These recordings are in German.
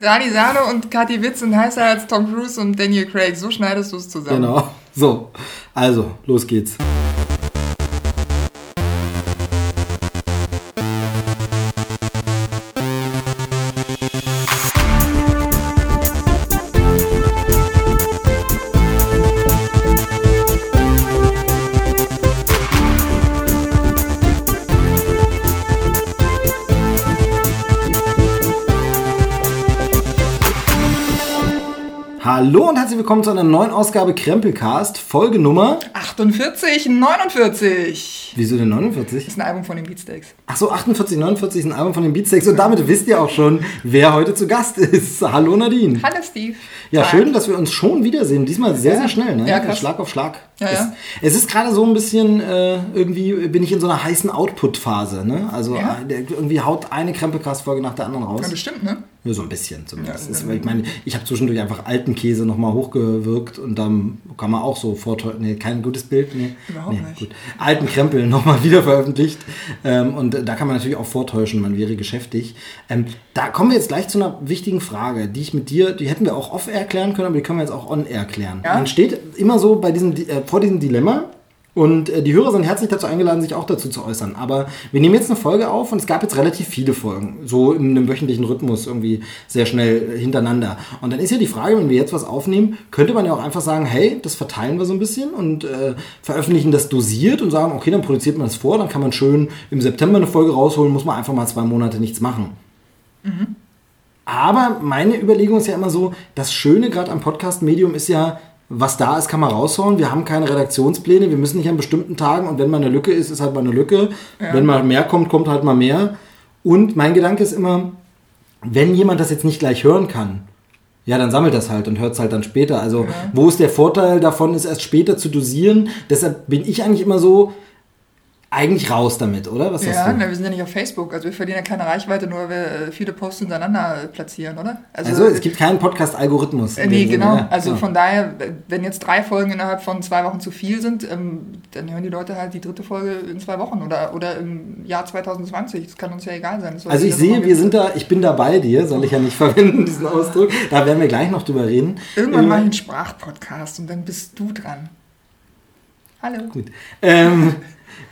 Dani Sahne und Kathi Witz sind heißer als Tom Cruise und Daniel Craig. So schneidest du es zusammen. Genau. So, also, los geht's. Herzlich willkommen zu einer neuen Ausgabe Krempelcast, Folge Nummer 48, 49. Wieso denn 49? Das ist ein Album von den Beatsteaks. Ach so, 48, 49 ist ein Album von den Beatsteaks und damit wisst ihr auch schon, wer heute zu Gast ist. Hallo Nadine. Hallo Steve. Ja, Hi. schön, dass wir uns schon wiedersehen. Diesmal sehr, sehr schnell, ne? Ja, krass. Schlag auf Schlag. Ja, ja. Es, es ist gerade so ein bisschen, äh, irgendwie bin ich in so einer heißen Output-Phase, ne? Also Ja. äh, irgendwie haut eine Krempelcast-Folge nach der anderen raus. Ja, bestimmt, ne? Ja, so ein bisschen zumindest. Ist, ich meine, ich habe zwischendurch einfach alten Käse nochmal hochgewirkt und dann kann man auch so vortäuschen. Nee, kein gutes Bild. Nee, Überhaupt nee, nicht. Gut. Alten Krempel nochmal wieder veröffentlicht. Ähm, und da kann man natürlich auch vortäuschen, man wäre geschäftig. Ähm, da kommen wir jetzt gleich zu einer wichtigen Frage, die ich mit dir, die hätten wir auch off-air klären können, aber die können wir jetzt auch on-air klären. Ja. Man steht immer so bei diesem, Di- äh, vor diesem Dilemma. Und äh, die Hörer sind herzlich dazu eingeladen, sich auch dazu zu äußern. Aber wir nehmen jetzt eine Folge auf und es gab jetzt relativ viele Folgen. So in einem wöchentlichen Rhythmus irgendwie sehr schnell äh, hintereinander. Und dann ist ja die Frage, wenn wir jetzt was aufnehmen, könnte man ja auch einfach sagen, hey, das verteilen wir so ein bisschen und äh, veröffentlichen das dosiert und sagen, okay, dann produziert man das vor, dann kann man schön im September eine Folge rausholen, muss man einfach mal zwei Monate nichts machen. Aber meine Überlegung ist ja immer so, das Schöne gerade am Podcast-Medium ist ja, was da ist, kann man raushauen. Wir haben keine Redaktionspläne, wir müssen nicht an bestimmten Tagen und wenn mal eine Lücke ist, ist halt mal eine Lücke. Wenn mal mehr kommt, kommt halt mal mehr. Und mein Gedanke ist immer, wenn jemand das jetzt nicht gleich hören kann, ja, dann sammelt das halt und hört es halt dann später. Also, wo ist der Vorteil davon, es erst später zu dosieren? Deshalb bin ich eigentlich immer so, eigentlich raus damit, oder? Was Ja, na, wir sind ja nicht auf Facebook. Also wir verdienen ja keine Reichweite, nur weil wir äh, viele Posts hintereinander äh, platzieren, oder? Also, es gibt keinen Podcast-Algorithmus. Äh, nee, dem Sinne, genau. ja. Also Ja. von daher, wenn jetzt drei Folgen innerhalb von zwei Wochen zu viel sind, ähm, dann hören die Leute halt die dritte Folge in zwei Wochen oder, oder im Jahr 2020. Das kann uns ja egal sein. Also ich sehe, wir sind da, ich bin da bei dir, soll ich ja nicht verwenden, diesen Ausdruck. Da werden wir gleich noch drüber reden. Irgendwann Äh, mache ich einen Sprachpodcast und dann bist du dran. Hallo. Gut. Ähm,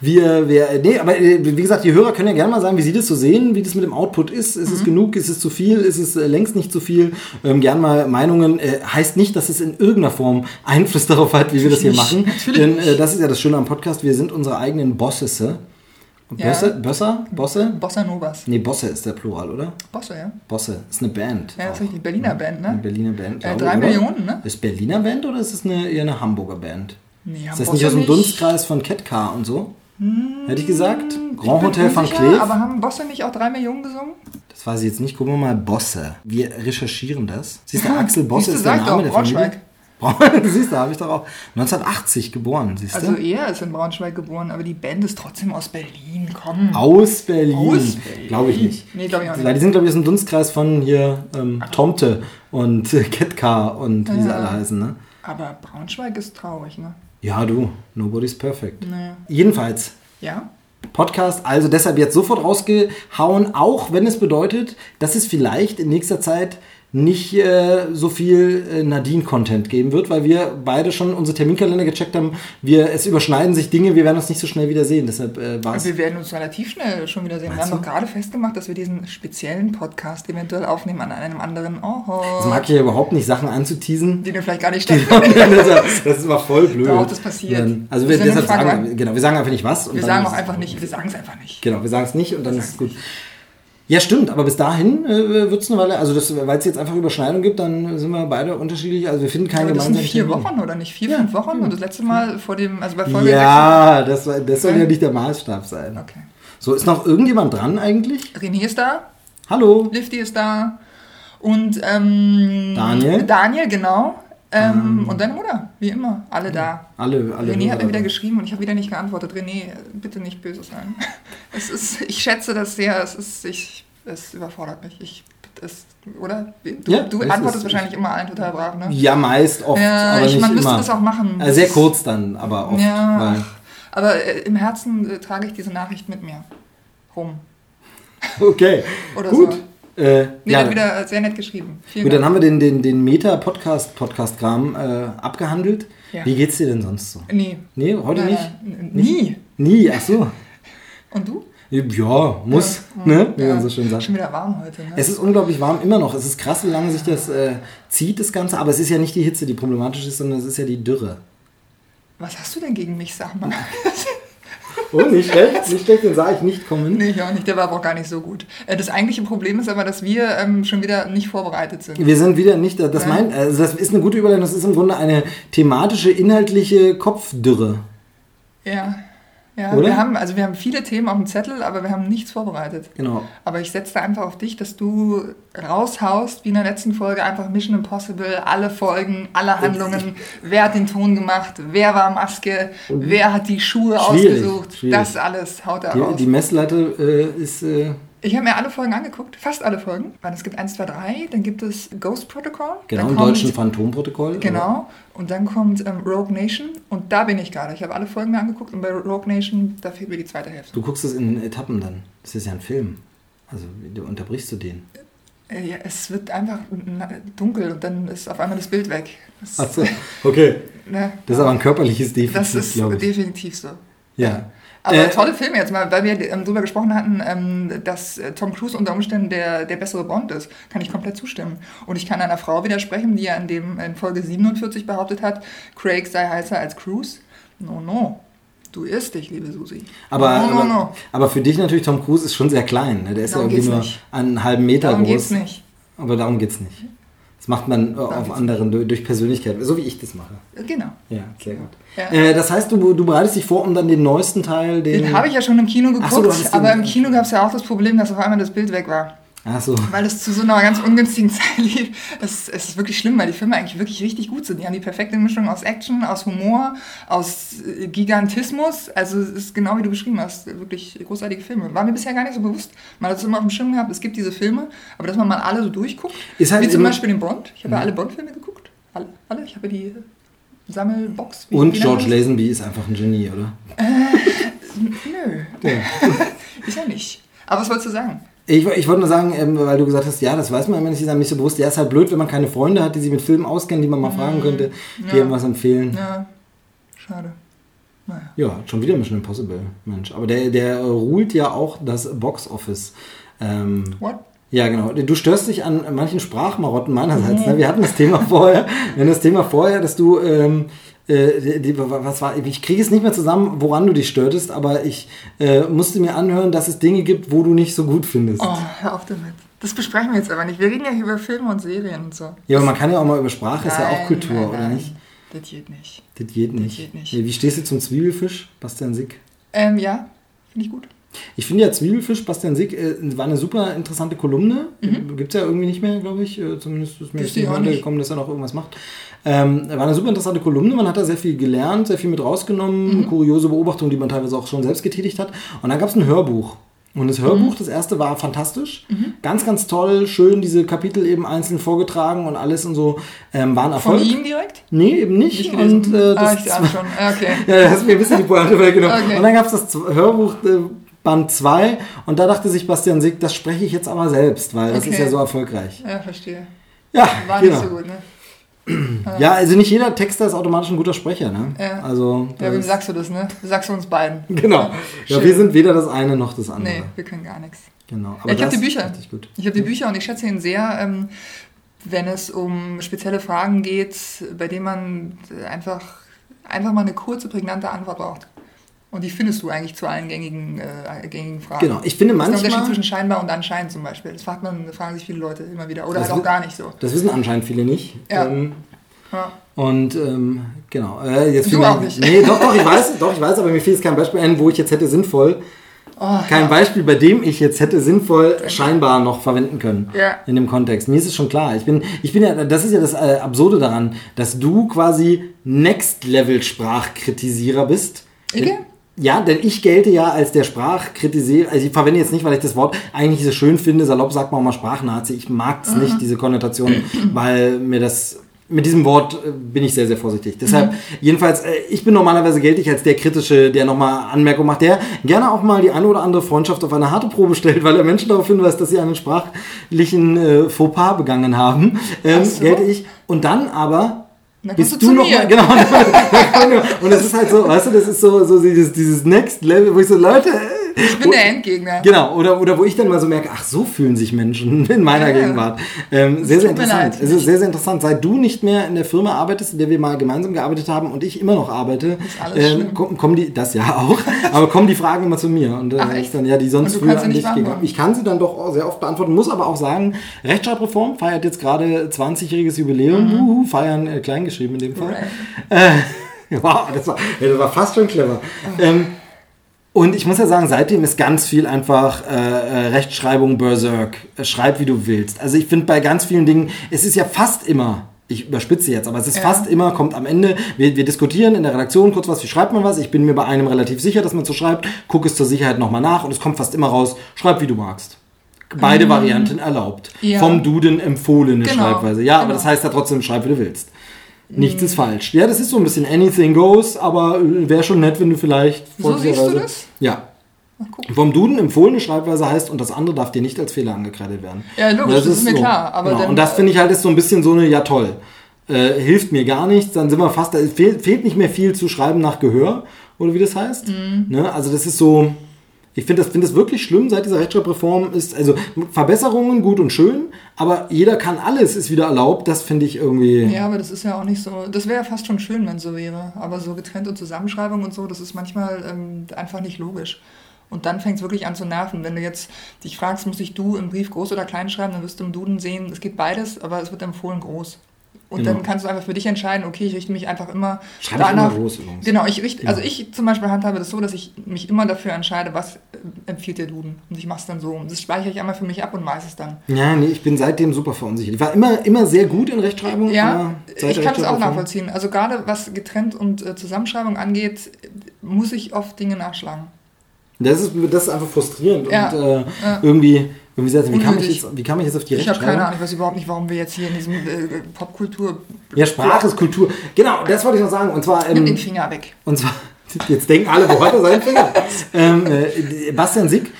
wir, wir, nee, aber äh, wie gesagt, die Hörer können ja gerne mal sagen, wie sie das so sehen, wie das mit dem Output ist. Ist es Mhm. genug? Ist es zu viel? Ist es äh, längst nicht zu viel? Ähm, gern mal Meinungen. Äh, heißt nicht, dass es in irgendeiner Form Einfluss darauf hat, wie wir das hier machen. Natürlich Denn äh, das ist ja das Schöne am Podcast. Wir sind unsere eigenen Bosses. äh? Ja. Bosse? Bösser? Bosse? Bossa Novas. Nee, Bosse ist der Plural, oder? Bosse, ja. Bosse. Ist eine Band. Ja, ist richtig. Berliner Band, Eine ne? Berliner Band. Äh, drei? Millionen, ne? Ist Berliner Band oder ist es eine, eher eine Hamburger Band? Nee, ist das nicht aus dem Dunstkreis von Ketka und so? Hätte ich gesagt? Grand Hotel von Kleef? Aber haben Bosse nicht auch drei Millionen gesungen? Das weiß ich jetzt nicht. Gucken wir mal. Bosse. Wir recherchieren das. Siehst du, Axel Bosse ist der Name der Braunschweig. Familie. Siehst du, habe ich doch auch. 1980 geboren, siehst Also du? er ist in Braunschweig geboren, aber die Band ist trotzdem aus Berlin. Komm. Aus Berlin. Aus Berlin. Glaube ich nicht. Nee, glaube ich auch nicht. die sind, glaube ich, aus dem Dunstkreis von hier ähm, Tomte und äh, Ketka und wie sie alle heißen, ne? Aber Braunschweig ist traurig, ne? Ja, du. Nobody's perfect. Naja. Jedenfalls, Ja? Podcast, also deshalb jetzt sofort rausgehauen, auch wenn es bedeutet, dass es vielleicht in nächster Zeit nicht äh, so viel äh, Nadine-Content geben wird, weil wir beide schon unsere Terminkalender gecheckt haben. Wir, es überschneiden sich Dinge, wir werden uns nicht so schnell wiedersehen. Deshalb äh, war. Wir werden uns relativ schnell schon wieder sehen. Wir Meinst haben doch gerade festgemacht, dass wir diesen speziellen Podcast eventuell aufnehmen an einem anderen Das Ort, mag ich ja überhaupt nicht, Sachen anzuteasen. die wir vielleicht gar nicht stattfinden. das, das ist immer voll blöd. Doch, das passiert. Dann, also Wir wir, deshalb sagen, genau, wir sagen einfach nicht was. und Wir sagen auch es- einfach nicht, wir sagen es einfach nicht. Genau, wir sagen es nicht und dann ist es gut. Ja, stimmt, aber bis dahin äh, wird es eine Weile, also weil es jetzt einfach Überschneidung gibt, dann sind wir beide unterschiedlich, also wir finden keine Aber das sind gemeinsamen vier Termine. Wochen oder nicht? Vier, fünf Wochen? Und das letzte Mal vor dem, also bei Folge Ja, das, war- das soll Ja. ja nicht der Maßstab sein. 6. Okay. So, ist noch irgendjemand dran eigentlich? René ist da, Hallo? Lifty ist da und ähm, Daniel? Daniel, genau. Ähm, Und deine Mutter, wie immer, alle da. Alle, alle. René hat mir wieder geschrieben und ich habe wieder nicht geantwortet. René, bitte nicht böse sein. Es ist, ich schätze das sehr, es ist, ich, es überfordert mich. Ich, es, oder? Du, Ja, du es antwortest ist- wahrscheinlich immer allen total brav, ne? Ja, meist, oft, Ja, aber ich, nicht man müsste immer. das auch machen. Äh, sehr kurz dann, aber oft. Ja, aber äh, im Herzen äh, trage ich diese Nachricht mit mir rum. okay, Oder gut. so. Äh, Nee, ja, hat wieder sehr nett geschrieben. Vielen gut, dann Dank. haben wir den, den, den Meta-Podcast-Podcast-Kram äh, abgehandelt. Ja. Wie geht's dir denn sonst so? Nee. Nee, heute Nein, nicht? Nie. Nie, ach so. Und du? Ja, muss, Ja. ne? Wie Ja. man so schön sagt. Schon wieder warm heute. Ne? Es ist unglaublich warm immer noch. Es ist krass, wie lange sich das äh, zieht, das Ganze. Aber es ist ja nicht die Hitze, die problematisch ist, sondern es ist ja die Dürre. Was hast du denn gegen mich, sag mal? Oh, nicht schlecht, nicht schlecht, den sah ich nicht kommen. nee, ich auch nicht. Der war aber auch gar nicht so gut. Äh, Das eigentliche Problem ist aber, dass wir ähm, schon wieder nicht vorbereitet sind. Wir sind wieder nicht, das Ja. meint, also das ist eine gute Überleitung, das ist im Grunde eine thematische, inhaltliche Kopfdürre. Ja. Ja, Oder? wir haben, also wir haben viele Themen auf dem Zettel, aber wir haben nichts vorbereitet. Genau. Aber ich setze da einfach auf dich, dass du raushaust, wie in der letzten Folge, einfach Mission Impossible, alle Folgen, alle Handlungen, wer hat den Ton gemacht, wer war Maske, wer hat die Schuhe Schwierig, ausgesucht, schwierig. das alles haut er raus. die Messlatte äh, ist, äh, Ich habe mir alle Folgen angeguckt, fast alle Folgen, weil es gibt 1, 2, 3, dann gibt es Ghost Protocol. genau, im deutschen Phantomprotokoll. Genau, und dann kommt ähm, Rogue Nation und da bin ich gerade. Ich habe alle Folgen mir angeguckt und bei Rogue Nation, da fehlt mir die zweite Hälfte. Du guckst es in Etappen dann. Das ist ja ein Film. Also, unterbrichst du den? Äh, ja, es wird einfach dunkel und dann ist auf einmal das Bild weg. Das, Achso, okay. ne, Das ist aber ein körperliches das Defizit, ist glaube ich. definitiv so. Ja. Aber Äh, tolle Filme jetzt mal, weil wir ähm, darüber gesprochen hatten, ähm, dass äh, Tom Cruise unter Umständen der, der bessere Bond ist, kann ich komplett zustimmen. Und ich kann einer Frau widersprechen, die ja in, dem, in Folge 47 behauptet hat, Craig sei heißer als Cruise. No, no. Du irrst dich, liebe Susi. Aber, no, no, aber, no. aber für dich natürlich, Tom Cruise ist schon sehr klein. Ne? Der ist Darum ja irgendwie nur nicht. einen halben Meter Darum groß. geht's nicht. Aber darum geht's nicht. Das macht man äh, auf anderen durch, durch Persönlichkeit, so wie ich das mache. Genau. Ja, sehr gut. Ja. Äh, das heißt, du, du bereitest dich vor, um dann den neuesten Teil, den. Den habe ich ja schon im Kino so, geguckt, den- aber im Kino gab es ja auch das Problem, dass auf einmal das Bild weg war. Ach so. Weil es zu so einer ganz ungünstigen Zeit lief. Es, es ist wirklich schlimm, weil die Filme eigentlich wirklich richtig gut sind. Die haben die perfekte Mischung aus Action, aus Humor, aus äh, Gigantismus. Also es ist genau wie du beschrieben hast, wirklich großartige Filme. War mir bisher gar nicht so bewusst. Man hat es immer auf dem Schirm gehabt, es gibt diese Filme, aber dass man mal alle so durchguckt. Ist halt wie zum Beispiel den Bond. Ich habe ja alle Bond-Filme geguckt. Alle, alle. Ich habe die Sammelbox. Wie- Und wie George? Lazenby ist einfach ein Genie, oder? Nö. ist er nicht. Aber was wolltest du sagen? Ich, ich wollte nur sagen, ähm, weil du gesagt hast, ja, das weiß man immer nicht, ist einem nicht so bewusst. Ja, ist halt blöd, wenn man keine Freunde hat, die sich mit Filmen auskennen, die man mal fragen könnte, die Mhm. Ja. einem was empfehlen. Ja, schade. Naja. Ja, schon wieder Mission Impossible, Mensch. Aber der, der ruht ja auch das Box Office. Ähm, What? Ja, genau. Du störst dich an manchen Sprachmarotten meinerseits. Ne? Wir hatten das Thema vorher. Wir hatten das Thema vorher, dass du, ähm, äh, die, was war, ich kriege es nicht mehr zusammen, woran du dich störtest, aber ich äh, musste mir anhören, dass es Dinge gibt, wo du nicht so gut findest. Oh, hör auf damit. Das besprechen wir jetzt aber nicht. Wir reden ja hier über Filme und Serien und so. Ja, aber man kann ja auch mal über Sprache, ist ja auch Nein, Kultur, nein, oder nein. nicht? Das geht nicht. Das geht nicht. geht nicht. Wie stehst du zum Zwiebelfisch, Bastian Sick? Ähm, ja, finde ich gut. Ich finde ja Zwiebelfisch, Bastian Sick, äh, war eine super interessante Kolumne. Gibt es ja irgendwie nicht mehr, glaube ich. Äh, zumindest ist mir jetzt ich nicht gekommen, dass er noch irgendwas macht. Ähm, war eine super interessante Kolumne. Man hat da sehr viel gelernt, sehr viel mit rausgenommen. Mhm. Kuriose Beobachtungen, die man teilweise auch schon selbst getätigt hat. Und dann gab es ein Hörbuch. Und das Hörbuch, Mhm. das erste, war fantastisch. Ganz, ganz toll. Schön diese Kapitel eben einzeln vorgetragen und alles und so. Ähm, war ein Von Erfolg. ihm direkt? Nee, eben nicht. Nicht und äh, ah, das ich ahne schon. Okay. ja, da hast du mir ein bisschen die Pointe weggenommen. Okay. Und dann gab es das Hörbuch äh, Band 2 und da dachte sich Bastian Sick, das spreche ich jetzt aber selbst, weil das Okay. ist ja so erfolgreich. Ja, verstehe. Ja, War genau. nicht so gut, ne? Ja, also nicht jeder Texter ist automatisch ein guter Sprecher, ne? Ja. Also, Ja, wem sagst du das, ne? Sagst du uns beiden. genau. Ja, wir sind weder das eine noch das andere. Nee, wir können gar nichts. Genau. Ja, ich habe die Bücher. Ich habe die Bücher und ich schätze ihn sehr, ähm, wenn es um spezielle Fragen geht, bei denen man einfach, einfach mal eine kurze, prägnante Antwort braucht. Und die findest du eigentlich zu allen gängigen, äh, gängigen Fragen. Genau. Ich finde Das ist der Unterschied manchmal, zwischen scheinbar und anscheinend zum Beispiel. Das fragt man, fragen sich viele Leute immer wieder. Oder Das halt auch gar nicht so. das wissen anscheinend viele nicht. Ja. Ähm, Ja. und ähm, genau. Äh, jetzt Du auch nicht. Nee, doch, doch, ich weiß, doch, ich weiß, aber mir fiel jetzt kein Beispiel ein, wo ich jetzt hätte sinnvoll Oh, kein ja. Beispiel, bei dem ich jetzt hätte sinnvoll scheinbar noch verwenden können. Ja. In dem Kontext. Mir ist es schon klar. Ich bin, ich bin ja, das ist ja das äh, Absurde daran, dass du quasi Next-Level-Sprachkritisierer bist. Ich? Ja, denn ich gelte ja als der Sprachkritisierer, also ich verwende jetzt nicht, weil ich das Wort eigentlich so schön finde, salopp sagt man auch mal Sprachnazi. Ich mag es nicht, diese Konnotation, weil mir das mit diesem Wort äh, bin ich sehr, sehr vorsichtig. Deshalb, mhm. jedenfalls, äh, ich bin normalerweise geltig als der Kritische, der nochmal Anmerkung macht, der gerne auch mal die eine oder andere Freundschaft auf eine harte Probe stellt, weil er Menschen darauf hinweist, dass sie einen sprachlichen äh, Fauxpas begangen haben. Ähm, so. Gelte ich. Und dann aber bist du, du noch mal, genau. und das ist halt so, weißt du, das ist so, so dieses, dieses Next Level, wo ich so, Leute, ich bin der Endgegner. Genau, oder, oder wo ich dann mal so merke, ach, so fühlen sich Menschen in meiner ja, Gegenwart. Ähm, sehr, sehr interessant. Es ist sehr, sehr interessant. Seit du nicht mehr in der Firma arbeitest, in der wir mal gemeinsam gearbeitet haben und ich immer noch arbeite, ähm, kommen die, das ja auch, aber kommen die Fragen immer zu mir. Und äh, ach, ich dann, ja, die sonst früher an dich. Ich kann sie dann doch sehr oft beantworten, muss aber auch sagen, Rechtschreibreform feiert jetzt gerade 20-jähriges Jubiläum. Mhm. Uhu, feiern äh, kleingeschrieben in dem Fall. Right. Äh, wow, das war, das war fast schon clever. Ähm, und ich muss ja sagen, seitdem ist ganz viel einfach äh, äh Rechtschreibung Berserk. Äh, schreib, wie du willst. Also ich finde bei ganz vielen Dingen, es ist ja fast immer, ich überspitze jetzt, aber es ist ja. fast immer, kommt am Ende, wir, wir diskutieren in der Redaktion kurz was, wie schreibt man was? Ich bin mir bei einem relativ sicher, dass man so schreibt, guck es zur Sicherheit nochmal nach und es kommt fast immer raus, schreib, wie du magst. Beide mhm. Varianten erlaubt. Ja. Vom Duden empfohlene genau. Schreibweise. Ja, genau. aber das heißt ja trotzdem, schreib, wie du willst. Nichts ist falsch. Ja, das ist so ein bisschen anything goes, aber wäre schon nett, wenn du vielleicht. So siehst du das? Ja. Vom Duden empfohlene Schreibweise heißt, und das andere darf dir nicht als Fehler angekreidet werden. Ja, logisch, das, das ist, mir so. klar. Aber genau. und das finde ich halt ist so ein bisschen so eine, ja toll, äh, hilft mir gar nichts, dann sind wir fast, da fehlt, fehlt nicht mehr viel zu schreiben nach Gehör, oder wie das heißt. Mhm. Ne? Also das ist so, ich finde das, find das wirklich schlimm seit dieser Rechtschreibreform. Ist, also Verbesserungen gut und schön, aber jeder kann alles, ist wieder erlaubt. Das finde ich irgendwie. Ja, aber das ist ja auch nicht so. Das wäre ja fast schon schön, wenn es so wäre. Aber so getrennte Zusammenschreibung und so, das ist manchmal ähm, einfach nicht logisch. Und dann fängt es wirklich an zu nerven. Wenn du jetzt dich fragst, muss ich du im Brief groß oder klein schreiben, dann wirst du im Duden sehen, es geht beides, aber es wird empfohlen groß. Und genau. dann kannst du einfach für dich entscheiden, okay, ich richte mich einfach immer Schreib danach. Immer groß, genau, ich richte, ja. also ich zum Beispiel handhabe das so, dass ich mich immer dafür entscheide, was äh, empfiehlt der Duden. Und ich mache es dann so. Und das speichere ich einmal für mich ab und weiß es dann. Ja, nee, ich bin seitdem super verunsichert. Ich war immer, immer sehr gut in Rechtschreibung. Ja, ich kann es auch nachvollziehen. Also gerade was getrennt und äh, Zusammenschreibung angeht, muss ich oft Dinge nachschlagen. Das ist, das ist einfach frustrierend ja. und äh, ja. irgendwie wie, gesagt, wie, kam ich jetzt, wie kam ich jetzt auf die Ich habe keine Ahnung, ich weiß überhaupt nicht, warum wir jetzt hier in diesem äh, Popkultur. Ja, Sprache ist Kultur. Genau, das wollte ich noch sagen. Und zwar. Ähm, Nimm den Finger weg. Und zwar, jetzt denken alle, wo hat er seinen Finger? ähm, äh, Bastian Sick.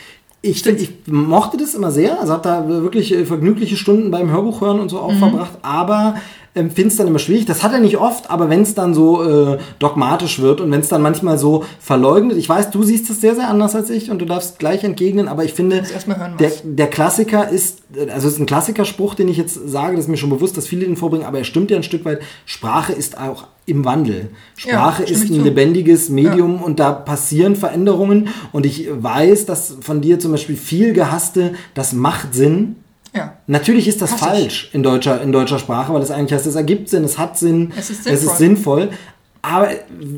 Ich, ich, mochte das immer sehr, also habe da wirklich äh, vergnügliche Stunden beim Hörbuch hören und so auch mhm. verbracht, aber ähm, finde es dann immer schwierig. Das hat er nicht oft, aber wenn es dann so äh, dogmatisch wird und wenn es dann manchmal so verleugnet, ich weiß, du siehst es sehr, sehr anders als ich und du darfst gleich entgegnen, aber ich finde, hören, der, der Klassiker ist, also es ist ein Klassikerspruch, den ich jetzt sage, das ist mir schon bewusst, dass viele den vorbringen, aber er stimmt ja ein Stück weit. Sprache ist auch im Wandel. Sprache ja, ist ein lebendiges Medium ja. und da passieren Veränderungen und ich weiß, dass von dir zum Beispiel viel gehasste, das macht Sinn, ja. Natürlich ist das Hass falsch in deutscher, in deutscher Sprache, weil es eigentlich heißt, es ergibt Sinn, es hat Sinn, es ist sinnvoll. Es ist sinnvoll aber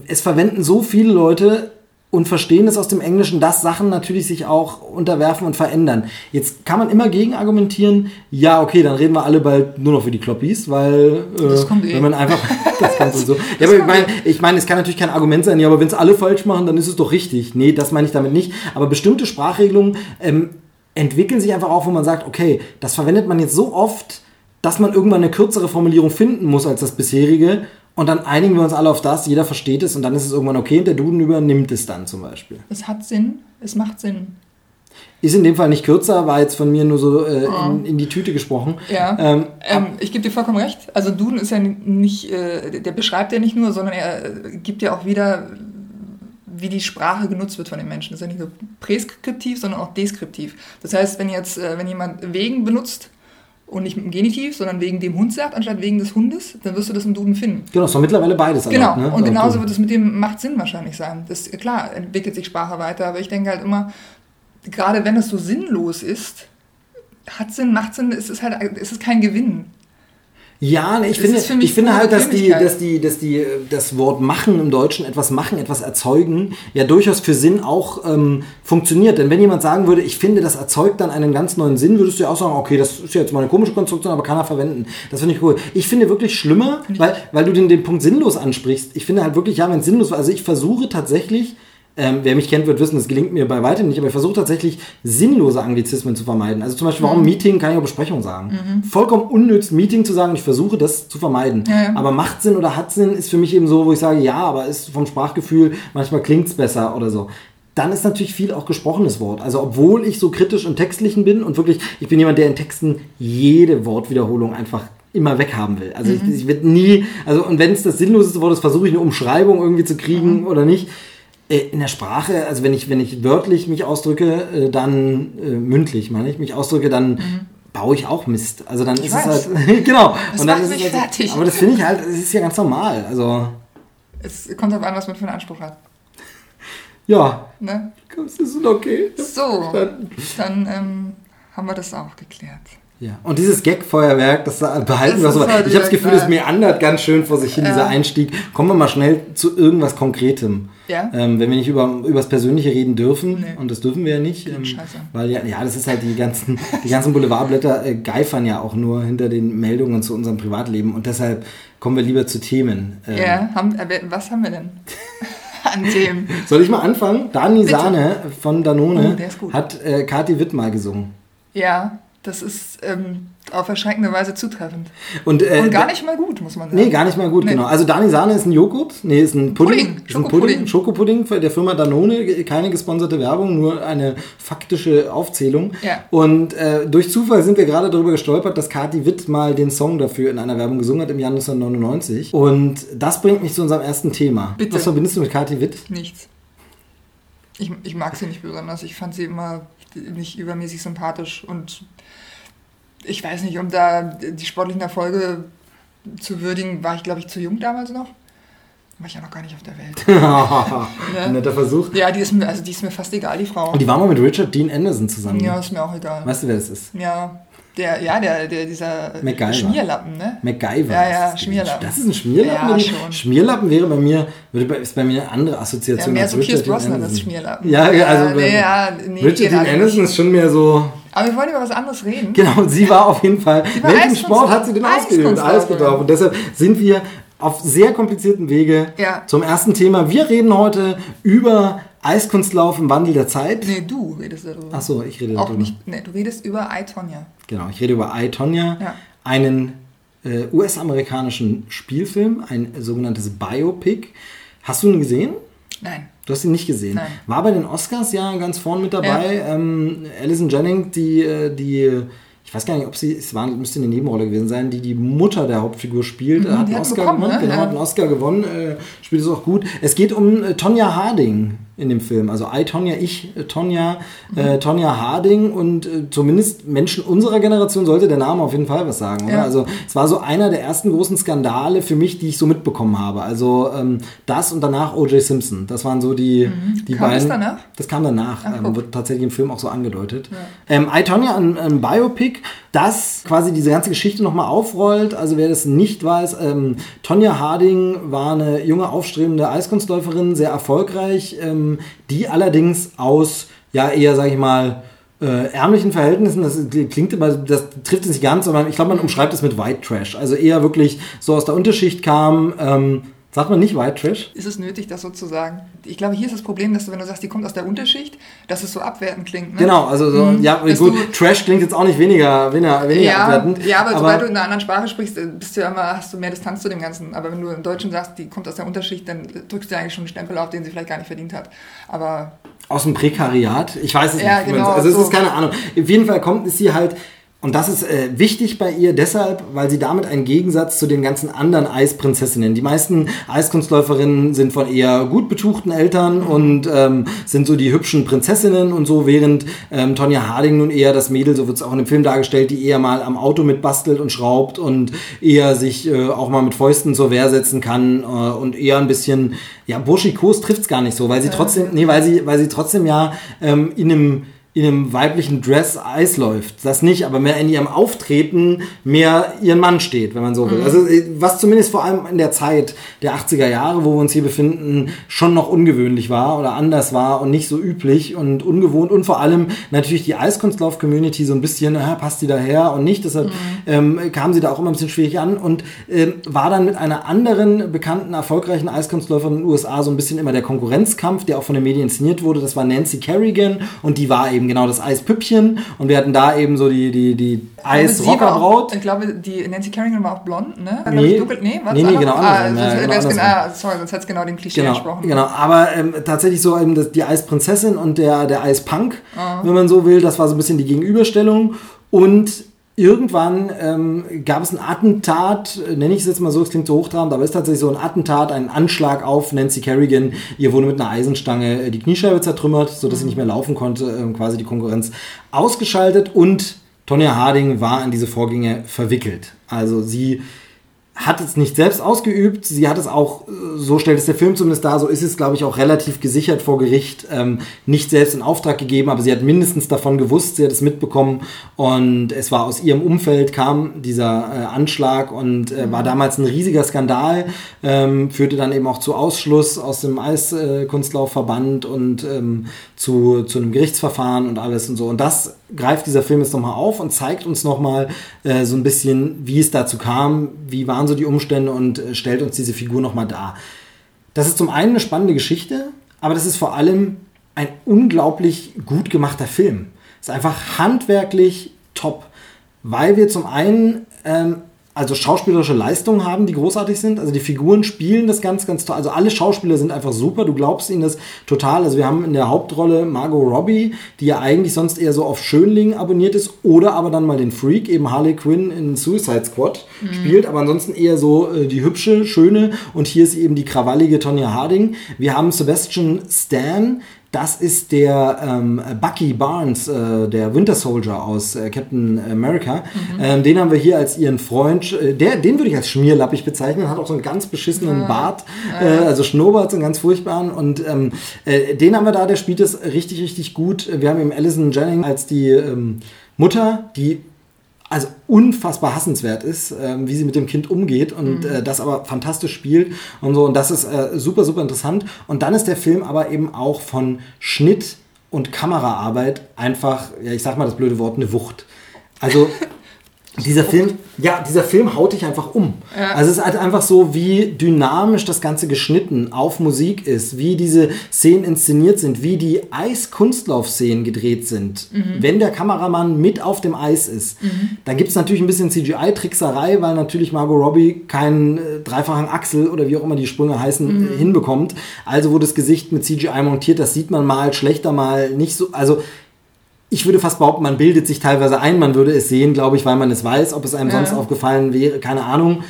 es verwenden so viele Leute und verstehen es aus dem Englischen, dass Sachen natürlich sich auch unterwerfen und verändern. Jetzt kann man immer gegen argumentieren, ja, okay, dann reden wir alle bald nur noch für die Kloppies, weil äh, wenn man einfach das kann so. Ja, aber ich meine, ich meine, es kann natürlich kein Argument sein, ja, aber wenn es alle falsch machen, dann ist es doch richtig. Nee, das meine ich damit nicht. Aber bestimmte Sprachregelungen ähm, entwickeln sich einfach auch, wo man sagt, okay, das verwendet man jetzt so oft, dass man irgendwann eine kürzere Formulierung finden muss als das bisherige. Und dann einigen wir uns alle auf das, jeder versteht es und dann ist es irgendwann okay und der Duden übernimmt es dann zum Beispiel. Es hat Sinn, es macht Sinn. Ist in dem Fall nicht kürzer, war jetzt von mir nur so äh, oh. in, in, die Tüte gesprochen. Ja. Ähm, ähm, ich gebe dir vollkommen recht. Also Duden ist ja nicht, äh, der beschreibt ja nicht nur, sondern er äh, gibt ja auch wieder, wie die Sprache genutzt wird von den Menschen. Das ist ja nicht nur präskriptiv, sondern auch deskriptiv. Das heißt, wenn jetzt, äh, wenn jemand wegen benutzt und nicht mit dem Genitiv, sondern wegen dem Hund sagt, anstatt wegen des Hundes, dann wirst du das im Duden finden. Genau, ist doch mittlerweile beides. Genau, ne? und genauso wird es mit dem macht Sinn wahrscheinlich sein. Das, klar, entwickelt sich Sprache weiter, aber ich denke halt immer, gerade wenn es so sinnlos ist, hat Sinn, macht Sinn, es ist halt, es ist kein Gewinn. Ja, ich finde, ich finde halt, dass die, dass die, dass die, das Wort machen im Deutschen, etwas machen, etwas erzeugen, ja durchaus für Sinn auch ähm, funktioniert. Denn wenn jemand sagen würde, ich finde, das erzeugt dann einen ganz neuen Sinn, würdest du ja auch sagen, okay, das ist ja jetzt mal eine komische Konstruktion, aber kann er verwenden. Das finde ich cool. Ich finde wirklich schlimmer, weil, weil du den, den Punkt sinnlos ansprichst. Ich finde halt wirklich, ja, wenn es sinnlos war, also ich versuche tatsächlich, Ähm, wer mich kennt, wird wissen, das gelingt mir bei weitem nicht, aber ich versuche tatsächlich sinnlose Anglizismen zu vermeiden. Also zum Beispiel, warum mhm. Meeting kann ich auch Besprechung sagen. Mhm. Vollkommen unnütz, Meeting zu sagen, ich versuche das zu vermeiden. Ja, ja. Aber macht Sinn oder hat Sinn ist für mich eben so, wo ich sage, ja, aber ist vom Sprachgefühl, manchmal klingt es besser oder so dann ist natürlich viel auch gesprochenes Wort. Also obwohl ich so kritisch und textlichen bin und wirklich, ich bin jemand, der in Texten jede Wortwiederholung einfach immer weghaben will. Also mhm. ich, ich werde nie, also und wenn es das sinnloseste Wort ist, versuche ich eine Umschreibung irgendwie zu kriegen mhm. oder nicht. Äh, in der Sprache, also wenn ich, wenn ich wörtlich mich ausdrücke, äh, dann äh, mündlich, meine ich, mich ausdrücke, dann mhm. baue ich auch Mist. Also dann ich ist weiß. es halt, genau. Das und dann ist es halt, fertig. Aber das finde ich halt, es ist ja ganz normal. Also. Es kommt darauf an, was man für einen Anspruch hat. Ja. Ne? Das ist okay. So, dann, dann ähm, haben wir das auch geklärt. Ja, und dieses Gag-Feuerwerk, das behalten das wir so. Halt ich habe das Gefühl, es meandert ganz schön vor sich hin, ja. dieser Einstieg. Kommen wir mal schnell zu irgendwas Konkretem. Ja. Ähm, wenn wir nicht über, über das Persönliche reden dürfen, nee. und das dürfen wir ja nicht, ähm, weil ja, ja, das ist halt die ganzen, die ganzen Boulevardblätter äh, geifern ja auch nur hinter den Meldungen zu unserem Privatleben und deshalb kommen wir lieber zu Themen. Ähm, ja, haben, äh, was haben wir denn? An Themen. Soll ich mal anfangen? Dani Bitte. Sahne von Danone oh, hat äh, Kati Witt mal gesungen. Ja. Das ist ähm, auf erschreckende Weise zutreffend. Und, äh, und, gar nicht mal gut, muss man sagen. Nee, gar nicht mal gut, nee. genau. Also Dani Sahne ist ein Joghurt, nee, ist ein Pudding. Pudding. Ist ein Pudding, Schokopudding der Firma Danone, keine gesponserte Werbung, nur eine faktische Aufzählung. Ja. Und äh, durch Zufall sind wir gerade darüber gestolpert, dass Kati Witt mal den Song dafür in einer Werbung gesungen hat im Jahr 1999. Und das bringt mich zu unserem ersten Thema. Bitte. Was verbindest du mit Kati Witt? Nichts. Ich, ich mag sie nicht besonders. Ich fand sie immer nicht übermäßig sympathisch und ich weiß nicht, um da die sportlichen Erfolge zu würdigen, war ich, glaube ich, zu jung damals noch. War ich ja noch gar nicht auf der Welt. ja. Netter Versuch. Ja, die ist, mir, also die ist mir fast egal, die Frau. Und die war mal mit Richard Dean Anderson zusammen. Ja, ist mir auch egal. Weißt du, wer das ist? Ja. Der, ja, der, der, dieser MacGyver. Schmierlappen, ne? MacGyver. Ja, ja, Schmierlappen. Das ist ein Schmierlappen? Ja, schon. Schmierlappen wäre bei mir, ist bei mir eine andere Assoziation. Ja, mehr so Pierce Brosnan als Schmierlappen. Ja, ja, also nee, ja, nee, Richard Dean Anderson ist schon mehr so... Aber wir wollen über was anderes reden. Genau, und sie war auf jeden Fall. Welchen Sport hat sie denn ausgeübt? Gedacht. Und deshalb sind wir auf sehr komplizierten Wege ja. zum ersten Thema. Wir reden heute über Eiskunstlauf im Wandel der Zeit. Nee, du redest darüber. Achso, ich rede Auch darüber. Nicht, nee, du redest über I, Tonya. Genau, ich rede über I, Tonya. Ja. Einen äh, US-amerikanischen Spielfilm, ein sogenanntes Biopic. Hast du ihn gesehen? Nein. Du hast ihn nicht gesehen. Nein. War bei den Oscars ja ganz vorn mit dabei. Ja. Ähm, Alison Jennings, die, äh, die ich weiß gar nicht, ob sie, es war, müsste eine Nebenrolle gewesen sein, die die Mutter der Hauptfigur spielt. Mhm, hat einen Oscar bekommen, gewonnen, ne? genau, ja. hat einen Oscar gewonnen, äh, spielt es auch gut. Es geht um äh, Tonja Harding in dem Film. Also I, Tonja, ich, äh, Tonja, mhm. äh, Tonja Harding und äh, zumindest Menschen unserer Generation sollte der Name auf jeden Fall was sagen. Oder? Ja. Also es war so einer der ersten großen Skandale für mich, die ich so mitbekommen habe. Also ähm, das und danach O.J. Simpson. Das waren so die, mhm. die kam beiden. Das danach? Das kam danach. Ach, ähm, wird tatsächlich im Film auch so angedeutet. Ja. Ähm, I, Tonja, ein, ein Biopic das quasi diese ganze Geschichte nochmal aufrollt. Also wer das nicht weiß, ähm, Tonja Harding war eine junge, aufstrebende Eiskunstläuferin, sehr erfolgreich, ähm, die allerdings aus, ja eher, sag ich mal, äh, ärmlichen Verhältnissen, das klingt immer, das trifft es nicht ganz, sondern ich glaube, man umschreibt es mit White Trash. Also eher wirklich so aus der Unterschicht kam, ähm, Sagt man nicht White Trash? Ist es nötig, das so zu sagen? Ich glaube, hier ist das Problem, dass du, wenn du sagst, die kommt aus der Unterschicht, dass es so abwertend klingt. Ne? Genau, also so, mhm. ja, gut, Trash klingt jetzt auch nicht weniger, weniger, weniger ja, abwertend. Ja, aber, aber, sobald du in einer anderen Sprache sprichst, äh, bist du ja immer, hast du mehr Distanz zu dem Ganzen. Aber wenn du im Deutschen sagst, die kommt aus der Unterschicht, dann drückst du eigentlich schon einen Stempel auf, den sie vielleicht gar nicht verdient hat. Aber aus dem Prekariat? Ich weiß es ja, nicht. Genau, also es so. ist keine Ahnung. Auf jeden Fall kommt es hier halt und das ist äh, wichtig bei ihr deshalb, weil sie damit einen Gegensatz zu den ganzen anderen Eisprinzessinnen. Die meisten Eiskunstläuferinnen sind von eher gut betuchten Eltern und ähm, sind so die hübschen Prinzessinnen und so, während ähm, Tonja Harding nun eher das Mädel, so wird es auch in dem Film dargestellt, die eher mal am Auto mitbastelt und schraubt und eher sich äh, auch mal mit Fäusten zur Wehr setzen kann äh, und eher ein bisschen, ja, burschikos trifft's gar nicht so, weil sie trotzdem, nee, weil sie, weil sie trotzdem ja ähm, in einem in einem weiblichen Dress Eis läuft. Das nicht, aber mehr in ihrem Auftreten mehr ihren Mann steht, wenn man so will. Mhm. Also äh, was zumindest vor allem in der Zeit der 80er Jahre, wo wir uns hier befinden, schon noch ungewöhnlich war oder anders war und nicht so üblich und ungewohnt und vor allem natürlich die Eiskunstlauf-Community so ein bisschen, äh, passt die daher und nicht. Deshalb mhm. ähm, kam sie da auch immer ein bisschen schwierig an und ähm, war dann mit einer anderen bekannten, erfolgreichen Eiskunstläuferin in den USA so ein bisschen immer der Konkurrenzkampf, der auch von den Medien inszeniert wurde. Das war Nancy Kerrigan und die war eben genau das Eispüppchen und wir hatten da eben so die, die, die Eisrockerbraut. Ich glaube, die Nancy Kerrigan war auch blond, ne? War, nee. Dunkel, nee, nee, nee, genau. Ah, ja, genau ah, sorry, sonst hätte es genau den Klischee genau, entsprochen. Genau, aber ähm, tatsächlich so eben das, die Eisprinzessin und der, der Eispunk, oh. wenn man so will, das war so ein bisschen die Gegenüberstellung und irgendwann ähm, gab es ein Attentat, nenne ich es jetzt mal so, es klingt so hochtrabend, aber es ist tatsächlich so ein Attentat, ein Anschlag auf Nancy Kerrigan. Ihr wurde mit einer Eisenstange äh, die Kniescheibe zertrümmert, sodass mhm. sie nicht mehr laufen konnte, ähm, quasi die Konkurrenz ausgeschaltet und Tonya Harding war in diese Vorgänge verwickelt. Also sie hat es nicht selbst ausgeübt. Sie hat es auch, so stellt es der Film zumindest dar, so ist es, glaube ich, auch relativ gesichert vor Gericht, ähm, nicht selbst in Auftrag gegeben, aber sie hat mindestens davon gewusst, sie hat es mitbekommen und es war aus ihrem Umfeld kam dieser äh, Anschlag und äh, war damals ein riesiger Skandal, ähm, führte dann eben auch zu Ausschluss aus dem Eiskunstlaufverband und ähm, zu, zu einem Gerichtsverfahren und alles und so. Und das greift dieser Film jetzt nochmal auf und zeigt uns nochmal äh, so ein bisschen, wie es dazu kam, wie waren so die Umstände und äh, stellt uns diese Figur nochmal dar. Das ist zum einen eine spannende Geschichte, aber das ist vor allem ein unglaublich gut gemachter Film. Ist einfach handwerklich top, weil wir zum einen ähm, also schauspielerische Leistungen haben, die großartig sind. Also die Figuren spielen das ganz, ganz toll. Also alle Schauspieler sind einfach super. Du glaubst ihnen das total. Also wir haben in der Hauptrolle Margot Robbie, die ja eigentlich sonst eher so auf Schönling abonniert ist, oder aber dann mal den Freak, eben Harley Quinn in Suicide Squad mhm. spielt, aber ansonsten eher so äh, die hübsche, schöne. Und hier ist eben die krawallige Tonya Harding. Wir haben Sebastian Stan, das ist der ähm, Bucky Barnes, äh, der Winter Soldier aus äh, Captain America. Mhm. Ähm, den haben wir hier als ihren Freund. Äh, der, den würde ich als schmierlappig bezeichnen. Hat auch so einen ganz beschissenen ja. Bart, äh, also Schnurrbart, so einen ganz furchtbaren. Und ähm, äh, den haben wir da. Der spielt es richtig, richtig gut. Wir haben eben Alison Jennings als die ähm, Mutter, die also unfassbar hassenswert ist, äh, wie sie mit dem Kind umgeht und mhm. äh, das aber fantastisch spielt und so. Und das ist äh, super, super interessant. Und dann ist der Film aber eben auch von Schnitt und Kameraarbeit einfach, ja, ich sag mal das blöde Wort, eine Wucht. Also dieser Film, ja, dieser Film haut dich einfach um. Ja. Also es ist halt einfach so, wie dynamisch das Ganze geschnitten auf Musik ist, wie diese Szenen inszeniert sind, wie die Eiskunstlauf-Szenen gedreht sind. Mhm. Wenn der Kameramann mit auf dem Eis ist, mhm. dann gibt es natürlich ein bisschen CGI-Trickserei, weil natürlich Margot Robbie keinen äh, dreifachen Achsel oder wie auch immer die Sprünge heißen, mhm. hinbekommt. Also wurde das Gesicht mit CGI montiert, das sieht man mal schlechter, mal nicht so. Also ich würde fast behaupten, man bildet sich teilweise ein, man würde es sehen, glaube ich, weil man es weiß, ob es einem ja. sonst aufgefallen wäre, keine Ahnung.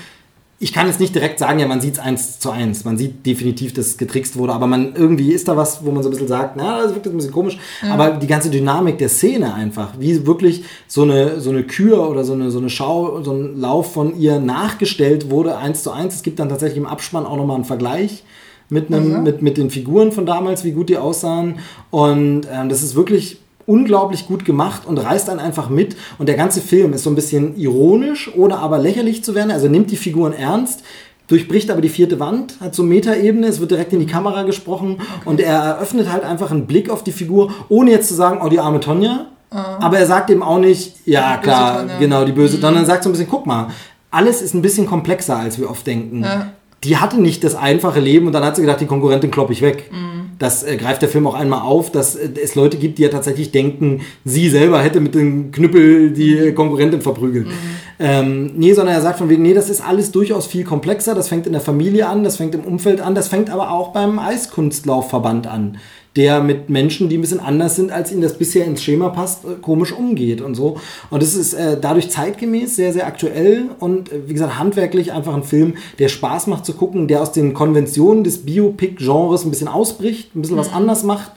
Ich kann es nicht direkt sagen, ja, man sieht es eins zu eins. Man sieht definitiv, dass es getrickst wurde, aber man irgendwie ist da was, wo man so ein bisschen sagt, na, das wirkt ein bisschen komisch. Ja. Aber die ganze Dynamik der Szene einfach, wie wirklich so eine, so eine Kür oder so eine, so eine Schau, so ein Lauf von ihr nachgestellt wurde, eins zu eins. Es gibt dann tatsächlich im Abspann auch nochmal einen Vergleich mit, einem, mhm. mit, mit den Figuren von damals, wie gut die aussahen. Und ähm, das ist wirklich unglaublich gut gemacht und reißt dann einfach mit. Und der ganze Film ist so ein bisschen ironisch, ohne aber lächerlich zu werden. Also nimmt die Figuren ernst, durchbricht aber die vierte Wand, hat so Metaebene, es wird direkt in die Kamera gesprochen okay. und er eröffnet halt einfach einen Blick auf die Figur, ohne jetzt zu sagen, oh, die arme Tonja. Uh. Aber er sagt eben auch nicht, ja die klar, genau, die böse, mhm. sondern sagt so ein bisschen, guck mal, alles ist ein bisschen komplexer, als wir oft denken. Ja. Die hatte nicht das einfache Leben und dann hat sie gedacht, die Konkurrentin klopp ich weg. Mhm das äh, greift der Film auch einmal auf, dass äh, es Leute gibt, die ja tatsächlich denken, sie selber hätte mit dem Knüppel die mhm. Konkurrentin verprügelt. Mhm. Ähm, nee, sondern er sagt von wegen, nee, das ist alles durchaus viel komplexer. Das fängt in der Familie an, das fängt im Umfeld an, das fängt aber auch beim Eiskunstlaufverband an der mit Menschen, die ein bisschen anders sind, als ihnen das bisher ins Schema passt, äh, komisch umgeht und so. Und es ist äh, dadurch zeitgemäß, sehr, sehr aktuell und äh, wie gesagt, handwerklich einfach ein Film, der Spaß macht zu gucken, der aus den Konventionen des Biopic-Genres ein bisschen ausbricht, ein bisschen mhm. was anders macht.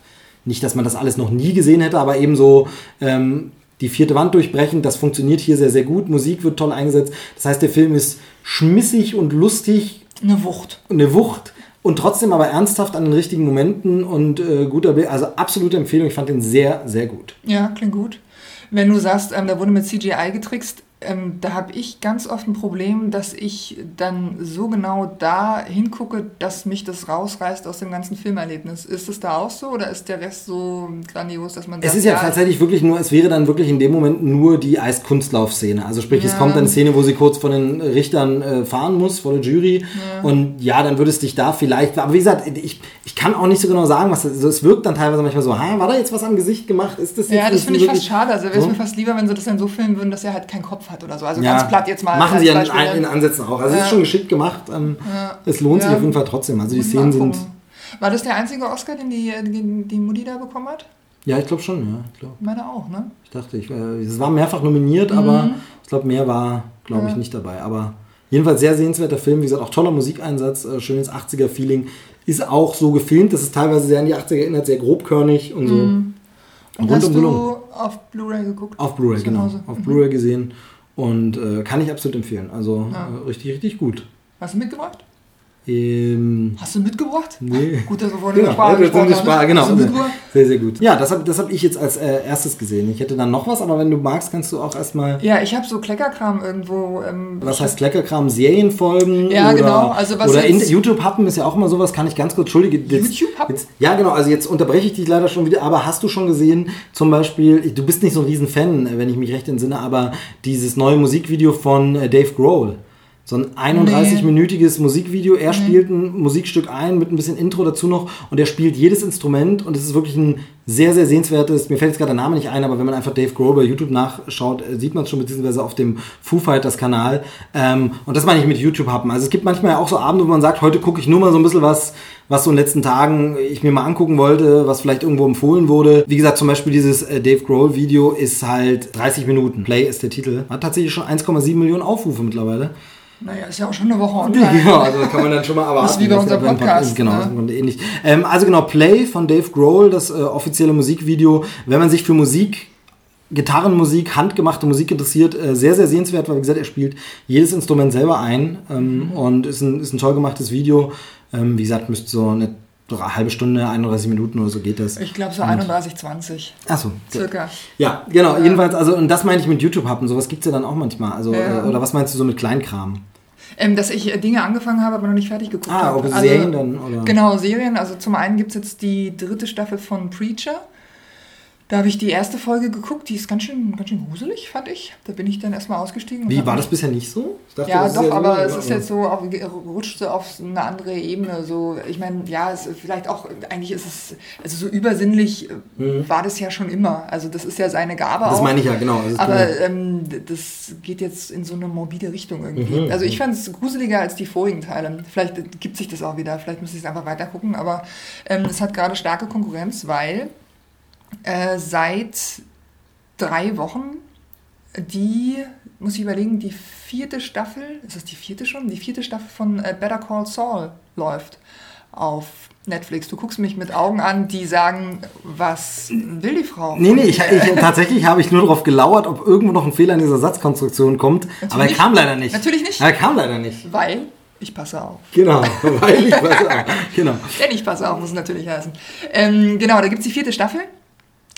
Nicht, dass man das alles noch nie gesehen hätte, aber eben so ähm, die vierte Wand durchbrechen. Das funktioniert hier sehr, sehr gut. Musik wird toll eingesetzt. Das heißt, der Film ist schmissig und lustig. Eine Wucht. Eine Wucht und trotzdem aber ernsthaft an den richtigen Momenten und äh, guter Bild. Also absolute Empfehlung. Ich fand den sehr, sehr gut. Ja, klingt gut. Wenn du sagst, ähm, da wurde mit CGI getrickst, ähm, da habe ich ganz oft ein Problem, dass ich dann so genau da hingucke, dass mich das rausreißt aus dem ganzen Filmerlebnis. Ist es da auch so oder ist der Rest so grandios, dass man Es ist ja, tatsächlich wirklich nur, es wäre dann wirklich in dem Moment nur die Eiskunstlauf-Szene. Also sprich, ja. es kommt dann eine Szene, wo sie kurz von den Richtern äh, fahren muss, vor der Jury. Ja. Und ja, dann würde es dich da vielleicht, aber wie gesagt, ich, ich kann auch nicht so genau sagen, was, also es wirkt dann teilweise manchmal so, ha, war da jetzt was am Gesicht gemacht? Ist das jetzt Ja, das finde ich fast schade. Also wäre es so? mir fast lieber, wenn sie das dann so filmen würden, dass er halt keinen Kopf hat oder so. Also ja, ganz platt jetzt mal. Machen sie ja in, in, Ansätzen auch. Also es ist schon geschickt gemacht. Ähm, es lohnt sich auf jeden Fall trotzdem. Also die Szenen sind. War das der einzige Oscar, den die, die, die Mutti da bekommen hat? Ja, ich glaube schon, ja. Ich glaub. Meine auch, ne? Ich dachte, ich, äh, es war mehrfach nominiert, mhm. aber ich glaube, mehr war, glaube ich, nicht dabei. Aber jedenfalls sehr sehenswerter Film. Wie gesagt, auch toller Musikeinsatz, äh, schönes 80er-Feeling. Ist auch so gefilmt, dass es teilweise sehr an die 80er erinnert, sehr grobkörnig und so. Mhm. Und hast du auf Blu-ray geguckt? Auf Blu-ray, genau. Auf mhm. Blu-ray gesehen. Und äh, kann ich absolut empfehlen. Also ja. äh, richtig, richtig gut. Hast du mitgebracht? Ähm, Hast du mitgebracht? Nee. Gut, dass wir vorhin genau, Sprache gesprochen haben. Sprache, genau. Sehr, sehr gut. Ja, das habe das hab ich jetzt als äh, erstes gesehen. Ich hätte dann noch was, aber wenn du magst, kannst du auch erstmal... Ja, ich habe so Kleckerkram irgendwo... Ähm, was heißt Kleckerkram? Serienfolgen? Ja, oder, genau. Also was oder YouTube-Happen ist ja auch immer sowas, kann ich ganz kurz... Entschuldige. YouTube-Happen? Ja, genau. Also jetzt unterbreche ich dich leider schon wieder, aber hast du schon gesehen, zum Beispiel, du bist nicht so ein Riesenfan, wenn ich mich recht entsinne, aber dieses neue Musikvideo von äh, Dave Grohl. So ein 31-minütiges nee. Musikvideo. Er nee. spielt ein Musikstück ein mit ein bisschen Intro dazu noch und er spielt jedes Instrument und es ist wirklich ein sehr, sehr sehenswertes. Mir fällt jetzt gerade der Name nicht ein, aber wenn man einfach Dave Grohl bei YouTube nachschaut, äh, sieht man es schon beziehungsweise auf dem Foo Fighters Kanal. Ähm, und das meine ich mit YouTube haben. Also es gibt manchmal auch so Abende, wo man sagt, heute gucke ich nur mal so ein bisschen was, was so in den letzten Tagen ich mir mal angucken wollte, was vielleicht irgendwo empfohlen wurde. Wie gesagt, zum Beispiel dieses äh, Dave Grohl Video ist halt 30 Minuten. Play ist der Titel. Hat tatsächlich schon 1,7 Millionen Aufrufe mittlerweile. Naja, ist ja auch schon eine Woche online. Ja, also kann man dann schon mal erwarten. Das ist wie bei unserem Podcast. Genau, ne? ähnlich. Ähm, also genau, Play von Dave Grohl, das äh, offizielle Musikvideo. Wenn man sich für Musik Gitarrenmusik, handgemachte Musik interessiert, äh, sehr, sehr sehenswert, weil wie gesagt, er spielt jedes Instrument selber ein ähm, mhm. und ist ein, ist ein toll gemachtes Video. Ähm, wie gesagt, müsste so eine halbe Stunde, 31 Minuten oder so geht das. Ich glaube so 31, 20. Achso. Circa. Ja, genau. Ja. Jedenfalls, also, und das meine ich mit YouTube-Happen. Sowas gibt es ja dann auch manchmal. Also, ja. Äh, oder was meinst du so mit Kleinkram? Ähm, dass ich äh, Dinge angefangen habe, aber noch nicht fertig geguckt ah, habe. Ah, also, Serien dann? Oder? Genau, Serien. Also zum einen gibt es jetzt die dritte Staffel von Preacher. Da habe ich die erste Folge geguckt, die ist ganz schön, ganz schön gruselig, fand ich. Da bin ich dann erstmal ausgestiegen. Wie, war das bisher nicht so? Dachte, ja, doch, aber so, es ist jetzt so, auf, rutscht so auf eine andere Ebene. So, ich meine, ja, es, vielleicht auch, eigentlich ist es, also so übersinnlich mhm. war das ja schon immer. Also das ist ja seine Gabe Das auch. meine ich ja, genau. aber ähm, das geht jetzt in so eine morbide Richtung irgendwie. Mhm. Also ich fand es gruseliger als die vorigen Teile. Vielleicht gibt sich das auch wieder, vielleicht muss ich es einfach weiter gucken, aber ähm, es hat gerade starke Konkurrenz, weil äh, seit drei Wochen die, muss ich überlegen, die vierte Staffel, ist das die vierte schon? Die vierte Staffel von äh, Better Call Saul läuft auf Netflix. Du guckst mich mit Augen an, die sagen, was will die Frau? Nee, nee, ich, ich, tatsächlich habe ich nur darauf gelauert, ob irgendwo noch ein Fehler in dieser Satzkonstruktion kommt. Natürlich aber er kam leider nicht. Natürlich nicht. Er kam leider nicht. Weil ich passe auf. Genau, weil ich passe auf. Genau. Denn ich passe auf, muss es natürlich heißen. Ähm, genau, da gibt es die vierte Staffel.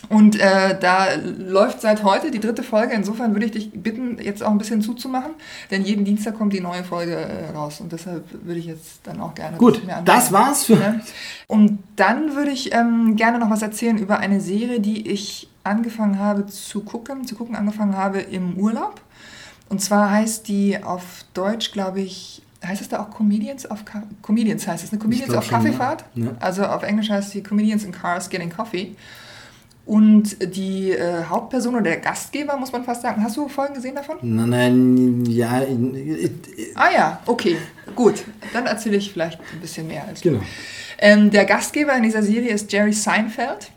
Und äh, da läuft seit heute die dritte Folge. Insofern würde ich dich bitten, jetzt auch ein bisschen zuzumachen, denn jeden Dienstag kommt die neue Folge äh, raus. Und deshalb würde ich jetzt dann auch gerne. Gut, das war's für. Ja. Und dann würde ich ähm, gerne noch was erzählen über eine Serie, die ich angefangen habe zu gucken, zu gucken angefangen habe im Urlaub. Und zwar heißt die auf Deutsch, glaube ich, heißt es da auch Comedians auf Ka Comedians heißt es, ne? Comedians auf Kaffeefahrt. Ja. Also auf Englisch heißt die Comedians in Cars Getting Coffee. Und die äh, Hauptperson oder der Gastgeber, muss man fast sagen. Hast du Folgen gesehen davon? Nein, nein, ja. ah ja, okay, gut. Dann erzähle ich vielleicht ein bisschen mehr. Als genau. Ähm, der Gastgeber in dieser Serie ist Jerry Seinfeld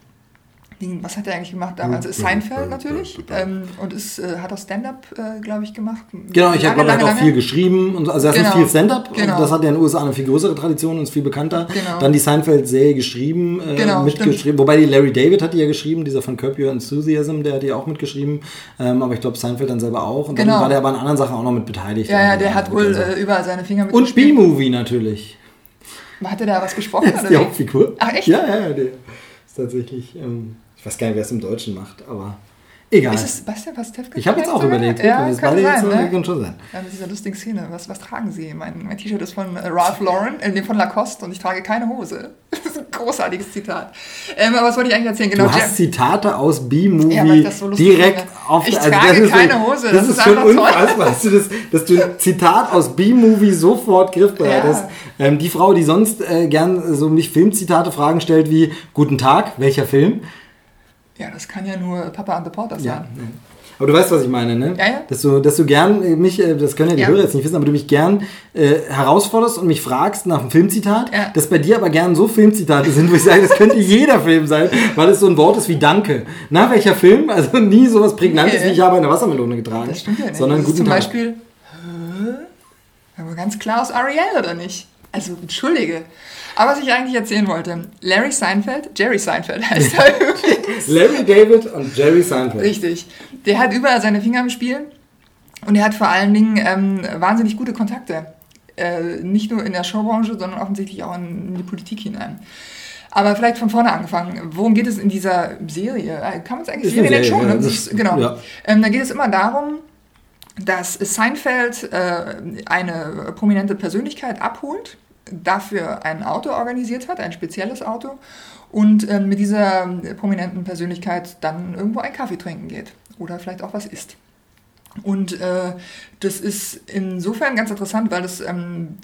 was hat er eigentlich gemacht damals? Hm, Seinfeld natürlich. Ähm, und ist, äh, hat auch Stand-up, äh, glaube ich, gemacht. Genau, ich habe halt auch viel geschrieben. Und, also er genau. viel Stand-up. Genau. Das hat ja in den USA eine viel größere Tradition und ist viel bekannter. Genau. Dann die Seinfeld-Serie geschrieben, äh, genau, mitgeschrieben. Stimmt. Wobei die Larry David hat die ja geschrieben, dieser von Curb Your Enthusiasm, der hat die auch mitgeschrieben. Ähm, aber ich glaube Seinfeld dann selber auch. Und dann genau. war der aber an anderen Sachen auch noch mit beteiligt. Ja, ja, der hat wohl äh, überall seine Finger mit. Und B-Movie natürlich. Hat er da was gesprochen? Das ist die Hauptfigur. Ach, echt? Ja, ja, der ist tatsächlich, ähm, ich weiß gar nicht, wer es im Deutschen macht, aber egal. Ist es Bastian Pastewka? ich habe jetzt auch sogar? überlegt, Ja, das kann sein, so, ne? kann schon sein. Ja, mit dieser lustigen Szene. Was, was tragen Sie? Mein, mein T-Shirt ist von äh, Ralph Lauren, äh, von Lacoste und ich trage keine Hose. Das ist ein großartiges Zitat. Ähm, aber was wollte ich eigentlich erzählen? Genau, Du hast Zitate aus B-Movie Ja, so direkt finde. auf Ich also trage ist keine Hose, Das, das ist ist schon unfassbar, dass du, das, dass du ein Zitat aus B-Movie sofort griffbereit Ja. hast. Ähm, die Frau, die sonst äh, gern so mich Filmzitate Fragen stellt wie Guten Tag, welcher Film? Ja, das kann ja nur Papa and the Porter sein. Aber du weißt, was ich meine, ne? Ja, ja. Dass du, dass du gern äh, mich, äh, das können ja die Ja. Hörer jetzt nicht wissen, aber du mich gern äh, herausforderst und mich fragst nach einem Filmzitat, Ja. dass bei dir aber gern so Filmzitate sind, wo ich sage, das könnte jeder Film sein, weil es so ein Wort ist wie Danke. Na, welcher Film? Also nie sowas Prägnantes Nee. wie ich habe eine Wassermelone getragen. Das stimmt ja nicht. Sondern das guten zum Tag. Beispiel? Aber ganz klar aus Ariel, oder nicht? Also, entschuldige. Aber was ich eigentlich erzählen wollte, Larry Seinfeld, Jerry Seinfeld heißt er übrigens. Larry David und Jerry Seinfeld. Richtig. Der hat überall seine Finger im Spiel und er hat vor allen Dingen ähm, wahnsinnig gute Kontakte. Äh, nicht nur in der Showbranche, sondern offensichtlich auch in, in die Politik hinein. Aber vielleicht von vorne angefangen. Worum geht es in dieser Serie? Äh, Kann man es eigentlich Serie schon? ja. Das genau. ja. Ähm, da geht es immer darum, dass Seinfeld äh, eine prominente Persönlichkeit abholt, dafür ein Auto organisiert hat, ein spezielles Auto, und ähm, mit dieser prominenten Persönlichkeit dann irgendwo einen Kaffee trinken geht oder vielleicht auch was isst. Und äh, das ist insofern ganz interessant, weil es ähm,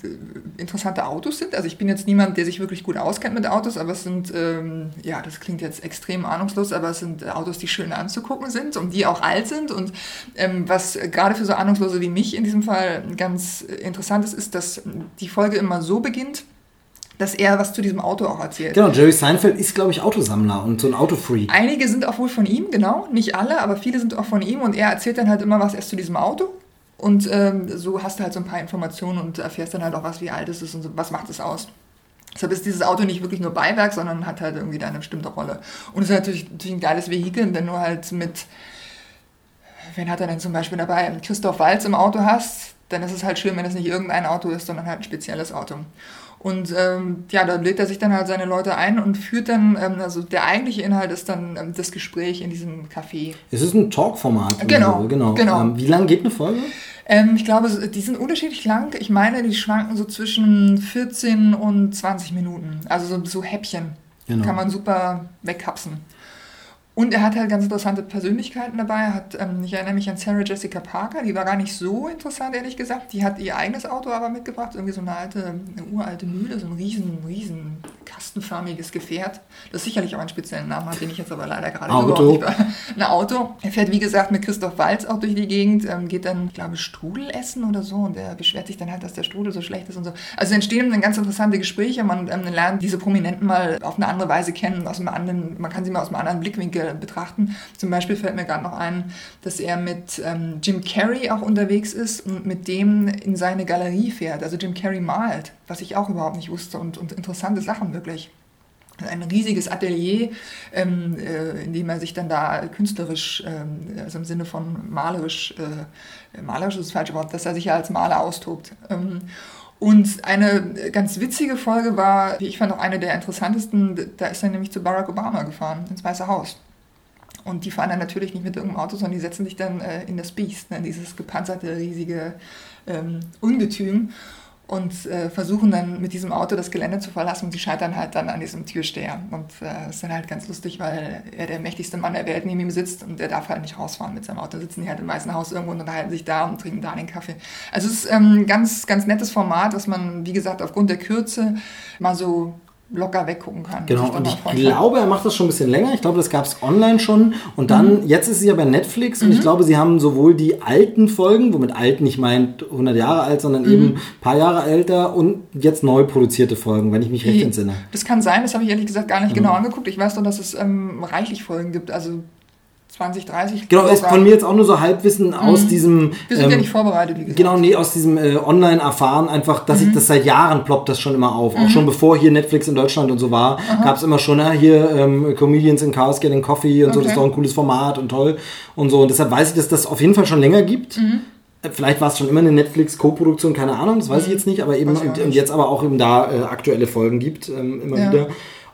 interessante Autos sind. Also ich bin jetzt niemand, der sich wirklich gut auskennt mit Autos, aber es sind, ähm, ja, das klingt jetzt extrem ahnungslos, aber es sind Autos, die schön anzugucken sind und die auch alt sind. Und ähm, was gerade für so Ahnungslose wie mich in diesem Fall ganz interessant ist, ist, dass die Folge immer so beginnt, dass er was zu diesem Auto auch erzählt. Genau, Jerry Seinfeld ist, glaube ich, Autosammler und so ein Autofreak. Einige sind auch wohl von ihm, genau. Nicht alle, aber viele sind auch von ihm und er erzählt dann halt immer was erst zu diesem Auto. Und ähm, so hast du halt so ein paar Informationen und erfährst dann halt auch was, wie alt es ist und so, was macht es aus. Deshalb ist dieses Auto nicht wirklich nur Beiwerk, sondern hat halt irgendwie da eine bestimmte Rolle. Und es ist natürlich, natürlich ein geiles Vehikel, wenn du halt mit, wen hat er denn zum Beispiel dabei, Christoph Walz im Auto hast, dann ist es halt schön, wenn es nicht irgendein Auto ist, sondern halt ein spezielles Auto. Und ähm, ja, da lädt er sich dann halt seine Leute ein und führt dann, ähm, also der eigentliche Inhalt ist dann ähm, das Gespräch in diesem Café. Es ist ein Talkformat. Genau, so genau. genau. Ähm, wie lange geht eine Folge? Ähm, ich glaube, die sind unterschiedlich lang. Ich meine, die schwanken so zwischen 14 und 20 Minuten. Also so, so Häppchen. Genau. Kann man super wegkapsen. Und er hat halt ganz interessante Persönlichkeiten dabei. Er Hat, ähm, ich erinnere mich an Sarah Jessica Parker, die war gar nicht so interessant, ehrlich gesagt. Die hat ihr eigenes Auto aber mitgebracht, irgendwie so eine alte, eine uralte Mühle, so ein riesen, riesen kastenförmiges Gefährt, das sicherlich auch einen speziellen Namen hat, den ich jetzt aber leider gerade Auto. nicht Ein Auto. Er fährt, wie gesagt, mit Christoph Walz auch durch die Gegend, ähm, geht dann, ich glaube, Strudel essen oder so und er beschwert sich dann halt, dass der Strudel so schlecht ist und so. Also entstehen dann ganz interessante Gespräche. Man ähm, lernt diese Prominenten mal auf eine andere Weise kennen, aus einem anderen, man kann sie mal aus einem anderen Blickwinkel betrachten. Zum Beispiel fällt mir gerade noch ein, dass er mit ähm, Jim Carrey auch unterwegs ist und mit dem in seine Galerie fährt. Also Jim Carrey malt, was ich auch überhaupt nicht wusste und, und interessante Sachen wirklich ein riesiges Atelier, ähm, äh, in dem er sich dann da künstlerisch, ähm, also im Sinne von malerisch, äh, malerisch ist das falsche Wort, dass er sich ja als Maler austobt. Ähm, und eine ganz witzige Folge war, wie ich fand auch eine der interessantesten, da ist er nämlich zu Barack Obama gefahren, ins Weiße Haus. Und die fahren dann natürlich nicht mit irgendeinem Auto, sondern die setzen sich dann äh, in das Beast, ne, dieses gepanzerte, riesige ähm, Ungetüm und äh, versuchen dann mit diesem Auto das Gelände zu verlassen und sie scheitern halt dann an diesem Türsteher. Und äh, ist dann halt ganz lustig, weil er der mächtigste Mann der Welt neben ihm sitzt und der darf halt nicht rausfahren mit seinem Auto. Sitzen die halt im Weißen Haus irgendwo und unterhalten sich da und trinken da den Kaffee. Also es ist ähm, ein ganz, ganz nettes Format, was man, wie gesagt, aufgrund der Kürze mal so locker weggucken kann. Genau, und ich glaube, er macht das schon ein bisschen länger. Ich glaube, das gab es online schon. Und dann, jetzt ist sie ja bei Netflix. Und Mhm. ich glaube, sie haben sowohl die alten Folgen, womit alt nicht meint 100 Jahre alt, sondern Mhm. eben ein paar Jahre älter und jetzt neu produzierte Folgen, wenn ich mich recht entsinne. Das kann sein, das habe ich ehrlich gesagt gar nicht Mhm. genau angeguckt. Ich weiß nur, dass es ähm, reichlich Folgen gibt, also 20, 30. Genau, ist von mir jetzt auch nur so Halbwissen aus diesem. Mhm. Wir sind ja ähm, nicht vorbereitet, wie gesagt. Genau, nee, aus diesem äh, Online-Erfahren einfach, dass Mhm. ich das seit Jahren ploppt das schon immer auf. Auch schon bevor hier Netflix in Deutschland und so war, gab es immer schon, ja, hier ähm, Comedians in Chaos Getting Coffee und so, das ist Okay. doch ein cooles Format und toll und so. Und deshalb weiß ich, dass das auf jeden Fall schon länger gibt. Mhm. Vielleicht war es schon immer eine Netflix-Co-Produktion, keine Ahnung, das weiß ich jetzt nicht, aber eben und, und, jetzt aber auch eben da äh, aktuelle Folgen gibt, ähm, immer ja. wieder.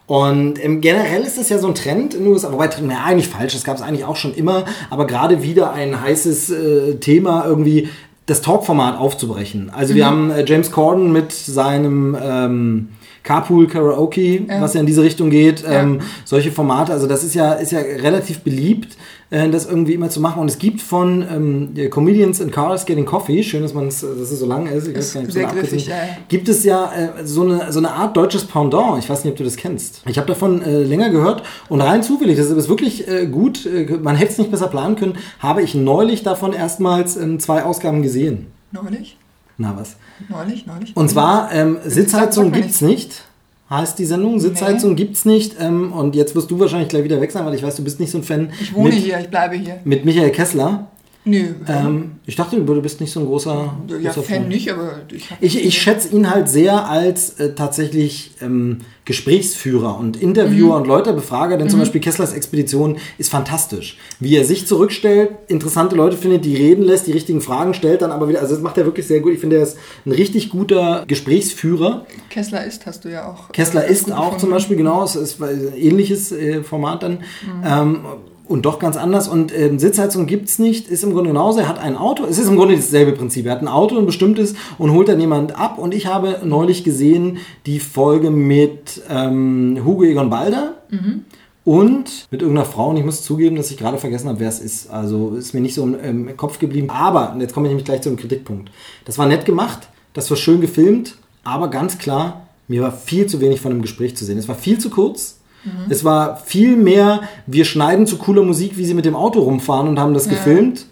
Und ähm, generell ist das ja so ein Trend in den USA, wobei, na, eigentlich falsch, das gab es eigentlich auch schon immer, aber gerade wieder ein heißes äh, Thema irgendwie, das Talk-Format aufzubrechen. Also mhm. wir haben äh, James Corden mit seinem ähm, Carpool Karaoke, ja. was ja in diese Richtung geht, ja. ähm, solche Formate, also das ist ja, ist ja relativ beliebt äh, das irgendwie immer zu machen. Und es gibt von ähm, Comedians in Cars Getting Coffee, schön, dass man dass es so lang ist, ich weiß gar nicht, sehr griffig, ja, gibt es ja äh, so, eine, so eine Art deutsches Pendant. Ich weiß nicht, ob du das kennst. Ich habe davon äh, länger gehört und rein zufällig, das ist wirklich äh, gut, äh, man hätte es nicht besser planen können, habe ich neulich davon erstmals ähm, zwei Ausgaben gesehen. Neulich? Na was? Neulich, neulich. Und zwar, ähm, Sitzheizung gibt es nicht heißt die Sendung. Sitzheizung nee. gibt's nicht. Ähm, und jetzt wirst du wahrscheinlich gleich wieder weg sein, weil ich weiß, du bist nicht so ein Fan. Ich wohne mit, hier, ich bleibe hier. Mit Michael Kessler. Nö. Ähm, ich dachte, du bist nicht so ein großer, ja, großer Fan, Fan. nicht, aber ich, ich, ich schätze ihn halt sehr als äh, tatsächlich ähm, Gesprächsführer und Interviewer mhm. und Leute-Befrager, denn mhm. zum Beispiel Kesslers Expedition ist fantastisch. Wie er sich zurückstellt, interessante Leute findet, die reden lässt, die richtigen Fragen stellt, dann aber wieder, also das macht er wirklich sehr gut. Ich finde, er ist ein richtig guter Gesprächsführer. Kessler ist, hast du ja auch. Kessler ist auch zum Beispiel, genau, es ist ein ähnliches äh, Format dann. Mhm. Ähm, und doch ganz anders. Und ähm, Sitzheizung gibt es nicht, ist im Grunde genauso. Er hat ein Auto, es ist im Grunde dasselbe Prinzip. Er hat ein Auto, ein bestimmtes, und holt dann jemand ab. Und ich habe neulich gesehen die Folge mit ähm, Hugo Egon Balder. Mhm. Und mit irgendeiner Frau, und ich muss zugeben, dass ich gerade vergessen habe, wer es ist. Also ist mir nicht so im Kopf geblieben. Aber, und jetzt komme ich nämlich gleich zu einem Kritikpunkt. Das war nett gemacht, das war schön gefilmt, aber ganz klar, mir war viel zu wenig von dem Gespräch zu sehen. Es war viel zu kurz Mhm. Es war viel mehr, wir schneiden zu cooler Musik, wie sie mit dem Auto rumfahren und haben das ja. gefilmt.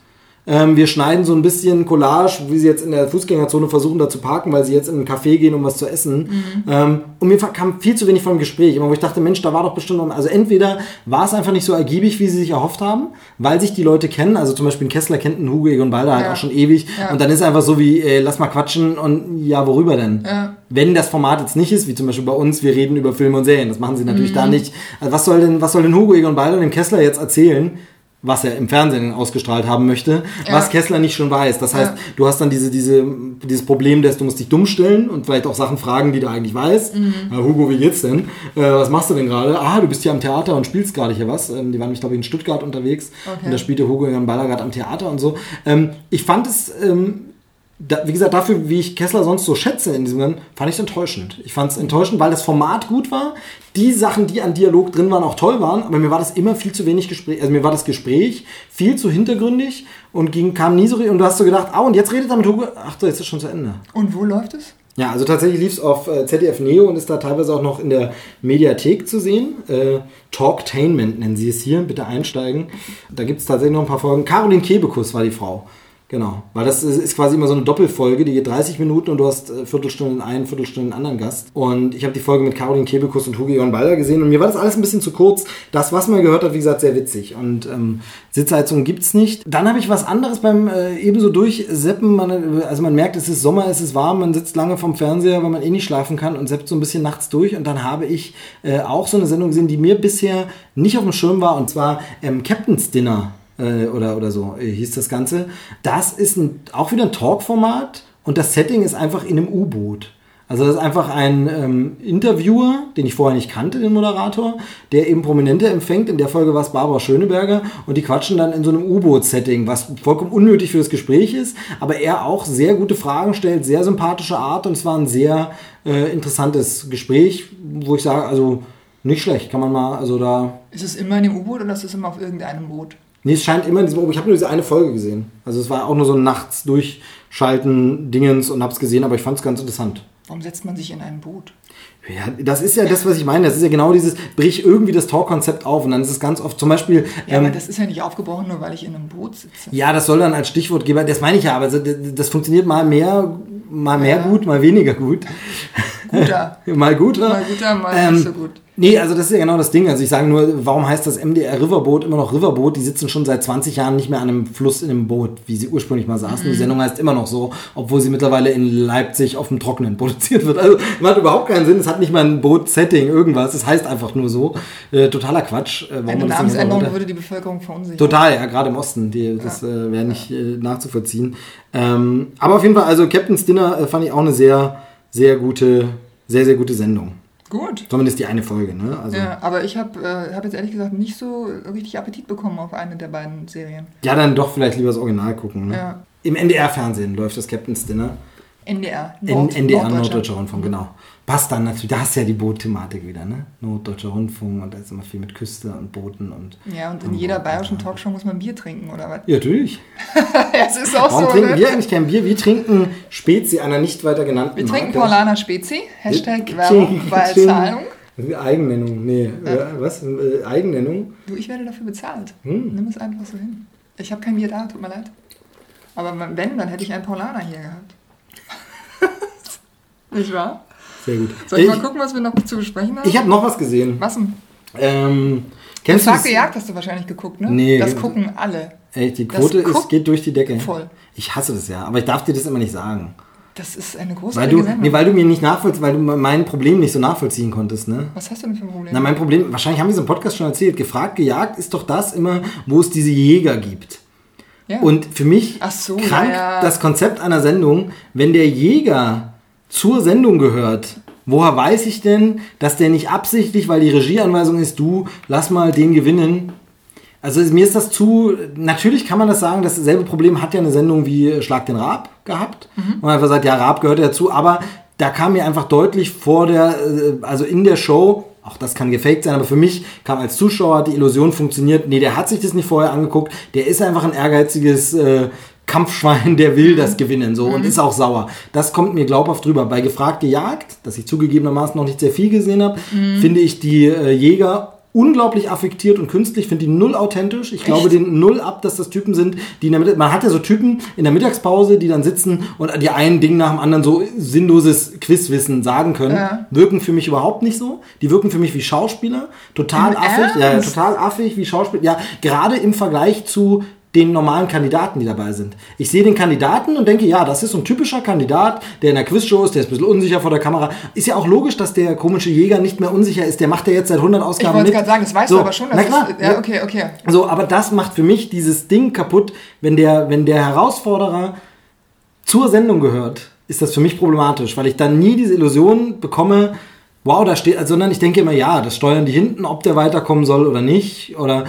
Ähm, wir schneiden so ein bisschen Collage, wie sie jetzt in der Fußgängerzone versuchen, da zu parken, weil sie jetzt in einen Café gehen, um was zu essen. Mhm. Ähm, und mir kam viel zu wenig vom Gespräch, wo ich dachte, Mensch, da war doch bestimmt noch, also entweder war es einfach nicht so ergiebig, wie sie sich erhofft haben, weil sich die Leute kennen, also zum Beispiel ein Kessler kennt einen Hugo Egon Balder halt ja. halt auch schon ewig ja. und dann ist einfach so wie, ey, lass mal quatschen und ja, worüber denn? Ja. Wenn das Format jetzt nicht ist, wie zum Beispiel bei uns, wir reden über Filme und Serien, das machen sie natürlich mhm. da nicht. Also was soll denn, was soll denn Hugo Egon Balder dem Kessler jetzt erzählen? Was er im Fernsehen ausgestrahlt haben möchte, ja. was Kessler nicht schon weiß. Das heißt, ja. du hast dann diese, diese, dieses Problem, dass du musst dich dumm stellen und vielleicht auch Sachen fragen, die du eigentlich weißt. Mhm. Hugo, wie geht's denn? Äh, was machst du denn gerade? Ah, du bist hier am Theater und spielst gerade hier was. Ähm, die waren, ich glaube, in Stuttgart unterwegs okay. und da spielte Hugo Jan Baller gerade am Theater und so. Ähm, ich fand es ähm, da, wie gesagt, dafür, wie ich Kessler sonst so schätze in diesem Moment, fand ich es enttäuschend. Ich fand es enttäuschend, weil das Format gut war, die Sachen, die an Dialog drin waren, auch toll waren, aber mir war das immer viel zu wenig Gespräch, also mir war das Gespräch viel zu hintergründig und ging, kam nie so, und du hast so gedacht, ah, und jetzt redet er mit Hugo, ach so, jetzt ist es schon zu Ende. Und wo läuft es? Ja, also tatsächlich lief es auf äh, ZDF Neo und ist da teilweise auch noch in der Mediathek zu sehen. Äh, Talktainment nennen sie es hier, bitte einsteigen. Da gibt es tatsächlich noch ein paar Folgen. Caroline Kebekus war die Frau. Genau, weil das ist quasi immer so eine Doppelfolge, die geht 30 Minuten und du hast Viertelstunden einen, Viertelstunden einen anderen Gast. Und ich habe die Folge mit Caroline Kebekus und Hugo Johann Balder gesehen und mir war das alles ein bisschen zu kurz. Das, was man gehört hat, wie gesagt, sehr witzig. Und ähm, Sitzheizung gibt's nicht. Dann habe ich was anderes beim äh, ebenso durchseppen. Man, also man merkt, es ist Sommer, es ist warm, man sitzt lange vom Fernseher, weil man eh nicht schlafen kann und seppt so ein bisschen nachts durch. Und dann habe ich äh, auch so eine Sendung gesehen, die mir bisher nicht auf dem Schirm war, und zwar ähm, Captain's Dinner äh, oder, oder so äh, hieß das Ganze. Das ist ein, auch wieder ein Talk-Format und das Setting ist einfach in einem U-Boot. Also das ist einfach ein ähm, Interviewer, den ich vorher nicht kannte, den Moderator, der eben Prominente empfängt. In der Folge war es Barbara Schöneberger und die quatschen dann in so einem U-Boot-Setting, was vollkommen unnötig für das Gespräch ist, aber er auch sehr gute Fragen stellt, sehr sympathische Art und es war ein sehr äh, interessantes Gespräch, wo ich sage, also nicht schlecht, kann man mal, also da... Ist es immer in dem U-Boot oder ist es immer auf irgendeinem Boot? Nee, es scheint immer in diesem, ich habe nur diese eine Folge gesehen. Also es war auch nur so ein nachts durchschalten Dingens und hab's gesehen, aber ich fand es ganz interessant. Warum setzt man sich in ein Boot? Ja, das ist ja das, was ich meine. Das ist ja genau dieses, brich irgendwie das Talk-Konzept auf. Und dann ist es ganz oft zum Beispiel. Ja, ähm, aber das ist ja nicht aufgebrochen, nur weil ich in einem Boot sitze. Ja, das soll dann als Stichwort geben. Das meine ich ja, aber das funktioniert mal mehr, mal mehr ja. gut, mal weniger gut. Guter. mal guter. Mal guter, mal ähm, nicht so gut. Nee, also das ist ja genau das Ding. Also ich sage nur, warum heißt das MDR Riverboat immer noch Riverboat? Die sitzen schon seit 20 Jahren nicht mehr an einem Fluss in einem Boot, wie sie ursprünglich mal saßen. Mhm. Die Sendung heißt immer noch so, obwohl sie mittlerweile in Leipzig auf dem Trockenen produziert wird. Also macht überhaupt keinen Sinn. Es hat nicht mal ein Boot-Setting, irgendwas. Es heißt einfach nur so. Äh, totaler Quatsch. Äh, warum Eine Namensänderung würde die Bevölkerung verunsichern. Total, ja, gerade im Osten. Die, das ja. äh, wäre nicht äh, nachzuvollziehen. Ähm, aber auf jeden Fall, also Captain's Dinner äh, fand ich auch eine sehr, sehr gute, sehr, sehr gute Sendung. Gut. Zumindest die eine Folge, ne? Also ja, aber ich habe äh, hab jetzt ehrlich gesagt nicht so richtig Appetit bekommen auf eine der beiden Serien. Ja, dann doch vielleicht lieber das Original gucken, ne? Ja. Im NDR-Fernsehen läuft das Captain's Dinner. NDR. Nord, NDR, Norddeutscher Rundfunk, genau passt dann natürlich, da hast du ja die Bootthematik wieder, ne? Norddeutscher Rundfunk und da ist immer viel mit Küste und Booten und. Ja, und in jeder bayerischen Talkshow muss man Bier trinken, oder was? Ja, natürlich. es ist auch Warum so. trinken ne? wir eigentlich kein Bier? Wir trinken Spezi, einer nicht weiter genannten Wir trinken Paulaner Spezi, Hashtag Werbung bei Zahlung. Eigennennung, nee, ja. was? Äh, Eigennennung? Du, ich werde dafür bezahlt. Hm. Nimm es einfach so hin. Ich habe kein Bier da, tut mir leid. Aber wenn, dann hätte ich einen Paulaner hier gehabt. nicht wahr? Sehr gut. Soll ich, ich mal gucken, was wir noch zu besprechen haben? Ich habe noch was gesehen. Was denn? Ähm, kennst Tag gejagt hast du wahrscheinlich geguckt, ne? Nee. Das gucken alle. Ey, die Quote ist, geht durch die Decke. Voll. Ich hasse das ja, aber ich darf dir das immer nicht sagen. Das ist eine große weil du. Nee, weil du mir nicht nachvollziehst, weil du mein Problem nicht so nachvollziehen konntest, ne? Was hast du denn für ein Problem? Na, mein Problem, wahrscheinlich haben wir es im Podcast schon erzählt, gefragt, gejagt ist doch das immer, wo es diese Jäger gibt. Ja. Und für mich so, krank ja. das Konzept einer Sendung, wenn der Jäger zur Sendung gehört, woher weiß ich denn, dass der nicht absichtlich, weil die Regieanweisung ist, du, lass mal den gewinnen. Also mir ist das zu, natürlich kann man das sagen, dasselbe Problem hat ja eine Sendung wie Schlag den Raab gehabt. Mhm. Und einfach sagt, ja, Raab gehört dazu, aber da kam mir einfach deutlich vor der, äh, also in der Show, auch das kann gefaked sein, aber für mich kam als Zuschauer die Illusion funktioniert, nee, der hat sich das nicht vorher angeguckt, der ist einfach ein ehrgeiziges äh, Kampfschwein, der will das gewinnen so mhm. und ist auch sauer. Das kommt mir glaubhaft drüber. Bei Gefragte Jagd, das ich zugegebenermaßen noch nicht sehr viel gesehen habe, mhm. finde ich die äh, Jäger unglaublich affektiert und künstlich, finde die null authentisch. Ich Echt? glaube den null ab, dass das Typen sind, die in der Mitte, man hat ja so Typen in der Mittagspause, die dann sitzen und die ein Ding nach dem anderen so sinnloses Quizwissen sagen können. Ja. Wirken für mich überhaupt nicht so. Die wirken für mich wie Schauspieler, total Im affig, ja, total affig wie Schauspieler. Ja, gerade im Vergleich zu den normalen Kandidaten, die dabei sind. Ich sehe den Kandidaten und denke, ja, das ist so ein typischer Kandidat, der in der Quizshow ist, der ist ein bisschen unsicher vor der Kamera. Ist ja auch logisch, dass der komische Jäger nicht mehr unsicher ist. Der macht ja jetzt seit 100 Ausgaben. Ich wollte gerade sagen, das weißt so, du aber schon. na klar. Ist, ja, okay, okay. So, aber das macht für mich dieses Ding kaputt, wenn der, wenn der Herausforderer zur Sendung gehört, ist das für mich problematisch, weil ich dann nie diese Illusion bekomme, wow, da steht, sondern ich denke immer, ja, das steuern die hinten, ob der weiterkommen soll oder nicht, oder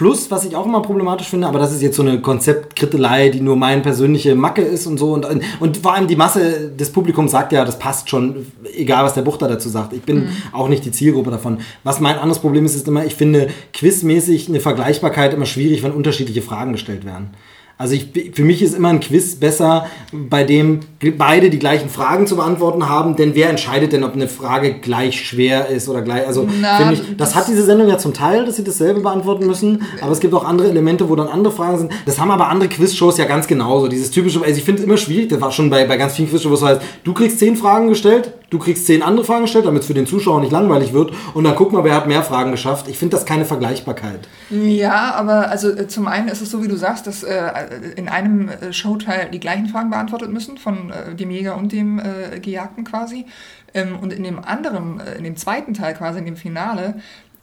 Plus, was ich auch immer problematisch finde, aber das ist jetzt so eine Konzeptkrittelei, die nur meine persönliche Macke ist und so. Und, und vor allem die Masse des Publikums sagt ja, das passt schon, egal was der Buchter dazu sagt. Ich bin mhm. auch nicht die Zielgruppe davon. Was mein anderes Problem ist, ist immer, ich finde quizmäßig eine Vergleichbarkeit immer schwierig, wenn unterschiedliche Fragen gestellt werden. Also ich, für mich ist immer ein Quiz besser, bei dem beide die gleichen Fragen zu beantworten haben, denn wer entscheidet denn, ob eine Frage gleich schwer ist oder gleich, also Na, ich, das, das, hat diese Sendung ja zum Teil, dass sie dasselbe beantworten müssen, aber es gibt auch andere Elemente, wo dann andere Fragen sind. Das haben aber andere Quizshows ja ganz genauso, dieses typische, also ich finde es immer schwierig, das war schon bei, bei ganz vielen Quizshows, wo es heißt, du kriegst zehn Fragen gestellt, du kriegst zehn andere Fragen gestellt, damit es für den Zuschauer nicht langweilig wird und dann guck mal, wer hat mehr Fragen geschafft. Ich finde das keine Vergleichbarkeit. Ja, aber also äh, zum einen ist es so, wie du sagst, dass äh, in einem äh, Showteil die gleichen Fragen beantwortet müssen, von äh, dem Jäger und dem äh, Gejagten quasi. Ähm, und in dem anderen, äh, in dem zweiten Teil quasi, in dem Finale,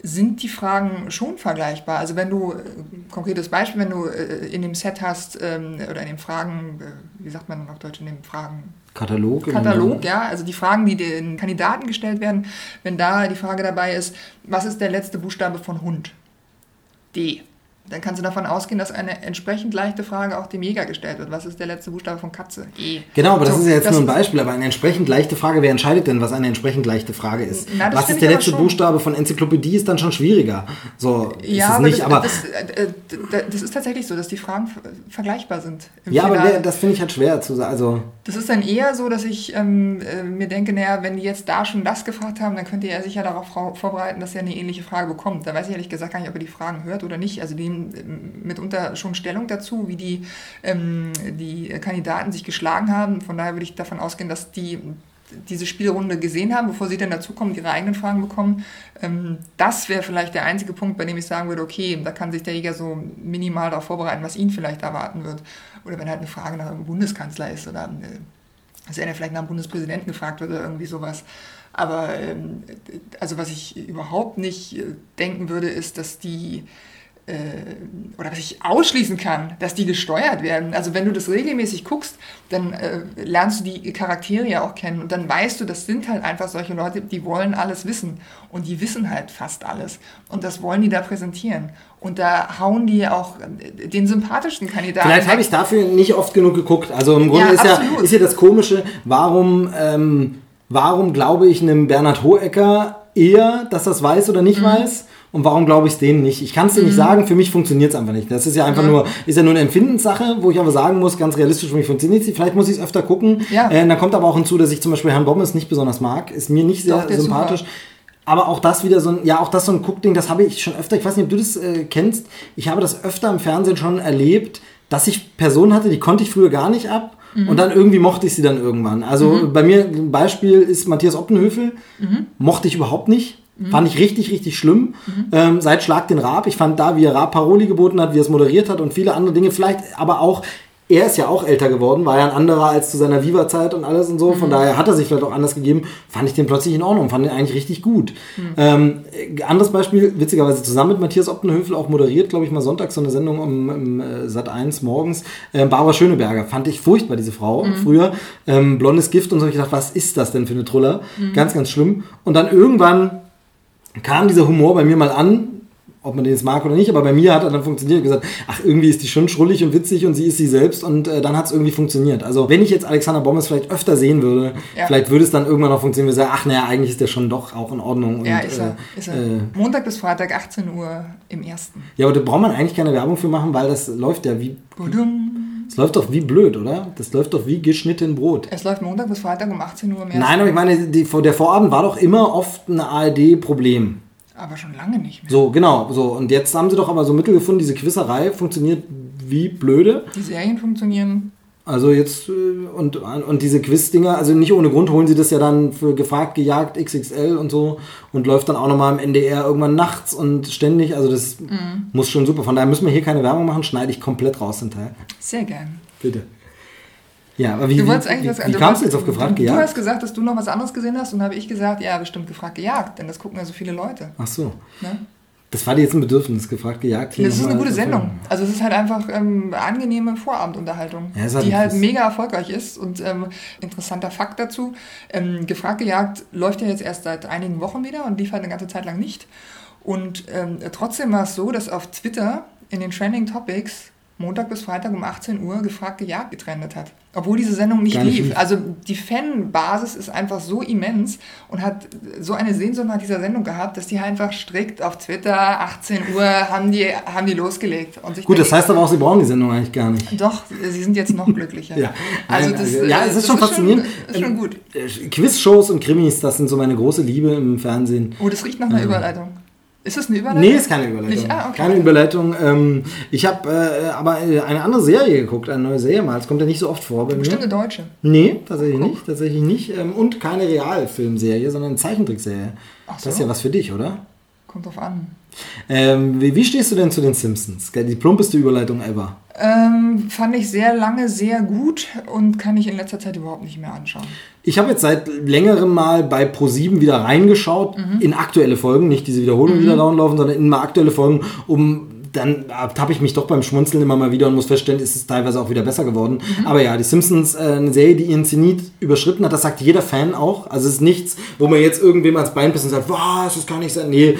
sind die Fragen schon vergleichbar. Also wenn du, konkretes Beispiel, wenn du in dem Set hast ähm, oder in den Fragen, wie sagt man auf Deutsch, in den Fragen... Katalog. Katalog, ja. Also die Fragen, die den Kandidaten gestellt werden, wenn da die Frage dabei ist, was ist der letzte Buchstabe von Hund? D. Dann kannst du davon ausgehen, dass eine entsprechend leichte Frage auch dem Jäger gestellt wird. Was ist der letzte Buchstabe von Katze? E. Genau, aber so, das ist ja jetzt nur ein Beispiel. Aber eine entsprechend leichte Frage, wer entscheidet denn, was eine entsprechend leichte Frage ist? Na, was ist der letzte Buchstabe von Enzyklopädie, ist dann schon schwieriger. So ja, ist es nicht, aber, das, äh, das, ist tatsächlich so, dass die Fragen vergleichbar sind. Ja, Finale. aber das finde ich halt schwer zu sagen. Also das ist dann eher so, dass ich ähm, äh, mir denke, naja, wenn die jetzt da schon das gefragt haben, dann könnte er sich ja darauf vorbereiten, dass er eine ähnliche Frage bekommt. Da weiß ich ehrlich gesagt gar nicht, ob er die Fragen hört oder nicht. Also die mit mitunter schon Stellung dazu, wie die, ähm, die Kandidaten sich geschlagen haben. Von daher würde ich davon ausgehen, dass die diese Spielrunde gesehen haben, bevor sie dann dazukommen, ihre eigenen Fragen bekommen. Ähm, das wäre vielleicht der einzige Punkt, bei dem ich sagen würde, okay, da kann sich der Jäger so minimal darauf vorbereiten, was ihn vielleicht erwarten wird. Oder wenn halt eine Frage nach einem Bundeskanzler ist oder äh, dass er vielleicht nach dem Bundespräsidenten gefragt wird oder irgendwie sowas. Aber ähm, also was ich überhaupt nicht äh, denken würde, ist, dass die äh, oder was ich ausschließen kann, dass die gesteuert werden. Also wenn du das regelmäßig guckst, dann äh, lernst du die Charaktere ja auch kennen und dann weißt du, das sind halt einfach solche Leute, die wollen alles wissen und die wissen halt fast alles und das wollen die da präsentieren. Und da hauen die auch äh, den sympathischsten Kandidaten. Vielleicht habe ich dafür nicht oft genug geguckt. Also im Grunde ja, ist, ja, ist ja das Komische, warum, ähm, warum glaube ich einem Bernhard Hohecker eher, dass das weiß oder nicht mhm. weiß? Und warum glaube ich es denen nicht? Ich kann es dir mhm. nicht sagen, für mich funktioniert es einfach nicht. Das ist ja einfach mhm. nur, ist ja nur eine Empfindenssache, wo ich aber sagen muss, ganz realistisch, für mich funktioniert es. Vielleicht muss ich es öfter gucken. Ja. Äh, dann kommt aber auch hinzu, dass ich zum Beispiel Herrn Bommes nicht besonders mag. Ist mir nicht sehr Doch, sympathisch. Aber auch das wieder so ein, ja, auch das so ein Guckding, das habe ich schon öfter, ich weiß nicht, ob du das äh, kennst, ich habe das öfter im Fernsehen schon erlebt, dass ich Personen hatte, die konnte ich früher gar nicht ab. Mhm. Und dann irgendwie mochte ich sie dann irgendwann. Also mhm. bei mir, ein Beispiel ist Matthias Optenhöfel. Mhm. Mochte ich überhaupt nicht. Mhm. Fand ich richtig, richtig schlimm. Mhm. Ähm, seit Schlag den Raab. Ich fand da, wie er Raab Paroli geboten hat, wie er es moderiert hat und viele andere Dinge. Vielleicht aber auch, er ist ja auch älter geworden, war ja ein anderer als zu seiner Viva-Zeit und alles und so. Von mhm. daher hat er sich vielleicht auch anders gegeben. Fand ich den plötzlich in Ordnung, fand den eigentlich richtig gut. Mhm. Ähm, anderes Beispiel, witzigerweise zusammen mit Matthias Optenhöfel auch moderiert, glaube ich, mal sonntags so eine Sendung um, um äh, Sat 1 morgens. Äh, Barbara Schöneberger, fand ich furchtbar, diese Frau, mhm. früher. Ähm, blondes Gift und so. Ich gedacht, was ist das denn für eine Truller? Mhm. Ganz, ganz schlimm. Und dann irgendwann kam dieser Humor bei mir mal an, ob man den jetzt mag oder nicht, aber bei mir hat er dann funktioniert und gesagt, ach, irgendwie ist die schon schrullig und witzig und sie ist sie selbst und äh, dann hat es irgendwie funktioniert. Also wenn ich jetzt Alexander Bommes vielleicht öfter sehen würde, ja. vielleicht würde es dann irgendwann noch funktionieren, wir sagen, ach naja, eigentlich ist der schon doch auch in Ordnung. Ja, und, ist er. Äh, ist er. Äh, Montag bis Freitag, 18 Uhr im ersten. Ja, aber da braucht man eigentlich keine Werbung für machen, weil das läuft ja wie... Es läuft doch wie blöd, oder? Das läuft doch wie geschnitten Brot. Es läuft Montag bis Freitag um 18 Uhr ersten. Nein, aber ich meine, die, der Vorabend war doch immer oft ein ARD-Problem. Aber schon lange nicht mehr. So, genau. So. Und jetzt haben sie doch aber so Mittel gefunden, diese Quizerei funktioniert wie blöde. Die Serien funktionieren. Also jetzt, äh, und, und diese Quiz-Dinger, also nicht ohne Grund holen sie das ja dann für gefragt, gejagt, XXL und so und läuft dann auch nochmal im NDR irgendwann nachts und ständig. Also das mhm. muss schon super. Von daher müssen wir hier keine Werbung machen, schneide ich komplett raus den Teil. Sehr gern. Bitte. Ja, aber wie, du wolltest eigentlich wie, wie kamst du jetzt auf gefragt gejagt? Du hast gesagt, dass du noch was anderes gesehen hast und habe ich gesagt, ja, bestimmt gefragt gejagt, denn das gucken ja so viele Leute. Ach so. Ne? Das war dir jetzt ein Bedürfnis, gefragt gejagt. Das ist eine gute Sendung. Also es ist halt einfach ähm, angenehme Vorabendunterhaltung, ja, die halt mega erfolgreich ist. Und ähm, interessanter Fakt dazu, ähm, gefragt gejagt läuft ja jetzt erst seit einigen Wochen wieder und lief halt eine ganze Zeit lang nicht. Und ähm, trotzdem war es so, dass auf Twitter in den Trending Topics Montag bis Freitag um 18 Uhr gefragt gejagt getrennt hat. Obwohl diese Sendung nicht, nicht lief. Also die Fanbasis ist einfach so immens und hat so eine Sehnsucht nach dieser Sendung gehabt, dass die einfach strikt auf Twitter 18 Uhr haben die, haben die losgelegt. Und Gut, das heißt aber auch, sie brauchen die Sendung eigentlich gar nicht. Doch, sie sind jetzt noch glücklicher. ja. Also das, ja, es ist schon faszinierend. Schon, ist schon gut. Äh, Quizshows und Krimis, das sind so meine große Liebe im Fernsehen. Oh, das riecht nach einer Überleitung. Ist das eine Überleitung? Nee, ist keine Überleitung. Ah, okay. Keine Überleitung. Ähm, ich habe äh, aber äh, eine andere Serie geguckt, eine neue Serie mal. Das kommt ja nicht so oft vor bei mir. Bestimmt eine deutsche. Nee, tatsächlich Guck. nicht. Tatsächlich nicht. Ähm, und keine Realfilmserie, sondern eine Zeichentrickserie. So. Das ist ja was für dich, oder? Kommt drauf an. Ähm, wie, wie, stehst du denn zu den Simpsons? Die plumpeste Überleitung ever. Ähm, fand ich sehr lange sehr gut und kann ich in letzter Zeit überhaupt nicht mehr anschauen. Ich habe jetzt seit längerem mal bei Pro7 wieder reingeschaut, mhm. in aktuelle Folgen, nicht diese Wiederholung, mhm. die da downlaufen, sondern in mal aktuelle Folgen, um dann habe ich mich doch beim Schmunzeln immer mal wieder und muss feststellen, ist es teilweise auch wieder besser geworden. Mhm. Aber ja, die Simpsons, äh, eine Serie, die ihren Zenit überschritten hat, das sagt jeder Fan auch. Also es ist nichts, wo man jetzt irgendwem ans Bein pisst und sagt, was, das kann nicht sein. Nee,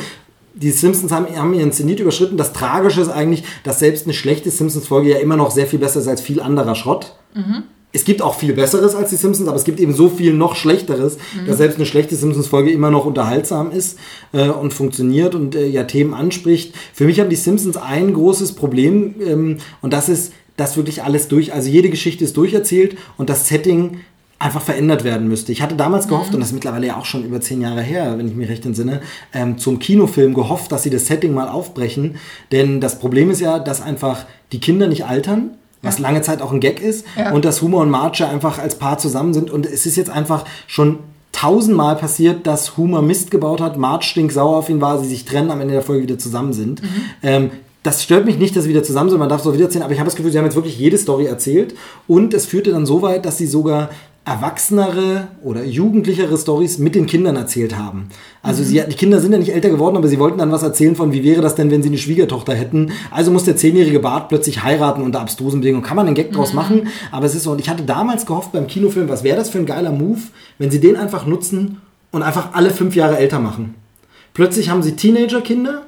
die Simpsons haben, haben ihren Zenit überschritten. Das Tragische ist eigentlich, dass selbst eine schlechte Simpsons-Folge ja immer noch sehr viel besser ist als viel anderer Schrott. Mhm. Es gibt auch viel Besseres als die Simpsons, aber es gibt eben so viel noch Schlechteres, mhm. dass selbst eine schlechte Simpsons-Folge immer noch unterhaltsam ist äh, und funktioniert und äh, ja Themen anspricht. Für mich haben die Simpsons ein großes Problem ähm, und das ist, dass wirklich alles durch, also jede Geschichte ist durcherzählt und das Setting einfach verändert werden müsste. Ich hatte damals gehofft, mhm. und das ist mittlerweile ja auch schon über zehn Jahre her, wenn ich mich recht entsinne, ähm, zum Kinofilm gehofft, dass sie das Setting mal aufbrechen. Denn das Problem ist ja, dass einfach die Kinder nicht altern. was lange Zeit auch ein Gag ist. Ja. Und dass Humor und Marge einfach als Paar zusammen sind. Und es ist jetzt einfach schon tausendmal passiert, dass Humor Mist gebaut hat, Marge stinksauer auf ihn war, sie sich trennen, am Ende der Folge wieder zusammen sind. Ähm, das stört mich nicht, dass sie wieder zusammen sind, man darf es auch wiedererzählen, aber ich habe das Gefühl, sie haben jetzt wirklich jede Story erzählt und es führte dann so weit, dass sie sogar erwachsenere oder jugendlichere Stories mit den Kindern erzählt haben. Also sie, die Kinder sind ja nicht älter geworden, aber sie wollten dann was erzählen von, wie wäre das denn, wenn sie eine Schwiegertochter hätten. Also muss der zehnjährige Bart plötzlich heiraten unter abstrusen Bedingungen. Kann man einen Gag draus machen, aber es ist so, und ich hatte damals gehofft beim Kinofilm, was wäre das für ein geiler Move, wenn sie den einfach nutzen und einfach alle fünf Jahre älter machen. Plötzlich haben sie Teenagerkinder,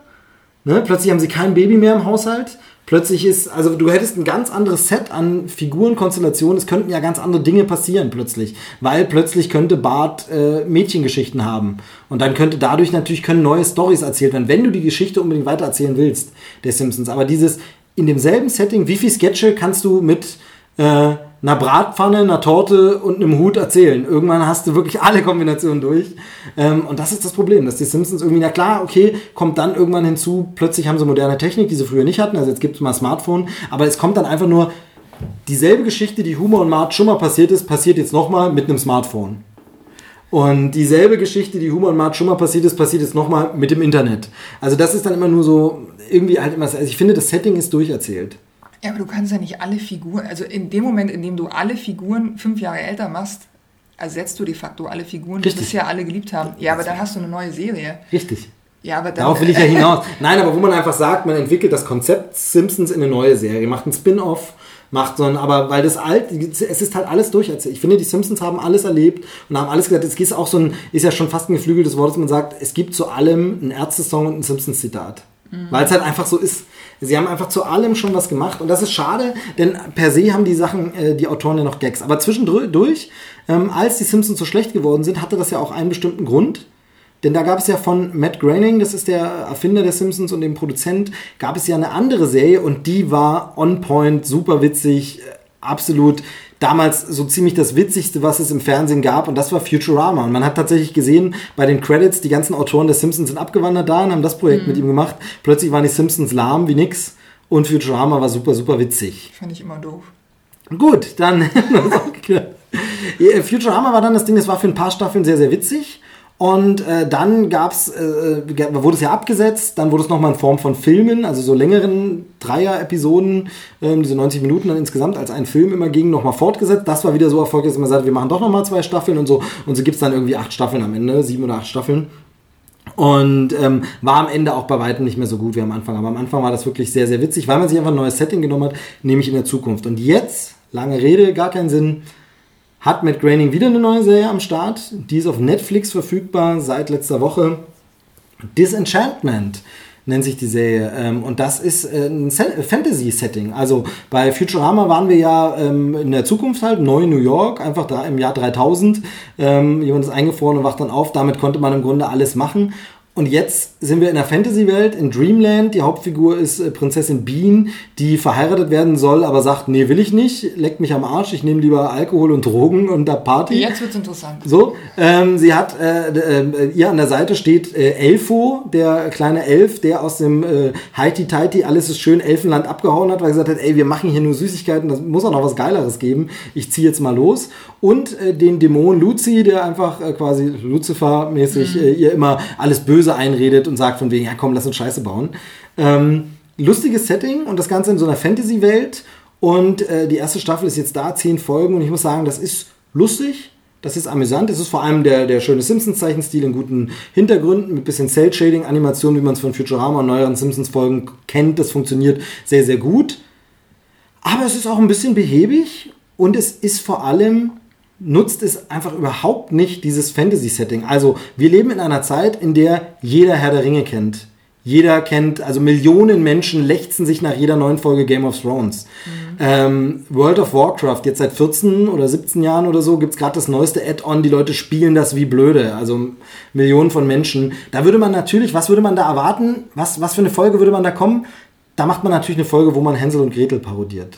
ne? plötzlich haben sie kein Baby mehr im Haushalt. Plötzlich ist, also du hättest ein ganz anderes Set an Figurenkonstellationen. Es könnten ja ganz andere Dinge passieren plötzlich, weil plötzlich könnte Bart äh, Mädchengeschichten haben und dann könnte dadurch natürlich können neue Stories erzählt werden, wenn du die Geschichte unbedingt weitererzählen willst der Simpsons. Aber dieses in demselben Setting, wie viel Sketche kannst du mit äh, einer Bratpfanne, einer Torte und einem Hut erzählen. Irgendwann hast du wirklich alle Kombinationen durch. Ähm, und das ist das Problem, dass die Simpsons irgendwie, na klar, okay, kommt dann irgendwann hinzu, plötzlich haben sie moderne Technik, die sie früher nicht hatten. Also jetzt gibt es mal Smartphone, aber es kommt dann einfach nur dieselbe Geschichte, die Humor und Mart schon mal passiert ist, passiert jetzt nochmal mit einem Smartphone. Und dieselbe Geschichte, die Humor und Mart schon mal passiert ist, passiert jetzt nochmal mit dem Internet. Also das ist dann immer nur so, irgendwie halt immer, also ich finde, das Setting ist durcherzählt. Ja, aber du kannst ja nicht alle Figuren, also in dem Moment, in dem du alle Figuren fünf Jahre älter machst, ersetzt du de facto alle Figuren, die Richtig. bisher alle geliebt haben. Ja, aber dann hast du eine neue Serie. Richtig. Ja, aber dann. Darauf will ich ja hinaus. Nein, aber wo man einfach sagt, man entwickelt das Konzept Simpsons in eine neue Serie, macht einen Spin-off, macht so ein, aber weil das alt, es ist halt alles durcherzählt. Ich finde, die Simpsons haben alles erlebt und haben alles gesagt. Es ist auch so ein, ist ja schon fast ein geflügeltes Wort, dass man sagt, es gibt zu allem einen Ärzte-Song und ein Simpsons-Zitat. Weil es halt einfach so ist. Sie haben einfach zu allem schon was gemacht und das ist schade, denn per se haben die Sachen, äh, die Autoren ja noch Gags. Aber zwischendurch, ähm, als die Simpsons so schlecht geworden sind, hatte das ja auch einen bestimmten Grund. Denn da gab es ja von Matt Groening, das ist der Erfinder der Simpsons und dem Produzent, gab es ja eine andere Serie und die war on point, super witzig, äh, absolut damals so ziemlich das Witzigste, was es im Fernsehen gab und das war Futurama. Und man hat tatsächlich gesehen, bei den Credits, die ganzen Autoren der Simpsons sind abgewandert da und haben das Projekt mit ihm gemacht. Plötzlich waren die Simpsons lahm wie nix und Futurama war super, super witzig. Fand ich immer doof. Gut, dann. Ja, Futurama war dann das Ding, das war für ein paar Staffeln sehr, sehr witzig. Und äh, dann gab's, äh, wurde es ja abgesetzt, dann wurde es nochmal in Form von Filmen, also so längeren Dreier-Episoden, ähm, diese 90 Minuten dann insgesamt als ein Film immer ging, nochmal fortgesetzt. Das war wieder so erfolgreich, dass man sagt, wir machen doch nochmal zwei Staffeln und so. Und so gibt's dann irgendwie acht Staffeln am Ende, sieben oder acht Staffeln. Und ähm, war am Ende auch bei weitem nicht mehr so gut wie am Anfang. Aber am Anfang war das wirklich sehr, sehr witzig, weil man sich einfach ein neues Setting genommen hat, nämlich in der Zukunft. Und jetzt, lange Rede, gar keinen Sinn, hat Matt Groening wieder eine neue Serie am Start. Die ist auf Netflix verfügbar seit letzter Woche. Disenchantment nennt sich die Serie. Ähm, und das ist äh, ein Se- Fantasy-Setting. Also bei Futurama waren wir ja ähm, in der Zukunft halt, neu New York, einfach da im Jahr 3000. Ähm, jemand ist eingefroren und wacht dann auf. Damit konnte man im Grunde alles machen. Und jetzt sind wir in der Fantasy-Welt, in Dreamland. Die Hauptfigur ist äh, Prinzessin Bean, die verheiratet werden soll, aber sagt, nee, will ich nicht, leckt mich am Arsch, ich nehme lieber Alkohol und Drogen und da Party. Jetzt wird's interessant. So, ähm, sie hat, äh, äh, ihr an der Seite steht äh, Elfo, der kleine Elf, der aus dem äh, Heiti Teiti, alles ist schön, Elfenland abgehauen hat, weil er gesagt hat, ey, wir machen hier nur Süßigkeiten, das muss auch noch was Geileres geben, ich ziehe jetzt mal los. Und äh, den Dämon Luzi, der einfach äh, quasi Lucifer-mäßig äh, ihr immer alles Böse einredet und sagt von wegen, ja komm, lass uns Scheiße bauen. Ähm, lustiges Setting und das Ganze in so einer Fantasy-Welt. Und äh, die erste Staffel ist jetzt da, zehn Folgen. Und ich muss sagen, das ist lustig, das ist amüsant. Es ist vor allem der, der schöne Simpsons-Zeichenstil in guten Hintergründen mit bisschen Cell-Shading-Animation, wie man es von Futurama und neueren Simpsons-Folgen kennt. Das funktioniert sehr, sehr gut. Aber es ist auch ein bisschen behäbig und es ist vor allem, nutzt es einfach überhaupt nicht dieses Fantasy-Setting. Also wir leben in einer Zeit, in der jeder Herr der Ringe kennt. Jeder kennt, also Millionen Menschen lechzen sich nach jeder neuen Folge Game of Thrones. Ähm, World of Warcraft, jetzt seit 14 oder 17 Jahren oder so, gibt's gerade das neueste Add-on. Die Leute spielen das wie blöde. Also Millionen von Menschen. Da würde man natürlich, was würde man da erwarten? Was, was für eine Folge würde man da kommen? Da macht man natürlich eine Folge, wo man Hänsel und Gretel parodiert.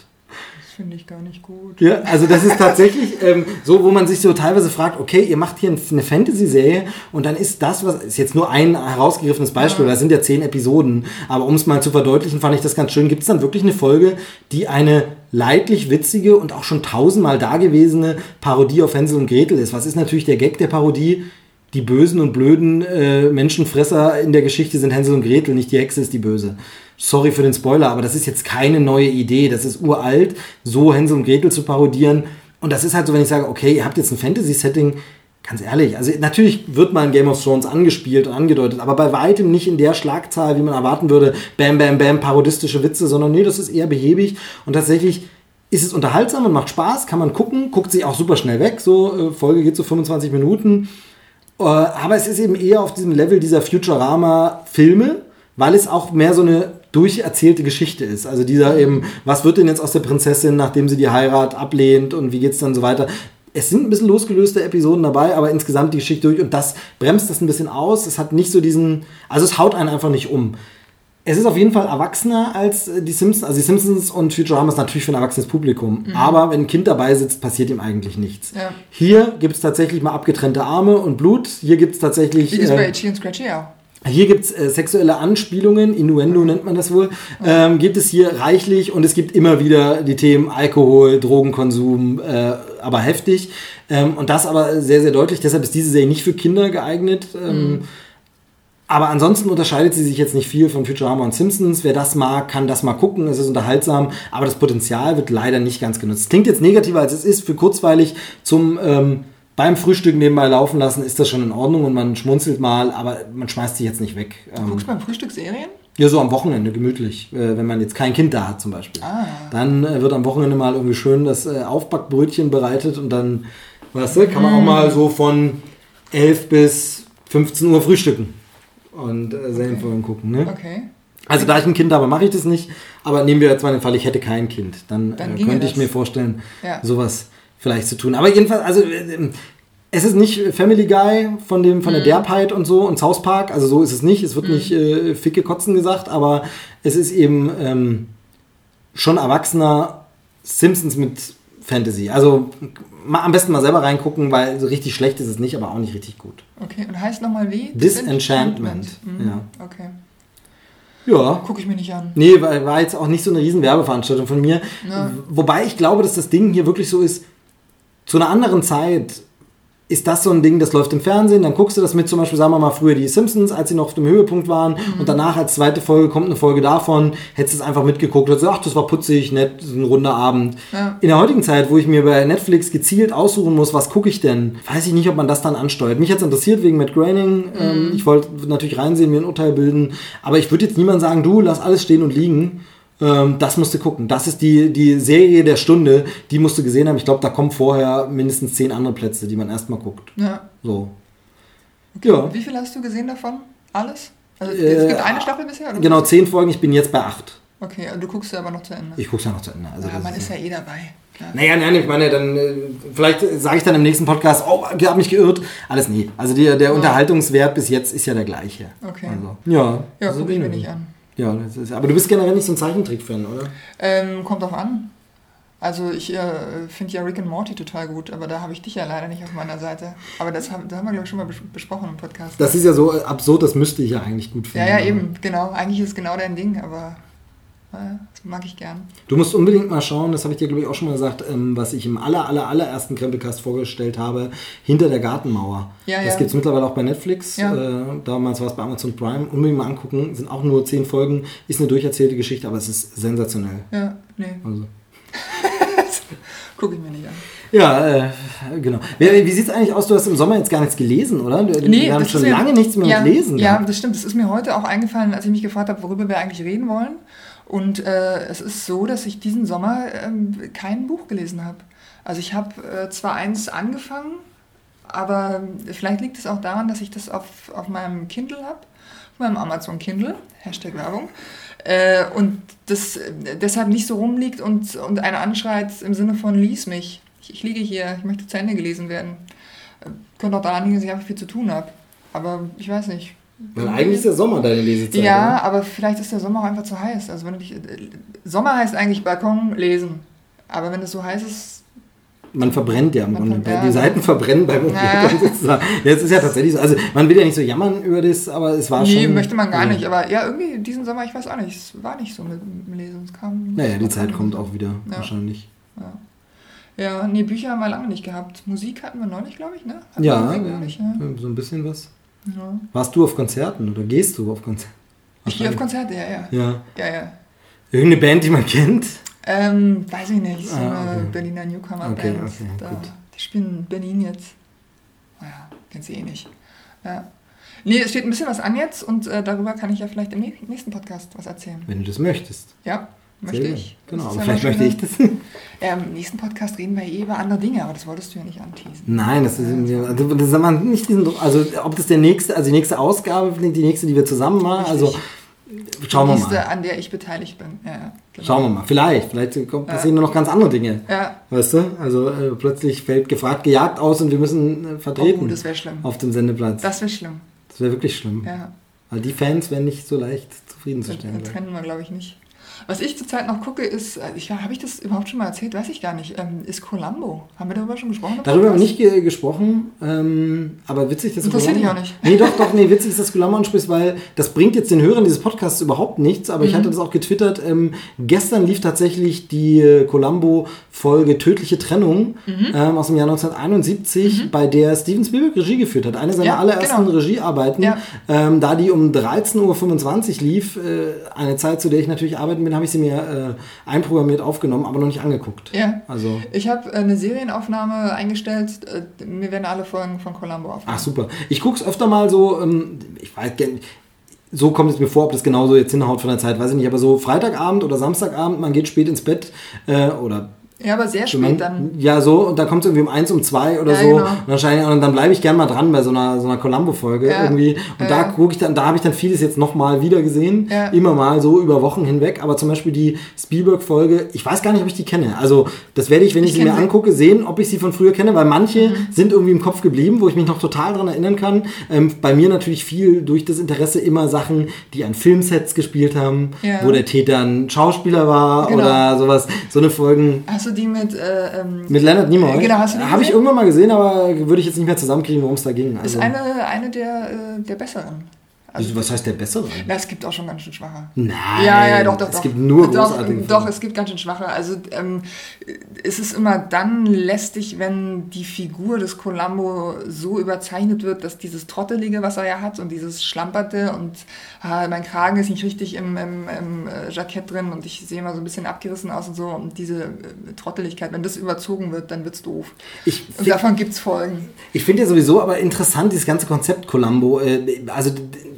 Finde ich gar nicht gut. Ja, also das ist tatsächlich ähm, so, wo man sich so teilweise fragt, okay, ihr macht hier eine Fantasy-Serie und dann ist das, was ist jetzt nur ein herausgegriffenes Beispiel, ja. das sind ja zehn Episoden, aber um es mal zu verdeutlichen, fand ich das ganz schön, gibt es dann wirklich eine Folge, die eine leidlich witzige und auch schon tausendmal dagewesene Parodie auf Hänsel und Gretel ist. Was ist natürlich der Gag der Parodie? Die bösen und blöden äh, Menschenfresser in der Geschichte sind Hänsel und Gretel, nicht die Hexe ist die böse sorry für den Spoiler, aber das ist jetzt keine neue Idee. Das ist uralt, so Hänsel und Gretel zu parodieren. Und das ist halt so, wenn ich sage, okay, ihr habt jetzt ein Fantasy-Setting, ganz ehrlich, also natürlich wird mal in Game of Thrones angespielt und angedeutet, aber bei weitem nicht in der Schlagzahl, wie man erwarten würde, bam, bam, bam, parodistische Witze, sondern nee, das ist eher behäbig. Und tatsächlich ist es unterhaltsam und macht Spaß, kann man gucken, guckt sich auch super schnell weg, so äh, Folge geht so 25 Minuten, äh, aber es ist eben eher auf diesem Level dieser Futurama-Filme, weil es auch mehr so eine durcherzählte Geschichte ist. Also dieser eben, was wird denn jetzt aus der Prinzessin, nachdem sie die Heirat ablehnt und wie geht's dann so weiter. Es sind ein bisschen losgelöste Episoden dabei, aber insgesamt die Geschichte durch und das bremst das ein bisschen aus. Es hat nicht so diesen, also es haut einen einfach nicht um. Es ist auf jeden Fall erwachsener als äh, die Simpsons. Also die Simpsons und Futurama ist natürlich für ein erwachsenes Publikum. Mhm. Aber wenn ein Kind dabei sitzt, passiert ihm eigentlich nichts. Ja. Hier gibt es tatsächlich mal abgetrennte Arme und Blut. Hier gibt es tatsächlich. Wie ist äh, bei Itchy und Scratchy auch. Hier gibt es äh, sexuelle Anspielungen, Innuendo nennt man das wohl, ähm, gibt es hier reichlich und es gibt immer wieder die Themen Alkohol, Drogenkonsum, äh, aber heftig. Ähm, und das aber sehr, sehr deutlich. Deshalb ist diese Serie nicht für Kinder geeignet. Ähm, mhm. Aber ansonsten unterscheidet sie sich jetzt nicht viel von Futurama und Simpsons. Wer das mag, kann das mal gucken. Es ist unterhaltsam, aber das Potenzial wird leider nicht ganz genutzt. Klingt jetzt negativer, als es ist. Für kurzweilig zum ähm, beim Frühstück nebenbei laufen lassen, ist das schon in Ordnung und man schmunzelt mal, aber man schmeißt sich jetzt nicht weg. Du guckst ähm, beim Frühstück Serien? Ja, so am Wochenende gemütlich, äh, wenn man jetzt kein Kind da hat zum Beispiel. Ah. Dann äh, wird am Wochenende mal irgendwie schön das äh, Aufbackbrötchen bereitet und dann, weißt du, kann man auch mm. mal so von 11 bis 15 Uhr frühstücken und äh, Serienfolgen okay. gucken. Ne? Okay. Also da ich ein Kind habe, mache ich das nicht. Aber nehmen wir jetzt mal den Fall, ich hätte kein Kind. Dann, dann äh, könnte ich mir vorstellen, ja. sowas vielleicht zu tun. Aber jedenfalls, also äh, es ist nicht Family Guy von dem von der mhm. Derbheit und so und South Park, also so ist es nicht. Es wird mhm. nicht äh, ficke Kotzen gesagt, aber es ist eben ähm, schon erwachsener Simpsons mit Fantasy. Also mal, am besten mal selber reingucken, weil so richtig schlecht ist es nicht, aber auch nicht richtig gut. Okay, und heißt nochmal wie? Disenchantment. Mhm. Ja. Okay. Ja. Gucke ich mir nicht an. Nee, war, war jetzt auch nicht so eine riesen Werbeveranstaltung von mir. Ja. Wobei ich glaube, dass das Ding hier wirklich so ist, zu einer anderen Zeit ist das so ein Ding, das läuft im Fernsehen, dann guckst du das mit, zum Beispiel, sagen wir mal, früher die Simpsons, als sie noch auf dem Höhepunkt waren mhm. und danach als zweite Folge kommt eine Folge davon, hättest du es einfach mitgeguckt und gesagt, ach, das war putzig, nett, ein runder Abend. Ja. In der heutigen Zeit, wo ich mir bei Netflix gezielt aussuchen muss, was gucke ich denn, weiß ich nicht, ob man das dann ansteuert. Mich hat es interessiert wegen Matt Groening, ähm, mhm. ich wollte natürlich reinsehen, mir ein Urteil bilden, aber ich würde jetzt niemand sagen, du, lass alles stehen und liegen ähm, das musst du gucken. Das ist die, die Serie der Stunde, die musst du gesehen haben. Ich glaube, da kommen vorher mindestens zehn andere Plätze, die man erstmal guckt. Ja. So. Okay. Ja. Wie viel hast du gesehen davon? Alles? Also äh, es gibt eine Staffel bisher? Genau, zehn Folgen. Ich bin jetzt bei acht. Okay, und du guckst ja aber noch zu Ende. Ich guck's ja noch zu Ende. Also ja, man ist ja eh dabei. Klar. Naja, nein, ich meine, dann äh, vielleicht sage ich dann im nächsten Podcast, oh, ich habe mich geirrt. Alles nie. Also die, der ja. Unterhaltungswert bis jetzt ist ja der gleiche. Okay. Also, ja, ja gucke ich mir nicht an. Ja, ist, aber du bist generell nicht so ein Zeichentrick-Fan, oder? Ähm, kommt drauf an. Also ich äh, finde ja Rick and Morty total gut, aber da habe ich dich ja leider nicht auf meiner Seite. Aber das haben, das haben wir, glaube ich, schon mal besprochen im Podcast. Das ist ja so absurd, das müsste ich ja eigentlich gut finden. Ja, ja, eben, genau. Eigentlich ist es genau dein Ding, aber das mag ich gern. Du musst unbedingt mal schauen, das habe ich dir, glaube ich, auch schon mal gesagt, ähm, was ich im aller, aller, allerersten Krempelcast vorgestellt habe, hinter der Gartenmauer. Ja, das ja. gibt es mittlerweile auch bei Netflix. Ja. Äh, damals war es bei Amazon Prime. Unbedingt mal angucken. Sind auch nur zehn Folgen. Ist eine durcherzählte Geschichte, aber es ist sensationell. Ja, nee. Also. Gucke ich mir nicht an. Ja, äh, genau. Wie, wie sieht es eigentlich aus? Du hast im Sommer jetzt gar nichts gelesen, oder? Du, nee, wir haben schon lange nichts mehr ja, gelesen. Ja, das stimmt. Das ist mir heute auch eingefallen, als ich mich gefragt habe, worüber wir eigentlich reden wollen. Und äh, es ist so, dass ich diesen Sommer ähm, kein Buch gelesen habe. Also ich habe äh, zwar eins angefangen, aber vielleicht liegt es auch daran, dass ich das auf, auf meinem Kindle habe, auf meinem Amazon Kindle, Hashtag Werbung, äh, und das äh, deshalb nicht so rumliegt und, und einer anschreit im Sinne von, lies mich, ich, ich liege hier, ich möchte zu Ende gelesen werden. Äh, könnte auch daran liegen, dass ich einfach viel zu tun habe. Aber ich weiß nicht. Weil eigentlich ist der Sommer deine Lesezeit. Ja, oder? aber vielleicht ist der Sommer auch einfach zu heiß. Also wenn du dich, Sommer heißt eigentlich Balkon lesen. Aber wenn es so heiß ist, man verbrennt ja im Grunde. ver- Die ja. Seiten verbrennen beim Umblättern sozusagen. Ja, es ist ja tatsächlich so. Also man will ja nicht so jammern über das, aber es war nee, schon. möchte man gar ja. nicht. Aber ja, irgendwie diesen Sommer, ich weiß auch nicht, es war nicht so mit dem Lesen. Es kam. Naja, die Zeit kommt auch wieder, Ja. wahrscheinlich. Ja, nee, Bücher haben wir lange nicht gehabt. Musik hatten wir neulich, glaube ich, ne? Hatten Ja, ja, neulich, ja. so ein bisschen was. Ja. Warst du auf Konzerten oder gehst du auf Konzerten? Ich gehe auf Konzerte, ja, ja. Ja. Ja, ja. Irgendeine Band, die man kennt? Ähm, weiß ich nicht, so Ah, eine okay. Berliner Okay, Newcomer-Band. okay, da, gut. die spielen in Berlin jetzt. Naja, kennst du eh nicht. Ja. Nee, es steht ein bisschen was an jetzt und äh, darüber kann ich ja vielleicht im nächsten Podcast was erzählen. Wenn du das möchtest. Ja, möchte Sehr ich. Genau, Das aber ja vielleicht möchte ich das. Ja, Im nächsten Podcast reden wir eh über andere Dinge, aber das wolltest du ja nicht anteasen. Nein, das ist also, das mal, nicht diesen Druck. Also ob das der nächste, also die nächste Ausgabe, die nächste, die wir zusammen machen, also schauen wir die nächste, mal. an der ich beteiligt bin. Ja, ja, genau. Schauen wir mal. Vielleicht, vielleicht kommt, passieren nur noch ganz andere Dinge. Ja, Weißt du? Also äh, plötzlich fällt gefragt, gejagt aus und wir müssen äh, vertreten oh, das wäre schlimm. auf dem Sendeplatz. Das, Das wäre schlimm. wäre wirklich schlimm. Ja, Weil die Fans wären nicht so leicht das zufriedenzustellen. das trennen wir, glaube ich, nicht. Was ich zurzeit noch gucke, ist, äh, ich habe ich das überhaupt schon mal erzählt, weiß ich gar nicht, ähm, ist Columbo. Haben wir darüber schon gesprochen? Darüber haben wir nicht ge gesprochen, ähm, aber witzig, dass du Interessiert dich auch nicht. Nee, doch, doch, nee, witzig, dass du Guillermo ansprichst, weil das bringt jetzt den Hörern dieses Podcasts überhaupt nichts, aber Mhm. ich hatte das auch getwittert. Ähm, gestern lief tatsächlich die äh, Columbo-Folge Tödliche Trennung Mhm. ähm, aus dem Jahr 1971, bei der Steven Spielberg Regie geführt hat. Eine seiner Ja, allerersten genau. Regiearbeiten. Ja. Ähm, da die um 13.25 Uhr lief, äh, eine Zeit, zu der ich natürlich arbeiten bin, habe ich sie mir äh, einprogrammiert aufgenommen, aber noch nicht angeguckt. Ja. Also. Ich habe eine Serienaufnahme eingestellt. äh, Mir werden alle Folgen von Columbo aufgenommen. Ach super. Ich gucke es öfter mal so, ähm, ich weiß gar nicht, so kommt es mir vor, ob das genauso jetzt hinhaut von der Zeit, weiß ich nicht, aber so Freitagabend oder Samstagabend, man geht spät ins Bett äh, oder Ja, aber sehr spät dann. ja so und dann kommt es irgendwie um eins, um zwei oder Ja, so genau. und, wahrscheinlich, und dann bleibe ich gern mal dran bei so einer, so einer Columbo-Folge Ja. irgendwie und da Ja. gucke ich dann, da habe ich dann vieles jetzt nochmal wieder gesehen, immer mal so über Wochen hinweg, aber zum Beispiel die Spielberg-Folge, ich weiß gar nicht, ob ich die kenne, also das werde ich, wenn ich, Ich sie mir sie. angucke, sehen, ob ich sie von früher kenne, weil manche Mhm. sind irgendwie im Kopf geblieben, wo ich mich noch total dran erinnern kann. Ähm, bei mir natürlich viel durch das Interesse immer Sachen, die an Filmsets gespielt haben, wo der Täter ein Schauspieler war Genau. oder sowas. So eine Folgen Hast du die mit. Äh, ähm, mit Leonard Nimoy. Genau, hast du die Habe ich irgendwann mal gesehen, aber würde ich jetzt nicht mehr zusammenkriegen, worum es da ging. ist Also, eine, eine der, äh, der besseren. Also, was heißt der bessere? Na, es gibt auch schon ganz schön schwache. Nein, Ja, ja, doch, doch, es doch. gibt nur doch, großartige Doch, Filme. es gibt ganz schön schwache. Also ähm, es ist immer dann lästig, wenn die Figur des Columbo so überzeichnet wird, dass dieses Trottelige, was er ja hat, und dieses Schlamperte und ah, mein Kragen ist nicht richtig im, im, im äh, Jackett drin und ich sehe immer so ein bisschen abgerissen aus und so. Und diese äh, Trotteligkeit, wenn das überzogen wird, dann wird's doof. Ich Und davon gibt's Folgen. Ich finde ja sowieso aber interessant, dieses ganze Konzept Columbo. Äh, Also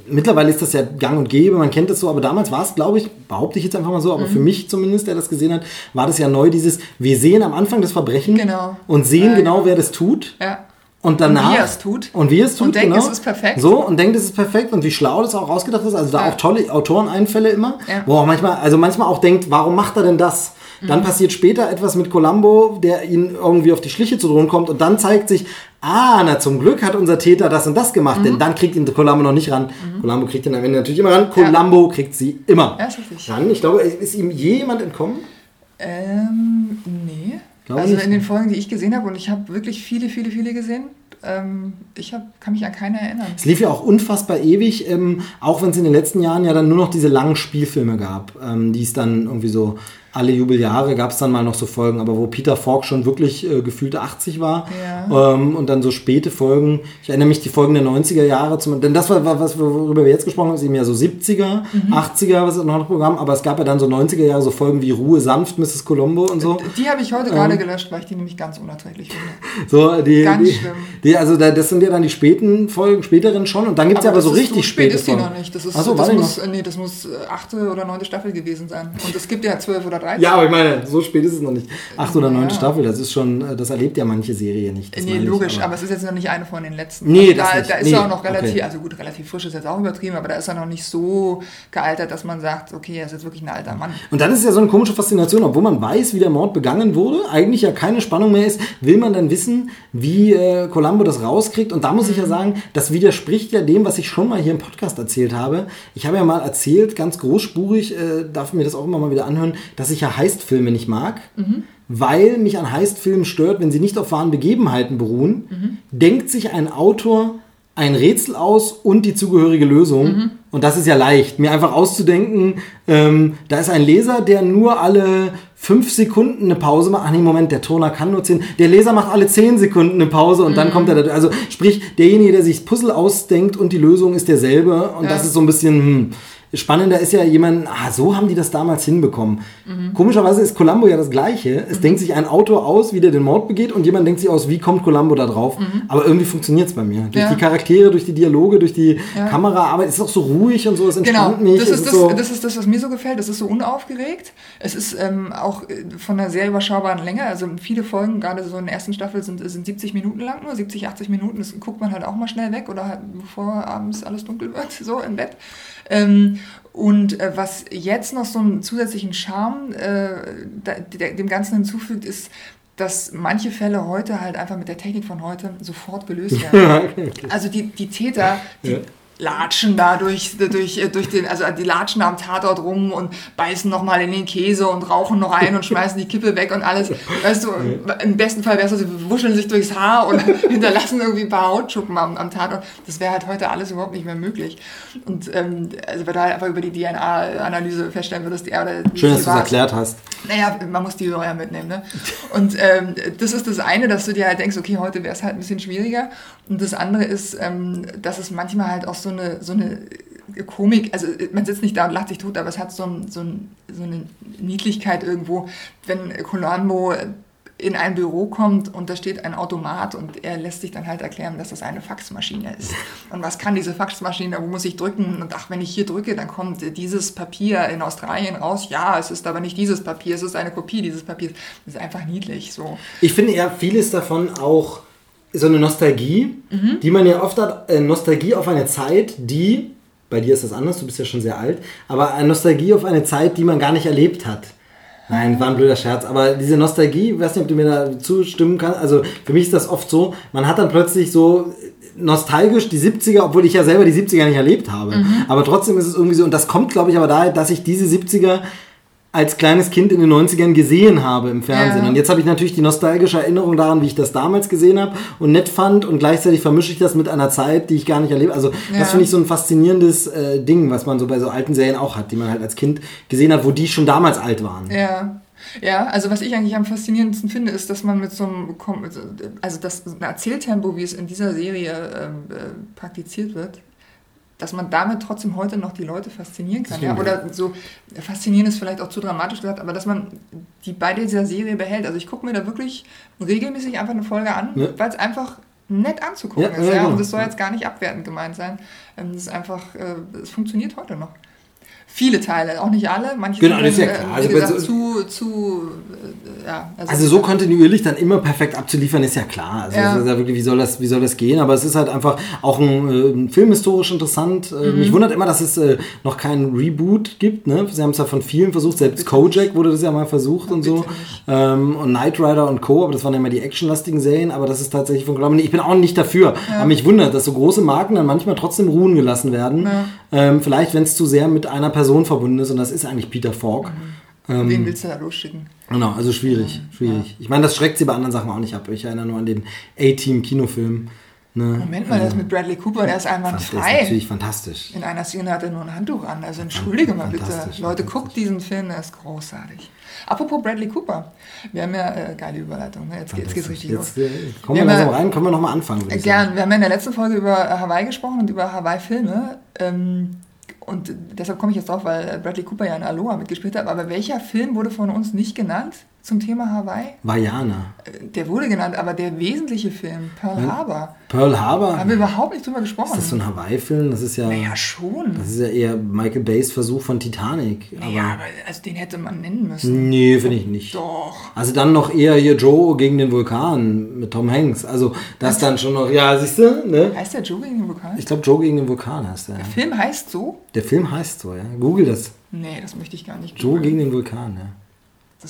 mittlerweile ist das ja gang und gäbe, man kennt das so, aber damals war es, glaube ich, behaupte ich jetzt einfach mal so, aber für Mhm. mich zumindest, der das gesehen hat, war das ja neu, dieses, wir sehen am Anfang das Verbrechen Genau. und sehen genau, genau. wer das tut. Ja. Und danach. wie er es tut. Und wie es tut. Und denkt, genau. es ist perfekt. So, und denkt, es ist perfekt und wie schlau das auch rausgedacht ist. Also da Ja. auch tolle Autoreneinfälle immer. Ja. Wo auch manchmal, also manchmal auch denkt, warum macht er denn das? Dann Mhm. passiert später etwas mit Columbo, der ihn irgendwie auf die Schliche zu drohen kommt und dann zeigt sich, ah, na zum Glück hat unser Täter das und das gemacht, Mhm. denn dann kriegt ihn Columbo noch nicht ran. Columbo kriegt ihn am Ende natürlich immer ran. Columbo kriegt sie immer Ja, ist richtig. ran. Ich glaube, ist ihm jemand entkommen? Ähm, nee. Glaube also in den Folgen, die ich gesehen habe, und ich habe wirklich viele, viele, viele gesehen, ähm, ich hab, kann mich an keine erinnern. Es lief ja auch unfassbar ewig, ähm, auch wenn es in den letzten Jahren ja dann nur noch diese langen Spielfilme gab, ähm, die es dann irgendwie so alle Jubeljahre gab es dann mal noch so Folgen, aber wo Peter Falk schon wirklich äh, gefühlte 80 war Ja. ähm, und dann so späte Folgen. Ich erinnere mich die Folgen der 90er Jahre, zum, denn das war, was, worüber wir jetzt gesprochen haben, ist eben ja so 70er, Mhm. 80er, was ist noch ein Programm, aber es gab ja dann so 90er Jahre so Folgen wie Ruhe sanft, Mrs. Colombo und so. Die habe ich heute gerade gelöscht, weil ich die nämlich ganz unerträglich finde. So, die, Ganz die, schlimm. Die, also da, das sind ja dann die späten Folgen, späteren schon und dann gibt es ja aber so richtig spät späte ist die Folgen. noch nicht. Das, ist, Ach so, das, muss, noch? äh, nee, das muss äh, achte oder neunte Staffel gewesen sein. Und es gibt ja zwölf oder dreizehn. Ja, aber ich meine, so spät ist es noch nicht. Acht oder neunte Ja. Staffel, das ist schon, äh, das erlebt ja manche Serie nicht. Das Nee, meine ich, logisch, aber, es ist jetzt noch nicht eine von den letzten. Nee, also das da, da ist Nee, er auch noch relativ, okay. also gut, relativ frisch ist jetzt auch übertrieben, aber da ist er noch nicht so gealtert, dass man sagt, okay, er ist jetzt wirklich ein alter Mann. Und dann ist es ja so eine komische Faszination, obwohl man weiß, wie der Mord begangen wurde, eigentlich ja keine Spannung mehr ist, will man dann wissen, wie äh, Columbo das rauskriegt. Und da muss ich ja sagen, das widerspricht ja dem, was ich schon mal hier im Podcast erzählt habe. Ich habe ja mal erzählt, ganz großspurig, äh, darf mir das auch immer mal wieder anhören, dass ich ja Heistfilme nicht mag. weil mich an Heistfilmen stört, wenn sie nicht auf wahren Begebenheiten beruhen, mhm. denkt sich ein Autor ein Rätsel aus und die zugehörige Lösung. Mhm. Und das ist ja leicht, mir einfach auszudenken, ähm, da ist ein Leser, der nur alle fünf Sekunden eine Pause macht. Ach nee, Moment, der Toner kann nur zehn. Der Leser macht alle zehn Sekunden eine Pause und mhm. dann kommt er da. Also sprich, derjenige, der sich das Puzzle ausdenkt und die Lösung ist derselbe. Und ja. das ist so ein bisschen, hm, Spannender ist ja jemand, ah, so haben die das damals hinbekommen. Mhm. Komischerweise ist Columbo ja das Gleiche. Es mhm. denkt sich ein Autor aus, wie der den Mord begeht und jemand denkt sich aus, wie kommt Columbo da drauf. Mhm. Aber irgendwie funktioniert es bei mir. Durch ja. die Charaktere, durch die Dialoge, durch die ja. Kameraarbeit. Es ist auch so ruhig und so, es entspannt genau. mich. Das ist, das, so das ist das, was mir so gefällt. Es ist so unaufgeregt. Es ist ähm, auch äh, von einer sehr überschaubaren Länge. Also viele Folgen, gerade so in der ersten Staffel, sind, sind 70 Minuten lang nur, 70, 80 Minuten. Das guckt man halt auch mal schnell weg oder halt bevor abends alles dunkel wird, so im Bett. Ähm, und äh, was jetzt noch so einen zusätzlichen Charme äh, da, dem Ganzen hinzufügt, ist, dass manche Fälle heute halt einfach mit der Technik von heute sofort gelöst werden. Also die, die Täter, die, ja latschen da durch, durch, durch den, also die latschen da am Tatort rum und beißen nochmal in den Käse und rauchen noch ein und schmeißen die Kippe weg und alles. Weißt du, im besten Fall wäre es so, sie wuscheln sich durchs Haar und hinterlassen irgendwie ein paar Hautschuppen am, am Tatort. Das wäre halt heute alles überhaupt nicht mehr möglich. Und ähm, also weil du halt einfach über die DNA-Analyse feststellen würdest, er oder Schön, dass du es erklärt hast. Naja, man muss die Hörer ja mitnehmen, ne? Und ähm, das ist das eine, dass du dir halt denkst, okay, heute wäre es halt ein bisschen schwieriger. Und das andere ist, ähm, dass es manchmal halt auch so eine, so eine Komik, also man sitzt nicht da und lacht sich tot, aber es hat so, ein, so, ein, so eine Niedlichkeit irgendwo, wenn Colombo in ein Büro kommt und da steht ein Automat und er lässt sich dann halt erklären, dass das eine Faxmaschine ist. Und was kann diese Faxmaschine, wo muss ich drücken? Und ach, wenn ich hier drücke, dann kommt dieses Papier in Australien raus. Ja, es ist aber nicht dieses Papier, es ist eine Kopie dieses Papiers. Das ist einfach niedlich so. Ich finde ja vieles davon auch so eine Nostalgie, mhm. die man ja oft hat, äh, Nostalgie auf eine Zeit, die, bei dir ist das anders, du bist ja schon sehr alt, aber eine Nostalgie auf eine Zeit, die man gar nicht erlebt hat. Nein, war ein blöder Scherz, aber diese Nostalgie, ich weiß nicht, ob du mir da zustimmen kannst, also für mich ist das oft so, man hat dann plötzlich so nostalgisch die 70er, obwohl ich ja selber die 70er nicht erlebt habe, mhm. aber trotzdem ist es irgendwie so, und das kommt glaube ich aber daher, dass ich diese 70er als kleines Kind in den 90ern gesehen habe im Fernsehen. Ja. Und jetzt habe ich natürlich die nostalgische Erinnerung daran, wie ich das damals gesehen habe und nett fand und gleichzeitig vermische ich das mit einer Zeit, die ich gar nicht erlebe. Also ja. das finde ich so ein faszinierendes äh, Ding, was man so bei so alten Serien auch hat, die man halt als Kind gesehen hat, wo die schon damals alt waren. Ja. Ja, also was ich eigentlich am faszinierendsten finde, ist, dass man mit so einem, also das ein Erzähltempo, wie es in dieser Serie äh, praktiziert wird, dass man damit trotzdem heute noch die Leute faszinieren kann. Ja? Oder so, faszinieren ist vielleicht auch zu dramatisch gesagt, aber dass man die bei dieser Serie behält. Also ich gucke mir da wirklich regelmäßig einfach eine Folge an, ja. weil es einfach nett anzugucken ja, ist. Ja, genau. Und das soll jetzt gar nicht abwertend gemeint sein. Es ist einfach, äh, es funktioniert heute noch viele Teile, auch nicht alle. Manche genau, sind dann, ja klar. Also gesagt, so, zu, zu äh, ja. Also, also, so kontinuierlich dann immer perfekt abzuliefern, ist ja klar. Also ja. ja wirklich, wie soll, das, wie soll das gehen? Aber es ist halt einfach auch ein, äh, filmhistorisch interessant. Äh, mhm. Mich wundert immer, dass es äh, noch keinen Reboot gibt. Ne? Sie haben es ja von vielen versucht. Selbst Kojak wurde das ja mal versucht und so. Ähm, und Knight Rider und Co. Aber das waren ja immer die actionlastigen Serien. Aber das ist tatsächlich von Glauben. Ich bin auch nicht dafür. Aber mich wundert, dass so große Marken dann manchmal trotzdem ruhen gelassen werden. Ähm, vielleicht, wenn es zu sehr mit einer Person Person verbunden ist und das ist eigentlich Peter Falk. Mhm. Ähm, Wen willst du da losschicken? Genau, also schwierig, schwierig. Ja. Ich meine, das schreckt sie bei anderen Sachen auch nicht ab. Ich erinnere nur an den A-Team-Kinofilm. Ne? Moment mal, das mit Bradley Cooper, der ist einmal frei. Das ist natürlich fantastisch. In einer Szene hat er nur ein Handtuch an. Also entschuldige mal bitte. Leute, guckt diesen Film, der ist großartig. Apropos Bradley Cooper. Wir haben ja, äh, geile Überleitung, ne? jetzt, jetzt geht's richtig jetzt, los. Äh, kommen wir, wir langsam rein, können wir nochmal anfangen. Gern. Wir haben ja in der letzten Folge über Hawaii gesprochen und über Hawaii-Filme. Ähm, und deshalb komme ich jetzt drauf, weil Bradley Cooper ja in Aloha mitgespielt hat. Aber welcher Film wurde von uns nicht genannt zum Thema Hawaii? Vajana. Der wurde genannt, aber der wesentliche Film, Pearl ja. Harbor. Pearl Harbor? Haben wir überhaupt nicht drüber gesprochen. Ist das so ein Hawaii-Film? Das ist ja. Naja, schon. Das ist ja eher Michael Bays Versuch von Titanic. Naja, aber also den hätte man nennen müssen. Nee, finde ich nicht. Doch. Also dann noch eher hier Joe gegen den Vulkan mit Tom Hanks. Also das dann schon noch. Ja, siehst du? Ne? Heißt der Joe gegen den Vulkan? Ich glaube, Joe gegen den Vulkan heißt der. Der Film heißt so? Der Film heißt so, ja. Google das. Nee, das möchte ich gar nicht. Joe gegen den Vulkan, ja.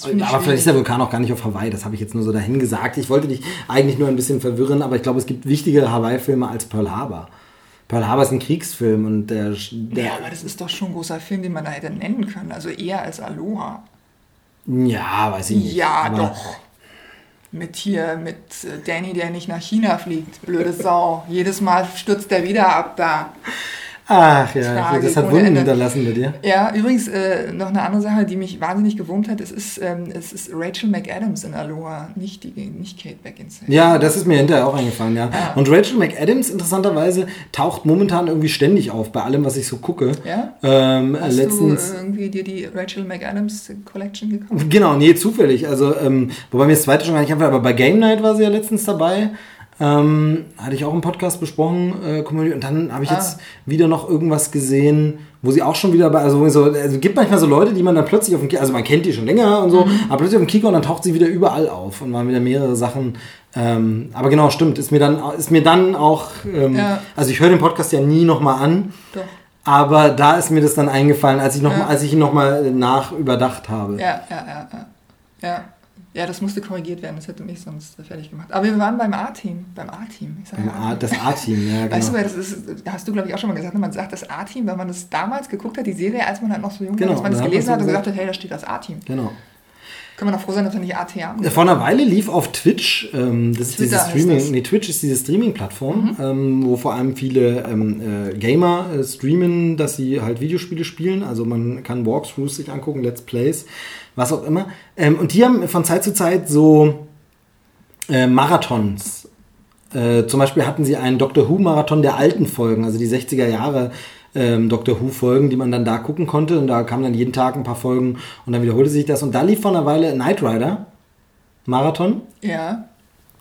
Aber vielleicht ist der Vulkan auch gar nicht auf Hawaii, das habe ich jetzt nur so dahin gesagt. Ich wollte dich eigentlich nur ein bisschen verwirren, aber ich glaube, es gibt wichtigere Hawaii-Filme als Pearl Harbor. Pearl Harbor ist ein Kriegsfilm und der, der. Ja, aber das ist doch schon ein großer Film, den man da hätte nennen können. Also eher als Aloha. Ja, weiß ich nicht. Ja, aber doch. Mit hier, mit äh, Danny, der nicht nach China fliegt. Blöde Sau. Jedes Mal stürzt er wieder ab da. Ach ja, Tragik das hat Wunden hinterlassen bei dir. Ja, übrigens äh, noch eine andere Sache, die mich wahnsinnig gewurmt hat. Es ist, ähm, es ist Rachel McAdams in Aloha, nicht, die, nicht Kate Beckinsale. Ja, das ist mir hinterher auch eingefallen, ja. Und Rachel McAdams, interessanterweise, taucht momentan irgendwie ständig auf bei allem, was ich so gucke. Ja? Ähm, Hast letztens. du irgendwie dir die Rachel McAdams Collection gekauft? Genau, nee, zufällig. Also, ähm, wobei mir das zweite schon gar nicht einfach, aber bei Game Night war sie ja letztens dabei. Ähm, hatte ich auch im Podcast besprochen, äh, Community. Und dann habe ich Ah. jetzt wieder noch irgendwas gesehen, wo sie auch schon wieder bei, also, so, also gibt manchmal so Leute, die man dann plötzlich auf dem Kika, also man kennt die schon länger und so, Mhm. aber plötzlich auf dem Kika und dann taucht sie wieder überall auf und waren wieder mehrere Sachen. Ähm, aber genau, stimmt, ist mir dann, ist mir dann auch, ähm, Ja. also ich höre den Podcast ja nie nochmal an, Doch. aber da ist mir das dann eingefallen, als ich, noch, Ja. mal- als ich ihn nochmal nach überdacht habe. Ja, ja, ja, ja. Ja. Ja, das musste korrigiert werden, das hätte mich sonst fertig gemacht. Aber wir waren beim A-Team. Beim A-Team. Ja das A-Team, ja, genau. Weißt du, das ist, hast du, glaube ich, auch schon mal gesagt, man sagt das A-Team, weil man das damals geguckt hat, die Serie, als man halt noch so jung Genau, war, dass man das gelesen hat und gesagt hat, hey, da steht das A-Team. genau. Können wir noch froh sein, dass wir nicht AT haben? Vor einer Weile lief auf Twitch, ähm, das ist Twitter diese heißt Streaming. Mhm. nee, Twitch ist diese Streaming-Plattform, ähm, wo vor allem viele ähm, äh, Gamer äh, streamen, dass sie halt Videospiele spielen. Also man kann Walkthroughs sich angucken, Let's Plays, was auch immer. Ähm, und die haben von Zeit zu Zeit so äh, Marathons. Äh, zum Beispiel hatten sie einen Doctor Who-Marathon der alten Folgen, also die 60er Jahre ähm, Doctor Who-Folgen, die man dann da gucken konnte. Und da kamen dann jeden Tag ein paar Folgen und dann wiederholte sich das. Und da lief vor einer Weile Knight Rider Marathon. Ja.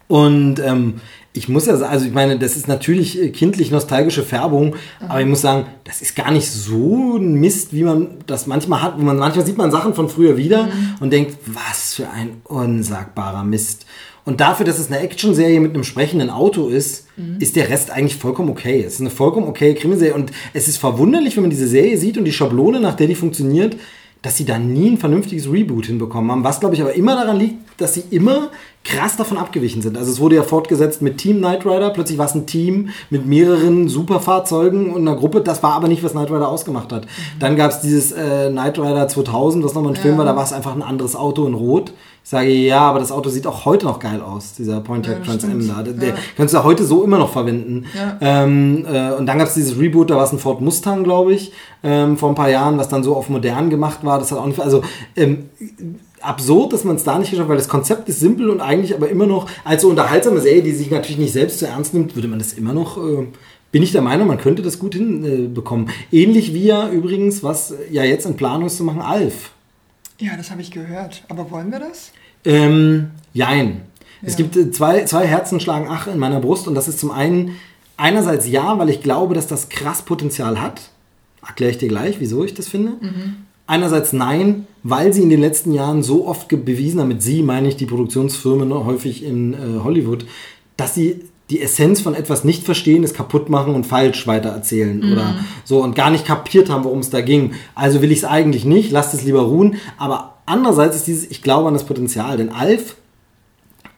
Und ähm, ich muss ja sagen, also ich meine, das ist natürlich äh, kindlich nostalgische Färbung, aber ich muss sagen, das ist gar nicht so ein Mist, wie man das manchmal hat. Wo man, manchmal sieht man Sachen von früher wieder und denkt, was für ein unsagbarer Mist. Und dafür, dass es eine Actionserie mit einem sprechenden Auto ist, ist der Rest eigentlich vollkommen okay. Es ist eine vollkommen okay Krimiserie. Und es ist verwunderlich, wenn man diese Serie sieht und die Schablone, nach der die funktioniert, dass sie da nie ein vernünftiges Reboot hinbekommen haben. Was, glaube ich, aber immer daran liegt, dass sie immer krass davon abgewichen sind. Also es wurde ja fortgesetzt mit Team Knight Rider. Plötzlich war es ein Team mit mehreren Superfahrzeugen und einer Gruppe. Das war aber nicht, was Knight Rider ausgemacht hat. Dann gab es dieses äh, Knight Rider 2000, was nochmal ein Film war. Da war es einfach ein anderes Auto in Rot. Ich sage, ja, aber das Auto sieht auch heute noch geil aus, dieser Pontiac Ja, Trans Am da. Der, der Ja. kannst du ja heute so immer noch verwenden. Ja. Ähm, äh, und dann gab es dieses Reboot, da war es ein Ford Mustang, glaube ich, ähm, vor ein paar Jahren, was dann so auf modern gemacht war. Das hat auch nicht, also ähm, absurd, dass man es da nicht geschafft hat, weil das Konzept ist simpel und eigentlich aber immer noch als so unterhaltsame Serie, die sich natürlich nicht selbst zu ernst nimmt, würde man das immer noch, äh, bin ich der Meinung, man könnte das gut hinbekommen. Äh. Ähnlich wie ja übrigens, was ja jetzt in Planung ist zu machen, Alf. Ja, das habe ich gehört. Aber wollen wir das? Ähm, jein. Es Ja. gibt äh, zwei, zwei Herzen schlagen ach in meiner Brust und das ist zum einen einerseits ja, weil ich glaube, dass das krass Potenzial hat. Erkläre ich dir gleich, wieso ich das finde. Einerseits nein, weil sie in den letzten Jahren so oft bewiesen haben, mit sie meine ich die Produktionsfirmen häufig in äh, Hollywood, dass sie die Essenz von etwas nicht verstehen, es kaputt machen und falsch weitererzählen oder so und gar nicht kapiert haben, worum es da ging. Also will ich es eigentlich nicht, lasst es lieber ruhen. Aber andererseits ist dieses, ich glaube an das Potenzial, denn Alf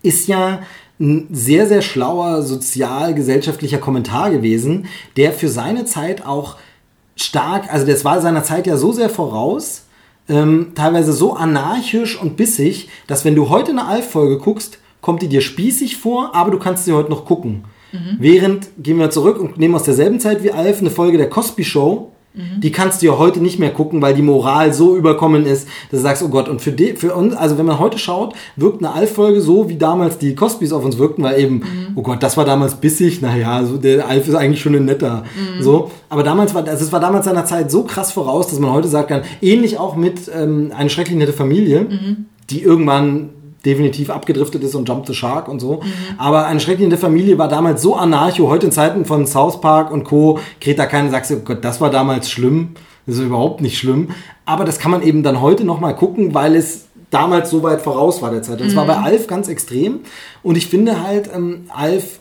ist ja ein sehr, sehr schlauer sozial-gesellschaftlicher Kommentar gewesen, der für seine Zeit auch stark, also das war seiner Zeit ja so sehr voraus, ähm, teilweise so anarchisch und bissig, dass wenn du heute eine Alf-Folge guckst, kommt die dir spießig vor, aber du kannst sie heute noch gucken. Während, gehen wir zurück und nehmen aus derselben Zeit wie Alf eine Folge der Cosby Show, die kannst du ja heute nicht mehr gucken, weil die Moral so überkommen ist, dass du sagst, oh Gott, und für, die, für uns, also wenn man heute schaut, wirkt eine Alf-Folge so, wie damals die Cosbys auf uns wirkten, weil eben, oh Gott, das war damals bissig, naja, so, der Alf ist eigentlich schon ein netter. So, aber damals war, also es war damals seiner Zeit so krass voraus, dass man heute sagen kann, ähnlich auch mit ähm, eine schrecklich nette Familie, die irgendwann definitiv abgedriftet ist und Jump the Shark und so. Aber eine schreckliche Familie war damals so anarcho. Heute in Zeiten von South Park und Co. kriegt da keiner, sagst du, oh Gott, das war damals schlimm. Das ist überhaupt nicht schlimm. Aber das kann man eben dann heute nochmal gucken, weil es damals so weit voraus war der Zeit. Das war bei Alf ganz extrem. Und ich finde halt, ähm, Alf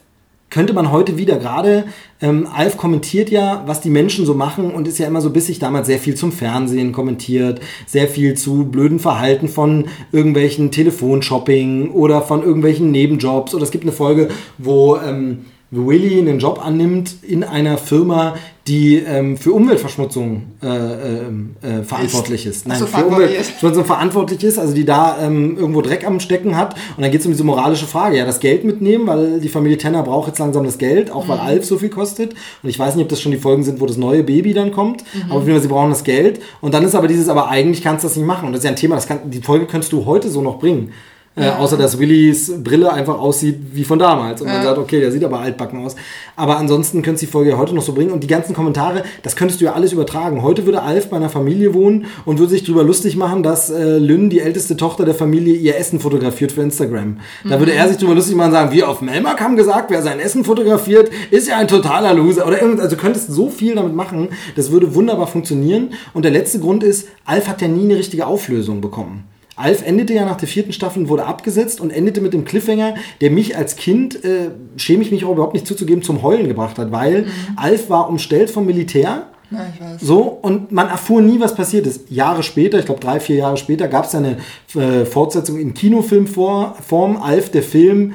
könnte man heute wieder gerade, ähm, Alf kommentiert ja, was die Menschen so machen und ist ja immer so bissig damals sehr viel zum Fernsehen kommentiert, sehr viel zu blöden Verhalten von irgendwelchen Telefonshopping oder von irgendwelchen Nebenjobs. Oder es gibt eine Folge, wo ähm, Willy einen Job annimmt in einer Firma, die ähm, für Umweltverschmutzung äh, äh, äh, verantwortlich ist. Nein, so, für Umweltverschmutzung verantwortlich ist, also die da ähm, irgendwo Dreck am Stecken hat. Und dann geht es um diese moralische Frage, ja, das Geld mitnehmen, weil die Familie Tenner braucht jetzt langsam das Geld, auch weil mhm. Alf so viel kostet. Und ich weiß nicht, ob das schon die Folgen sind, wo das neue Baby dann kommt, mhm. aber auf jeden Fall, sie brauchen das Geld. Und dann ist aber dieses, aber eigentlich kannst du das nicht machen. Und das ist ja ein Thema, das kann, die Folge könntest du heute so noch bringen. Äh, außer dass Willys Brille einfach aussieht wie von damals. Und man sagt, okay, der sieht aber altbacken aus. Aber ansonsten könntest du die Folge heute noch so bringen. Und die ganzen Kommentare, das könntest du ja alles übertragen. Heute würde Alf bei einer Familie wohnen und würde sich darüber lustig machen, dass äh, Lynn, die älteste Tochter der Familie, ihr Essen fotografiert für Instagram. Da mhm. würde er sich darüber lustig machen und sagen, wir auf Melmark haben gesagt, wer sein Essen fotografiert, ist ja ein totaler Loser. Oder irgendwas. Also du könntest so viel damit machen. Das würde wunderbar funktionieren. Und der letzte Grund ist, Alf hat ja nie eine richtige Auflösung bekommen. Alf endete ja nach der vierten Staffel, wurde abgesetzt und endete mit dem Cliffhanger, der mich als Kind, äh, schäme ich mich auch überhaupt nicht zuzugeben, zum Heulen gebracht hat, weil mhm. Alf war umstellt vom Militär. Ja, ich weiß. So, und man erfuhr nie, was passiert ist. Jahre später, ich glaube drei, vier Jahre später, gab es eine äh, Fortsetzung in Kinofilmform. Alf, der Film,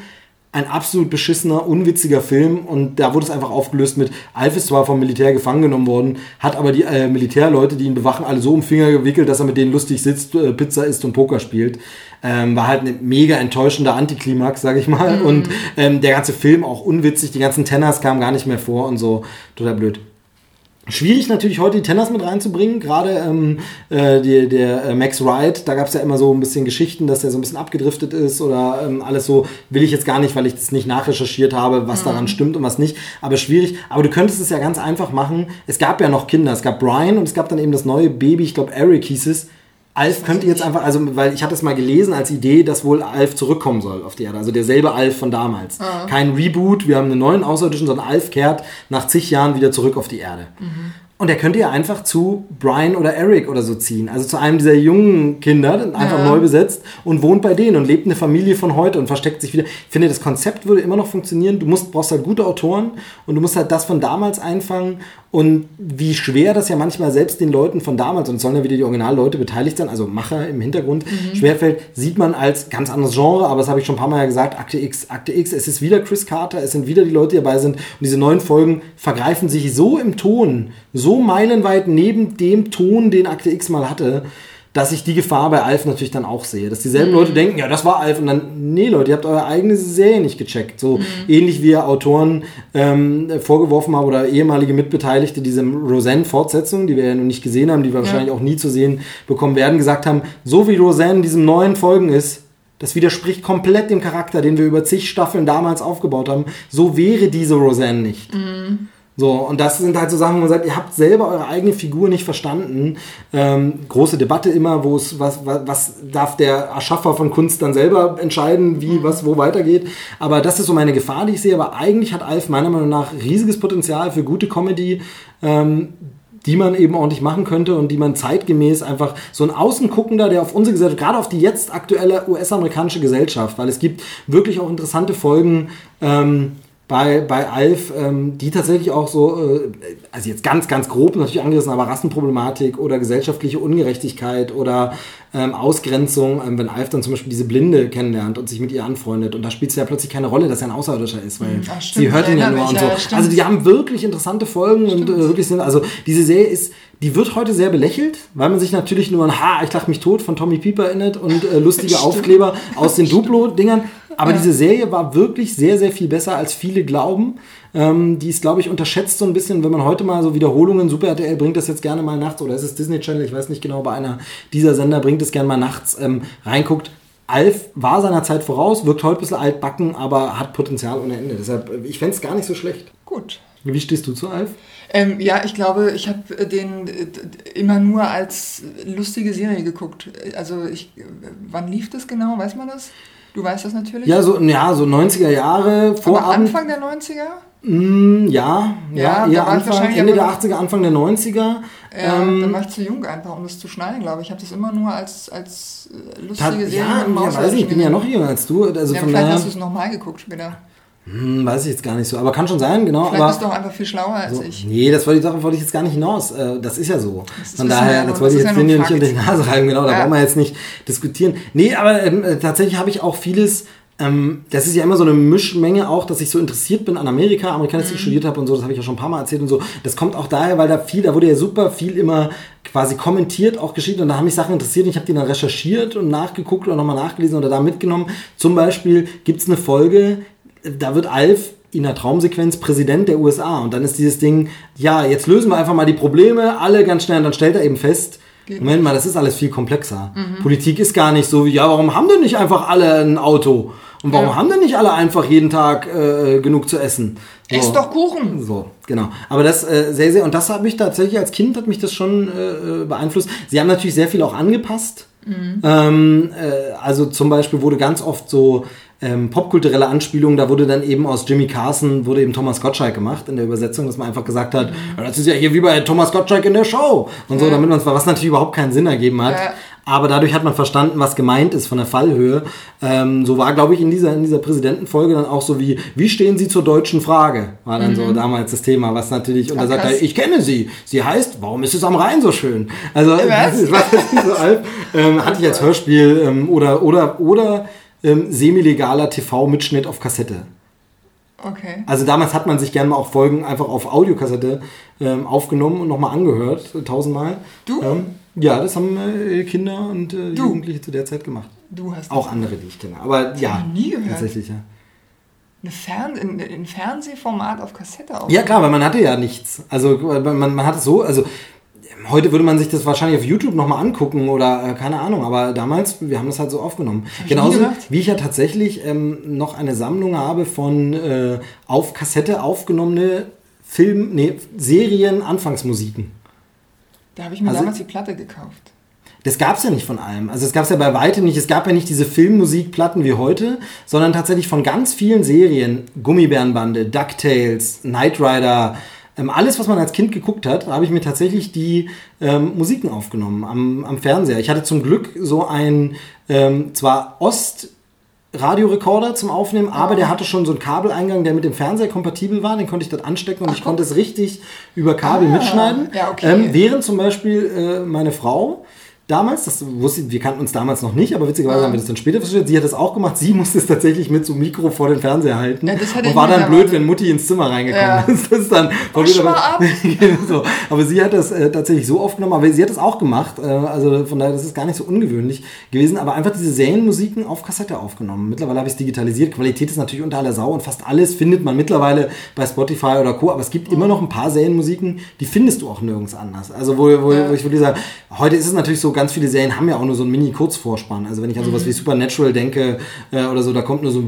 ein absolut beschissener, unwitziger Film und da wurde es einfach aufgelöst mit, Alf ist zwar vom Militär gefangen genommen worden, hat aber die äh, Militärleute, die ihn bewachen, alle so um Finger gewickelt, dass er mit denen lustig sitzt, äh, Pizza isst und Poker spielt. Ähm, war halt ein mega enttäuschender Antiklimax, sag ich mal. Mhm. Und ähm, der ganze Film auch unwitzig, die ganzen Tenners kamen gar nicht mehr vor und so. Total blöd. Schwierig natürlich heute die Tenners mit reinzubringen, gerade ähm, äh, die, der äh, Max Wright, da gab es ja immer so ein bisschen Geschichten, dass der so ein bisschen abgedriftet ist oder ähm, alles so, will ich jetzt gar nicht, weil ich das nicht nachrecherchiert habe, was mhm. daran stimmt und was nicht, aber schwierig. Aber du könntest es ja ganz einfach machen. Es gab ja noch Kinder, es gab Brian und es gab dann eben das neue Baby, ich glaube Eric hieß es, Alf könnte jetzt einfach, also weil ich hatte es mal gelesen als Idee, dass wohl Alf zurückkommen soll auf die Erde. Also derselbe Alf von damals. Ah. Kein Reboot, wir haben einen neuen Außerirdischen, sondern Alf kehrt nach zig Jahren wieder zurück auf die Erde. Mhm. Und er könnte ja einfach zu Brian oder Eric oder so ziehen. Also zu einem dieser jungen Kinder, einfach ja. neu besetzt und wohnt bei denen und lebt eine Familie von heute und versteckt sich wieder. Ich finde, das Konzept würde immer noch funktionieren. Du musst, brauchst halt gute Autoren und du musst halt das von damals einfangen und wie schwer das ja manchmal selbst den Leuten von damals, und es sollen ja wieder die Originalleute beteiligt sein, also Macher im Hintergrund, mhm. schwerfällt, sieht man als ganz anderes Genre, aber das habe ich schon ein paar Mal ja gesagt, Akte X, Akte X, es ist wieder Chris Carter, es sind wieder die Leute, die dabei sind. Und diese neuen Folgen vergreifen sich so im Ton, so meilenweit neben dem Ton, den Akte X mal hatte, dass ich die Gefahr bei Alf natürlich dann auch sehe. Dass dieselben mhm. Leute denken, ja, das war Alf und dann, nee, Leute, ihr habt eure eigene Serie nicht gecheckt. So mhm. ähnlich wie Autoren ähm, vorgeworfen haben oder ehemalige Mitbeteiligte diesem Roseanne-Fortsetzung, die wir ja noch nicht gesehen haben, die wir ja. wahrscheinlich auch nie zu sehen bekommen werden, gesagt haben, so wie Roseanne in diesem neuen Folgen ist, das widerspricht komplett dem Charakter, den wir über zig Staffeln damals aufgebaut haben. So wäre diese Roseanne nicht. Mhm. So, und das sind halt so Sachen, wo man sagt, ihr habt selber eure eigene Figur nicht verstanden. Ähm, große Debatte immer, wo es, was, was, was darf der Erschaffer von Kunst dann selber entscheiden, wie, was, wo weitergeht. Aber das ist so meine Gefahr, die ich sehe. Aber eigentlich hat Alf meiner Meinung nach riesiges Potenzial für gute Comedy. Ähm, die man eben ordentlich machen könnte und die man zeitgemäß einfach so ein Außenguckender, der auf unsere Gesellschaft, gerade auf die jetzt aktuelle US-amerikanische Gesellschaft, weil es gibt wirklich auch interessante Folgen, ähm, bei, bei Alf, ähm, die tatsächlich auch so, äh, also jetzt ganz, ganz grob natürlich angerissen, aber Rassenproblematik oder gesellschaftliche Ungerechtigkeit oder ähm, Ausgrenzung, ähm, wenn Alf dann zum Beispiel diese Blinde kennenlernt und sich mit ihr anfreundet und da spielt es ja plötzlich keine Rolle, dass er ein Außerirdischer ist, weil Ach, stimmt, sie hört ihn ja nur und so. Ja, also die haben wirklich interessante Folgen stimmt. und äh, wirklich sind, also diese Serie ist, die wird heute sehr belächelt, weil man sich natürlich nur an Ha, ich lach mich tot von Tommy Pieper erinnert und äh, lustige Aufkleber aus den Duplo-Dingern. Aber ja. diese Serie war wirklich sehr, sehr viel besser, als viele glauben. Ähm, die ist, glaube ich, unterschätzt so ein bisschen, wenn man heute mal so Wiederholungen, Super RTL bringt das jetzt gerne mal nachts, oder ist es Disney Channel, ich weiß nicht genau, bei einer dieser Sender bringt es gerne mal nachts ähm, reinguckt. Alf war seiner Zeit voraus, wirkt heute ein bisschen altbacken, aber hat Potenzial ohne Ende. Deshalb, ich fände es gar nicht so schlecht. Gut. Wie stehst du zu Alf? Ähm, ja, ich glaube, ich habe den äh, immer nur als lustige Serie geguckt. Also ich, wann lief das genau? Weiß man das? Du weißt das natürlich? Ja, so, ja, so 90er Jahre. Aber Anfang der 90er? Mm, ja, ja, ja eher Anfang, Ende der 80er, Anfang der 90er. Ja, ähm, dann war ich zu jung einfach, um das zu schneiden, glaube ich. Ich habe das immer nur als, als äh, lustige Serie Ja, ja weiß ich, ich bin ja noch jünger als du. Also ja, von vielleicht daher, hast du es nochmal geguckt später. Hm, weiß ich jetzt gar nicht so, aber kann schon sein, genau. Vielleicht aber, bist du auch einfach viel schlauer als so, ich. Nee, das wollte ich, darauf wollte ich jetzt gar nicht hinaus. Äh, das ist ja so. Von daher, das wollte ich jetzt ja nicht unter die Nase reiben, genau, da ja. brauchen wir jetzt nicht diskutieren. Nee, aber ähm, tatsächlich habe ich auch vieles ähm, das ist ja immer so eine Mischmenge auch, dass ich so interessiert bin an Amerika, Amerikanistik Mhm. studiert habe und so, das habe ich ja schon ein paar Mal erzählt und so. Das kommt auch daher, weil da viel, da wurde ja super viel immer quasi kommentiert, auch geschrieben und da haben mich Sachen interessiert und ich habe die dann recherchiert und nachgeguckt oder nochmal nachgelesen oder da mitgenommen. Zum Beispiel gibt es eine Folge, da wird Alf in der Traumsequenz Präsident der USA und dann ist dieses Ding, ja, jetzt lösen wir einfach mal die Probleme, alle ganz schnell und dann stellt er eben fest, Moment mal, das ist alles viel komplexer. Politik ist gar nicht so wie, ja, warum haben denn nicht einfach alle ein Auto? Und warum Ja. haben denn nicht alle einfach jeden Tag äh, genug zu essen? So. Ess doch Kuchen. So, genau. Aber das äh, sehr, sehr, und das hat mich tatsächlich als Kind hat mich das schon äh, beeinflusst. Sie haben natürlich sehr viel auch angepasst. Ähm, äh, also zum Beispiel wurde ganz oft so ähm, popkulturelle Anspielungen, da wurde dann eben aus Jimmy Carson, wurde eben Thomas Gottschalk gemacht in der Übersetzung, dass man einfach gesagt hat, ja, das ist ja hier wie bei Thomas Gottschalk in der Show und so, damit man es war, was natürlich überhaupt keinen Sinn ergeben hat. Ja. Aber dadurch hat man verstanden, was gemeint ist von der Fallhöhe. Ähm, so war, glaube ich, in dieser, in dieser Präsidentenfolge dann auch so wie, wie stehen Sie zur deutschen Frage? War dann so damals das Thema, was natürlich, und da sagt er, ich kenne sie. Sie heißt, warum ist es am Rhein so schön? Also, Was? das was ist so alt? Ähm, hatte ich als Hörspiel ähm, oder, oder, oder ähm, semi-legaler TV-Mitschnitt auf Kassette. Okay. Also damals hat man sich gerne mal auch Folgen einfach auf Audiokassette ähm, aufgenommen und nochmal angehört, tausendmal. Du? Ähm, ja, das haben äh, Kinder und äh? Jugendliche zu der Zeit gemacht. Du hast Auch andere, die ich kenne. Aber ja, noch nie gehört. tatsächlich, ja. eine Fern in, in Fernsehformat auf Kassette auf. Ja, klar, weil man hatte ja nichts. Also man, man hat es so, also heute würde man sich das wahrscheinlich auf YouTube nochmal angucken oder äh, keine Ahnung, aber damals, wir haben das halt so aufgenommen. Genauso wie ich ja tatsächlich ähm, noch eine Sammlung habe von äh, auf Kassette aufgenommene Film, nee, Serien, Anfangsmusiken. Da habe ich mir Also- damals die Platte gekauft. Das gab es ja nicht von allem. Also es gab es ja bei weitem nicht. Es gab ja nicht diese Filmmusikplatten wie heute, sondern tatsächlich von ganz vielen Serien. Gummibärenbande, DuckTales, Knight Rider, ähm, alles, was man als Kind geguckt hat, habe ich mir tatsächlich die ähm, Musiken aufgenommen am, am Fernseher. Ich hatte zum Glück so ein ähm, zwar Ost Radiorekorder zum Aufnehmen, aber der hatte schon so einen Kabeleingang, der mit dem Fernseher kompatibel war. Den konnte ich dort anstecken und ich konnte es richtig über Kabel Ah, mitschneiden. ja, okay. ähm, während zum Beispiel äh, meine Frau damals, das wusste, wir kannten uns damals noch nicht, aber witzigerweise Ah. haben wir das dann später verstanden. Sie hat das auch gemacht. Sie musste es tatsächlich mit so einem Mikro vor den Fernseher halten Ja, und war dann blöd, wenn Mutti ins Zimmer reingekommen Ja. ist. Das ist dann mal ab. so. Aber sie hat das äh, tatsächlich so aufgenommen, aber sie hat das auch gemacht. Äh, also von daher, das ist gar nicht so ungewöhnlich gewesen. Aber einfach diese Serienmusiken auf Kassette aufgenommen. Mittlerweile habe ich es digitalisiert. Qualität ist natürlich unter aller Sau und fast alles findet man mittlerweile bei Spotify oder Co. Aber es gibt immer noch ein paar Serienmusiken, die findest du auch nirgends anders. Also wo, wo, wo ich würde sagen, heute ist es natürlich so, ganz viele Serien haben ja auch nur so einen Mini-Kurzvorspann. Also wenn ich an sowas wie Supernatural denke äh, oder so, da kommt nur so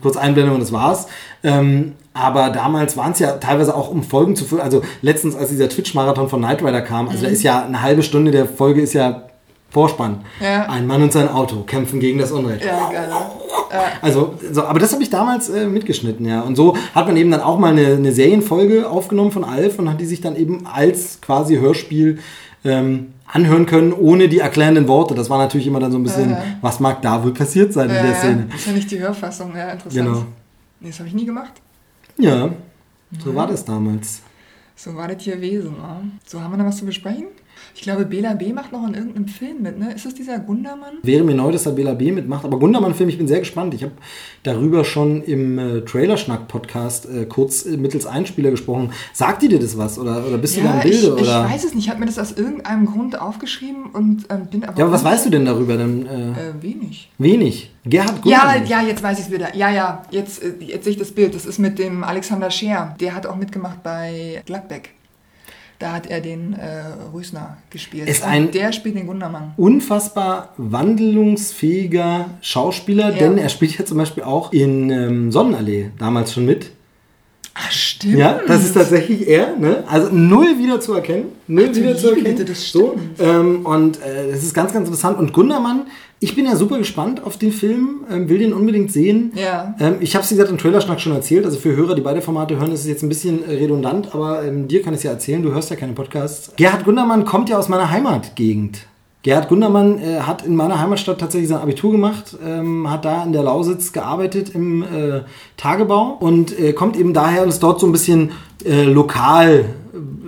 kurz Einblendung und das war's. Ähm, aber damals waren es ja teilweise auch um Folgen zu füllen. Also letztens, als dieser Twitch-Marathon von Knight Rider kam, also da ist ja eine halbe Stunde der Folge ist ja Vorspann. Ja. Ein Mann und sein Auto kämpfen gegen das Unrecht. Ja, geil. Also, so, aber das habe ich damals äh, mitgeschnitten, ja. Und so hat man eben dann auch mal eine, eine Serienfolge aufgenommen von Alf und hat die sich dann eben als quasi Hörspiel ähm, anhören können, ohne die erklärenden Worte. Das war natürlich immer dann so ein bisschen, Ja. was mag da wohl passiert sein in der Äh, Szene. ist ja nicht die Hörfassung, ja, interessant. Genau. Nee, das habe ich nie gemacht. Ja, so war das damals. So war das hier Wesen. Ja. So, haben wir noch was zu besprechen? Ich glaube, Bela B. macht noch in irgendeinem Film mit, ne? Ist das dieser Gundermann? Wäre mir neu, dass er Bela B. mitmacht. Aber Gundermann-Film, ich bin sehr gespannt. Ich habe darüber schon im äh, Trailerschnack-Podcast äh, kurz äh, mittels Einspieler gesprochen. Sagt die dir das was? Oder, oder bist du da im ich, Bilde? ich oder? weiß es nicht. Ich habe mir das aus irgendeinem Grund aufgeschrieben und ähm, bin aber. Ja, aber was weißt du denn darüber? Dann, äh, Äh, wenig. wenig. Gerhard Ja, Gundermann. ja, jetzt weiß ich es wieder. Ja, ja, jetzt, äh, jetzt sehe ich das Bild. Das ist mit dem Alexander Scheer. Der hat auch mitgemacht bei Gladbeck. Da hat er den äh, Rösner gespielt. Ist Und ein- der spielt den Gundermann. unfassbar wandlungsfähiger Schauspieler, Ja. denn er spielt ja zum Beispiel auch in ähm, Sonnenallee damals schon mit. Ach, stimmt. Ja, das ist tatsächlich er, ne? Also null wieder zu erkennen. Null Ach, wieder zu erkennen. Güte, das So, stimmt. ähm, und äh, das ist ganz, ganz interessant. Und Gundermann, ich bin ja super gespannt auf den Film, ähm, will den unbedingt sehen. Ja. Ähm, ich habe es, wie gesagt, im Trailerschnack schon erzählt. Also für Hörer, die beide Formate hören, ist es jetzt ein bisschen äh, redundant, aber ähm, dir kann ich es ja erzählen. Du hörst ja keine Podcasts. Gerhard Gundermann kommt ja aus meiner Heimatgegend. Gerhard Gundermann äh, hat in meiner Heimatstadt tatsächlich sein Abitur gemacht, ähm, hat da in der Lausitz gearbeitet im äh, Tagebau und äh, kommt eben daher und ist dort so ein bisschen äh, lokal,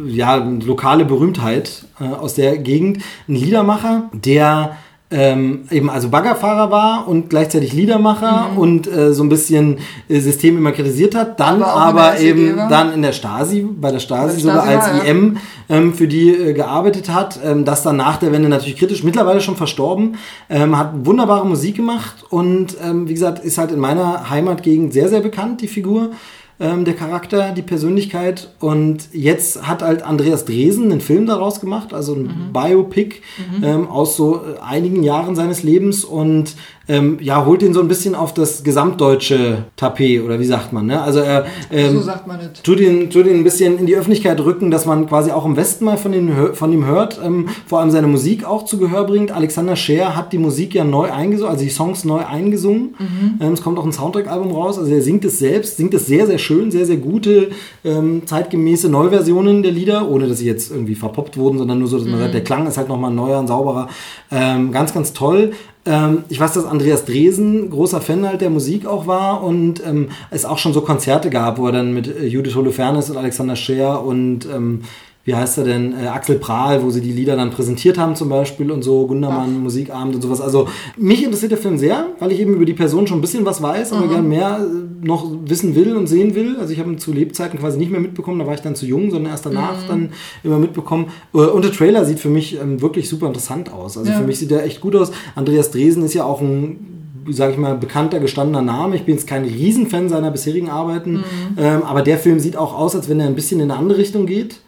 ja, lokale Berühmtheit äh, aus der Gegend. Ein Liedermacher, der ähm, eben also Baggerfahrer war und gleichzeitig Liedermacher mhm. und äh, so ein bisschen äh, System immer kritisiert hat, dann aber, aber eben dann in der Stasi, bei der Stasi, sogar als war, IM ähm, für die äh, gearbeitet hat, ähm, das dann nach der Wende natürlich kritisch, mittlerweile schon verstorben, ähm, hat wunderbare Musik gemacht und ähm, wie gesagt ist halt in meiner Heimatgegend sehr, sehr bekannt, die Figur ähm, der Charakter, die Persönlichkeit. Und jetzt hat halt Andreas Dresen einen Film daraus gemacht, also ein mhm. Biopic mhm. Ähm, aus so äh, einigen Jahren seines Lebens und ähm, ja, holt ihn so ein bisschen auf das gesamtdeutsche Tapet oder wie sagt man, ne? Also er ähm, so sagt man nicht. Tut, ihn, tut ihn ein bisschen in die Öffentlichkeit rücken, dass man quasi auch im Westen mal von, den, von ihm hört, ähm, vor allem seine Musik auch zu Gehör bringt. Alexander Scheer hat die Musik ja neu eingesungen, also die Songs neu eingesungen. Mhm. Ähm, es kommt auch ein Soundtrack-Album raus, also er singt es selbst, singt es sehr, sehr schön, sehr, sehr gute, ähm, zeitgemäße Neuversionen der Lieder, ohne dass sie jetzt irgendwie verpoppt wurden, sondern nur so, dass man mhm. sagt, der Klang ist halt nochmal neuer und sauberer. Ähm, ganz, ganz toll. Ähm, ich weiß, dass Andreas Dresen großer Fan halt der Musik auch war und ähm, es auch schon so Konzerte gab, wo er dann mit äh, Judith Holofernes und Alexander Scheer und ähm, wie heißt er denn, äh, Axel Prahl, wo sie die Lieder dann präsentiert haben zum Beispiel und so, Gundermann, Ach. Musikabend und sowas. Also mich interessiert der Film sehr, weil ich eben über die Person schon ein bisschen was weiß, aber mhm. gern mehr äh, noch wissen will und sehen will. Also ich habe ihn zu Lebzeiten quasi nicht mehr mitbekommen, da war ich dann zu jung, sondern erst danach mhm. dann immer mitbekommen. Äh, und der Trailer sieht für mich ähm, wirklich super interessant aus. Also ja. für mich sieht der echt gut aus. Andreas Dresen ist ja auch ein sage ich mal, bekannter, gestandener Name. Ich bin jetzt kein Riesenfan seiner bisherigen Arbeiten, mhm. ähm, aber der Film sieht auch aus, als wenn er ein bisschen in eine andere Richtung geht.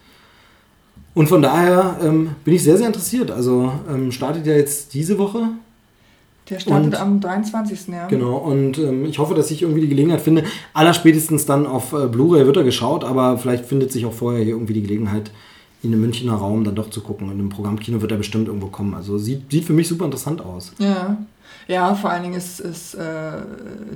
Und von daher ähm, bin ich sehr, sehr interessiert. Also ähm, startet ja jetzt diese Woche. Der startet und, am 23. Ja. Genau, und ähm, ich hoffe, dass ich irgendwie die Gelegenheit finde. Allerspätestens dann auf äh, Blu-ray wird er geschaut, aber vielleicht findet sich auch vorher hier irgendwie die Gelegenheit, in dem Münchner Raum dann doch zu gucken. Und im Programmkino wird er bestimmt irgendwo kommen. Also sieht, sieht für mich super interessant aus. Ja. Ja, vor allen Dingen ist, ist äh,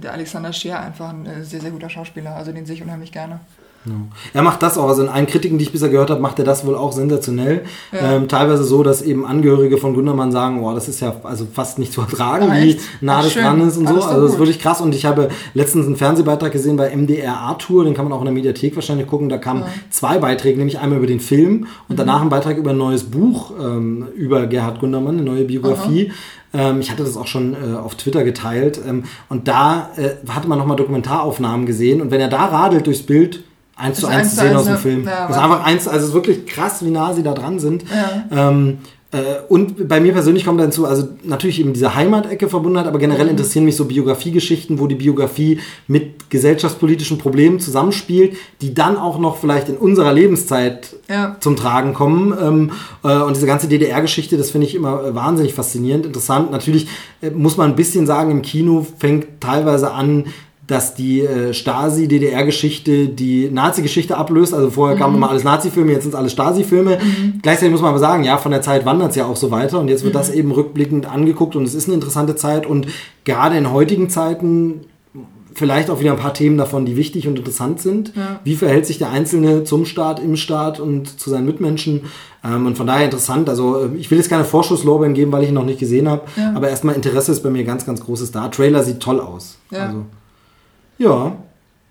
der Alexander Scheer einfach ein äh, sehr, sehr guter Schauspieler. Also den sehe ich unheimlich gerne. Ja. Er macht das auch, also in allen Kritiken, die ich bisher gehört habe, macht er das wohl auch sensationell. Ja. Ähm, teilweise so, dass eben Angehörige von Gundermann sagen, oh, das ist ja also fast nicht zu ertragen, ah, wie nah das dran ist und so. Also das ist wirklich krass. Und ich habe letztens einen Fernsehbeitrag gesehen bei MDR A-Tour, den kann man auch in der Mediathek wahrscheinlich gucken. Da kamen ja. zwei Beiträge, nämlich einmal über den Film und mhm. danach ein Beitrag über ein neues Buch ähm, über Gerhard Gundermann, eine neue Biografie. Ähm, ich hatte das auch schon äh, auf Twitter geteilt. Ähm, und da äh, hatte man nochmal Dokumentaraufnahmen gesehen. Und wenn er da radelt durchs Bild, eins zu eins zu sehen aus dem Film. Ja, das ist einfach eins, also es ist wirklich krass, wie nah sie da dran sind. Ja. Ähm, äh, und bei mir persönlich kommt dazu, also natürlich eben diese Heimatecke verbunden hat, aber generell mhm. interessieren mich so Biografiegeschichten, wo die Biografie mit gesellschaftspolitischen Problemen zusammenspielt, die dann auch noch vielleicht in unserer Lebenszeit ja. zum Tragen kommen. Ähm, äh, und diese ganze DDR-Geschichte, das finde ich immer äh, wahnsinnig faszinierend, interessant. Natürlich äh, muss man ein bisschen sagen, im Kino fängt teilweise an, dass die äh, Stasi-DDR-Geschichte die Nazi-Geschichte ablöst. Also vorher mhm. kamen immer alles Nazi-Filme, jetzt sind es alles Stasi-Filme. Mhm. Gleichzeitig muss man aber sagen, ja, von der Zeit wandert es ja auch so weiter und jetzt wird mhm. das eben rückblickend angeguckt und es ist eine interessante Zeit und gerade in heutigen Zeiten vielleicht auch wieder ein paar Themen davon, die wichtig und interessant sind. Ja. Wie verhält sich der Einzelne zum Staat, im Staat und zu seinen Mitmenschen? Ähm, und von daher interessant. Also äh, ich will jetzt keine Vorschusslorbeeren geben, weil ich ihn noch nicht gesehen habe. Ja. Aber erstmal Interesse ist bei mir ganz, ganz großes da. Trailer sieht toll aus. Ja. Also. Ja.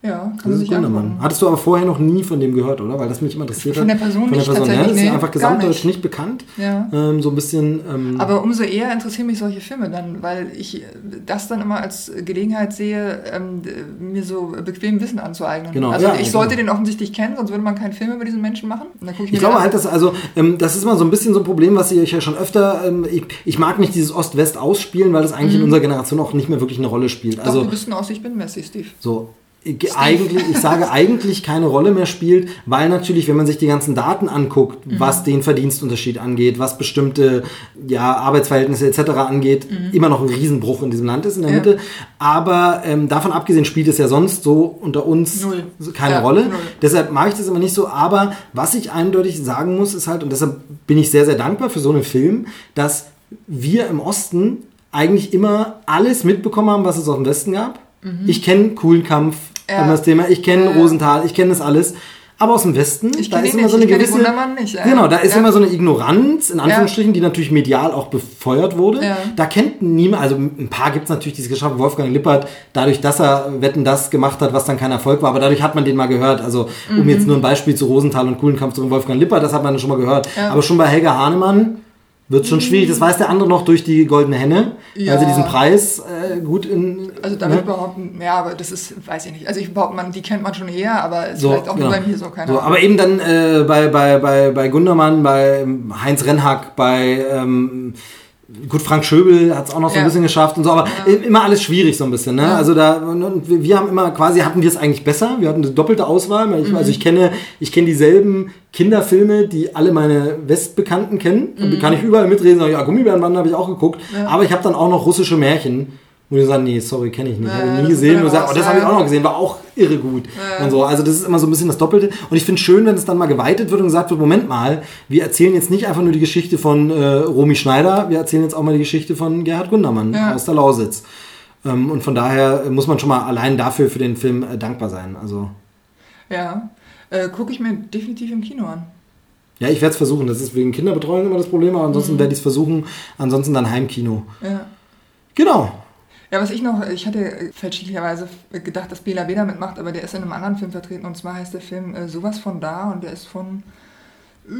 Ja, kann man sich angucken. Hattest du aber vorher noch nie von dem gehört, oder? Weil das mich immer interessiert hat. Von der Person von der nicht Person. tatsächlich. Ja, das ist nee, einfach gesamtdeutsch nicht. nicht. bekannt. Ja. Ähm, so ein bisschen. Ähm, aber umso eher interessieren mich solche Filme dann, weil ich das dann immer als Gelegenheit sehe, ähm, mir so bequem Wissen anzueignen. Genau. Also ja, ich sollte genau. den offensichtlich kennen, sonst würde man keinen Film über diesen Menschen machen. ich, ich glaube halt, dass also ähm, das ist mal so ein bisschen so ein Problem, was ich ja schon öfter. Ähm, ich, ich, mag nicht dieses Ost-West ausspielen, weil das eigentlich mhm. in unserer Generation auch nicht mehr wirklich eine Rolle spielt. Doch, also du bist ein Aus, ich bin Messi, Steve. So, eigentlich, ich sage eigentlich keine Rolle mehr spielt, weil natürlich, wenn man sich die ganzen Daten anguckt, mhm. was den Verdienstunterschied angeht, was bestimmte ja, Arbeitsverhältnisse etc. angeht, mhm. immer noch ein Riesenbruch in diesem Land ist in der ja. Mitte. Aber ähm, davon abgesehen spielt es ja sonst so unter uns null. keine ja, Rolle. Null. Deshalb mache ich das immer nicht so. Aber was ich eindeutig sagen muss, ist halt, und deshalb bin ich sehr, sehr dankbar für so einen Film, dass wir im Osten eigentlich immer alles mitbekommen haben, was es aus dem Westen gab Mhm. Ich kenne coolen Kampf, ja. das Thema. Ich kenne ja. Rosenthal, ich kenne das alles. Aber aus dem Westen, ich da ist immer nicht, so eine gewisse. Nicht, ja. Genau, da ist immer so eine Ignoranz, in Anführungsstrichen, die natürlich medial auch befeuert wurde. Da kennt niemand, also ein paar gibt es natürlich, die es geschafft Wolfgang Lippert, dadurch, dass er Wetten das gemacht hat, was dann kein Erfolg war, aber dadurch hat man den mal gehört. Also, um mhm. jetzt nur ein Beispiel zu Rosenthal und coolen Kampf zu Wolfgang Lippert, das hat man schon mal gehört. Aber schon bei Helga Hahnemann, wird schon schwierig. Das weiß der andere noch durch die goldene Henne, Ja. weil sie diesen Preis äh, gut in. Also da würde ne? behaupten, ja, aber das ist, weiß ich nicht. Also ich behaupte, man, die kennt man schon eher, aber ist So, vielleicht auch genau. nur bei mir so, keine So, Ahnung. aber eben dann äh, bei, bei, bei, bei Gundermann, bei ähm, Heinz Rennhack, bei ähm, gut, Frank Schöbel hat es auch noch so ein Ja. bisschen geschafft und so, aber i- immer alles schwierig so ein bisschen. Ne? Also da und wir haben immer quasi hatten wir es eigentlich besser. Wir hatten eine doppelte Auswahl. Ich, Also ich kenne ich kenne dieselben Kinderfilme, die alle meine Westbekannten kennen. Die kann ich überall mitreden. Ja, Gummibärenband habe ich auch geguckt. Aber ich habe dann auch noch russische Märchen. Wo die sagen, nee, sorry, kenne ich nicht. Ja, habe ich nie gesehen. Und sag, raus, oh, das habe ich ja. auch noch gesehen, war auch irre gut. Und so. Also das ist immer so ein bisschen das Doppelte. Und ich finde schön, wenn es dann mal geweitet wird und gesagt wird, Moment mal, wir erzählen jetzt nicht einfach nur die Geschichte von äh, Romy Schneider, wir erzählen jetzt auch mal die Geschichte von Gerhard Gundermann Ja. aus der Lausitz. Ähm, und von daher muss man schon mal allein dafür für den Film äh, dankbar sein. Also Ja, äh, gucke ich mir definitiv im Kino an. ja, ich werde es versuchen. Das ist wegen Kinderbetreuung immer das Problem, aber ansonsten Mhm. werde ich es versuchen. Ansonsten dann Heimkino. Ja. Genau. Ja, was ich noch, ich hatte fälschlicherweise gedacht, dass Bela Beda mitmacht, aber der ist in einem anderen Film vertreten und zwar heißt der Film äh, Sowas von da und der ist von äh,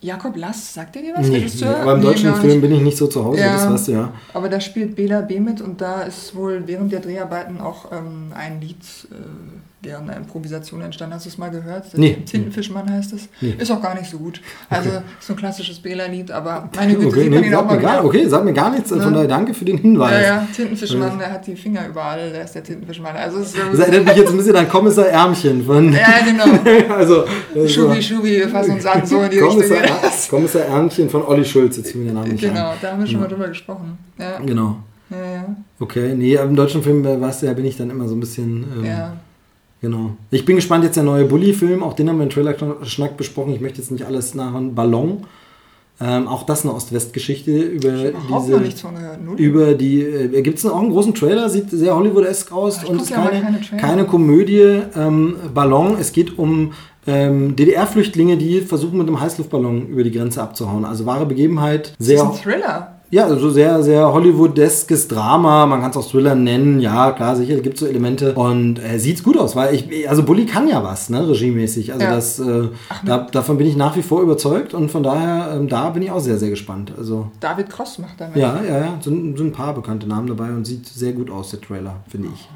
Jakob Lass, sagt der dir was? Nee, Regisseur? nee, aber im Nee, deutschen Film nicht. bin ich nicht so zu Hause, Ja. das weißt du ja. Aber da spielt Bela B mit und da ist wohl während der Dreharbeiten auch ähm, ein Lied äh, einer Improvisation entstanden. Hast du es mal gehört? Nee. Tintenfischmann heißt es. Nee. Ist auch gar nicht so gut. Also ist so ein klassisches Bela-Lied, aber meine Güte, Okay, nee, ihn auch sag mal mir gar, okay, sag mir gar nichts. Von Ne? daher danke für den Hinweis. Ja, ja, Tintenfischmann, der hat die Finger überall, der ist der Tintenfischmann. Also es Das erinnert mich jetzt ein bisschen an Kommissar Ärmchen von. Ja, genau. also, äh, so- Schubi, Schubi, wir fassen uns an, so in die Kommissar, Richtung. Kommissar Ärmchen von Olli Schulz, jetzt fiel mir der Name nicht Genau, ein. da haben wir schon mal drüber gesprochen. Ja, Genau. ja, ja. Okay, nee, im deutschen Film, äh, weißt du, ja, bin ich dann immer so ein bisschen. Ähm, ja. Genau. Ich bin gespannt, jetzt der neue Bully-Film, auch den haben wir im Trailer-Schnack besprochen. Ich möchte jetzt nicht alles nachhauen. Ballon. Ähm, auch das eine Ost-West-Geschichte über diese. über die, äh, gibt es auch einen großen Trailer, sieht sehr Hollywood-esk aus Ich und ist ja keine, keine keine Komödie. Ähm, Ballon, es geht um ähm, DDR-Flüchtlinge, die versuchen mit einem Heißluftballon über die Grenze abzuhauen. Also wahre Begebenheit, das ist sehr, ein Thriller. Ja, also sehr, sehr Hollywoodeskes Drama, man kann es auch Thriller nennen, ja, klar, sicher, gibt es so Elemente und äh, sieht's gut aus, weil ich, also Bully kann ja was, ne, regiemäßig, also Ja. das, äh, da, davon bin ich nach wie vor überzeugt und von daher, ähm, da bin ich auch sehr, sehr gespannt, also David Cross macht damit. ja, ja, ja. Sind, sind ein paar bekannte Namen dabei und sieht sehr gut aus, der Trailer, finde ich.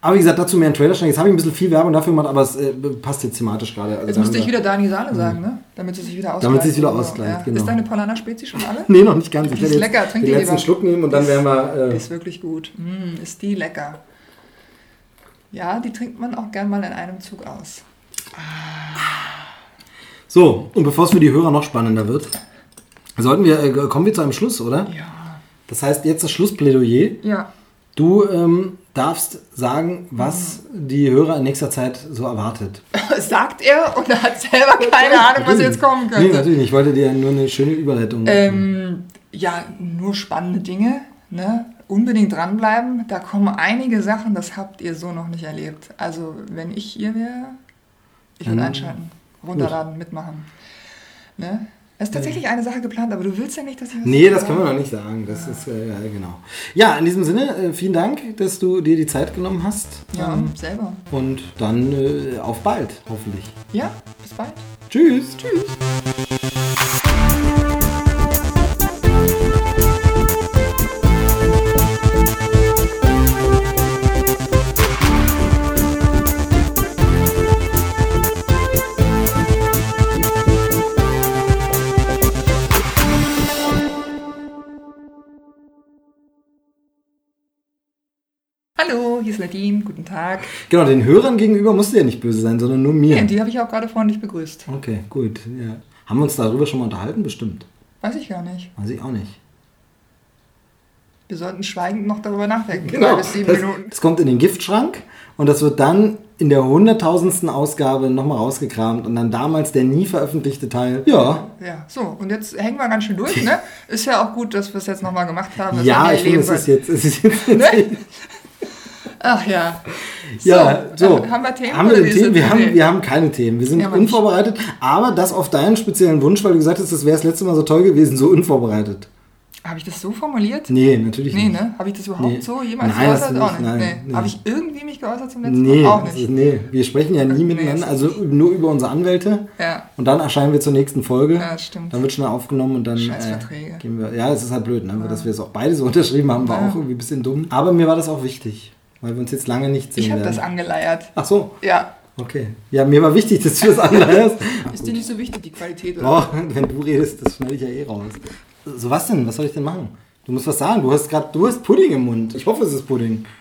Aber wie gesagt, dazu mehr ein Trailer schnell. Jetzt habe ich ein bisschen viel Werbung dafür gemacht, aber es äh, passt jetzt thematisch gerade. Also Jetzt müsste ich wieder Dani Sahne sagen, ne? Damit sie sich wieder ausgleicht. Damit sie sich wieder ausgleicht, genau. Ist deine Paulaner Spezi schon alle? Nee, noch nicht ganz. Ich Die ist jetzt lecker, trink den die letzten lieber. Schluck nehmen und dann Die werden wir... Äh, ist wirklich gut. Mm, ist die lecker. Ja, die trinkt man auch gern mal in einem Zug aus. so, und bevor es für die Hörer noch spannender wird, sollten wir, äh, kommen wir zu einem Schluss, oder? Ja. Das heißt, jetzt das Schlussplädoyer. Ja. Du ähm, darfst sagen, was die Hörer in nächster Zeit so erwartet. Sagt er oder hat selber keine Ahnung, was jetzt kommen Nee, könnte? natürlich nicht. Ich wollte dir nur eine schöne Überleitung Ähm, ja, nur spannende Dinge. Ne? Unbedingt dranbleiben. Da kommen einige Sachen, das habt ihr so noch nicht erlebt. Also, wenn ich hier wäre, ich würde einschalten, runterladen, mitmachen. Ne? Es ist tatsächlich eine Sache geplant, aber du willst ja nicht, dass ich was Nee, das können wir noch nicht sagen. Das ist, äh, ja, genau. Ja, in diesem Sinne, äh, vielen Dank, dass du dir die Zeit genommen hast. Ja, Ähm, selber. und dann äh, auf bald, hoffentlich. Ja, bis bald. Tschüss. Tschüss. Hier ist Nadine. Guten Tag. Genau, den Hörern gegenüber musst du ja nicht böse sein, sondern nur mir. Ja, die habe ich auch gerade freundlich begrüßt. Okay, gut. Ja. Haben wir uns darüber schon mal unterhalten? Bestimmt. Weiß ich gar nicht. Weiß ich auch nicht. Wir sollten schweigend noch darüber nachdenken. Genau. Drei bis sieben Das, Minuten. das kommt in den Giftschrank und das wird dann in der hunderttausendsten Ausgabe nochmal rausgekramt und dann damals der nie veröffentlichte Teil. Ja. Ja, so, und jetzt hängen wir ganz schön durch, ne? Ist ja auch gut, dass wir es jetzt nochmal gemacht haben. Ja, ich finde, es ist jetzt. Es ist jetzt Ne? Ach ja. Ja, so. äh, Haben wir Themen? Haben wir, Themen? Wir, haben, Nee. wir haben keine Themen. Wir sind Ja, nicht. unvorbereitet. Aber das auf deinen speziellen Wunsch, weil du gesagt hast, das wäre das letzte Mal so toll gewesen, so unvorbereitet. Habe ich das so formuliert? Nee, natürlich Nee, nicht. ne? Habe ich das überhaupt Nee. so jemals Nein, geäußert? du Auch nicht, nicht. nein, nee. nee. Habe ich irgendwie mich geäußert zum letzten Nee, Mal? Auch nicht. nee, wir sprechen ja nie Nee, miteinander, also nur über unsere Anwälte. Ja, Und dann erscheinen wir zur nächsten Folge. ja, stimmt. Dann wird schnell aufgenommen und dann äh, gehen wir. Ja, es ist halt blöd, ne? dass wir es auch beide so unterschrieben haben, war Ja. auch irgendwie ein bisschen dumm. Aber mir war das auch wichtig, weil wir uns jetzt lange nicht sehen Ich habe das angeleiert. Ach so, Ja. okay. Ja, mir war wichtig, dass du das anleierst. Ist dir nicht so wichtig, die Qualität? Oder? Doch, wenn du redest, das schneide ich ja eh raus. So, was denn? Was soll ich denn machen? Du musst was sagen. Du hast gerade, du hast Pudding im Mund. Ich hoffe, es ist Pudding.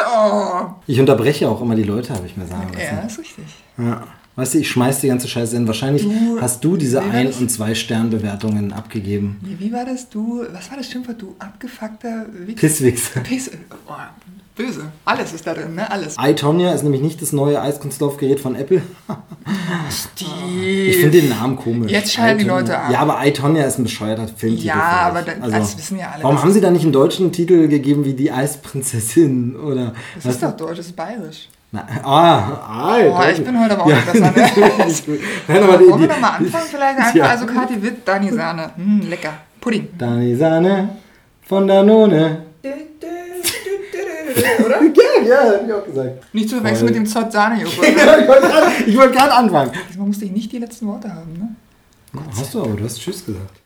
Oh. Ich unterbreche auch immer die Leute, habe ich mir sagen lassen. Ja, ist richtig. Ja. Weißt du, ich schmeiß die ganze Scheiße hin. Wahrscheinlich Du- hast du diese Ein- und zwei Sternbewertungen abgegeben. Wie, wie war das? Du, was war das Schimpfwort? Du abgefuckter Wichs? Pisswichser. Piss. Oh, böse. Alles ist da drin, ne? Alles. iTonya ist nämlich nicht das neue Eiskunstlaufgerät von Apple. Ich finde den Namen komisch. Jetzt schalten die. Leute ab. Ja, aber iTonya ist ein bescheuerter Filmtitel. Ja, aber dann- das wissen ja alle, Warum haben sie da nicht einen deutschen Titel gegeben wie die Eisprinzessin? Oder, Das ist doch deutsch, das ist bayerisch. Na, ah, Alter. Oh, ich bin heute aber auch ja. nicht besser. Ne? Nein, aber die, Wollen wir nochmal anfangen? Vielleicht einfach, Ja. also Kathi Witt, Dani Sahne. Hm, lecker. Pudding. Dani Sahne von Danone. Oder? Ja, ja, hab ich auch gesagt. Nicht zu verwechseln mit dem Zott Sahne Joghurt. Ja, ich wollte gerade- ich wollte gerade anfangen. Diesmal musste ich nicht die letzten Worte haben, ne? Hast du aber, du hast Tschüss gesagt.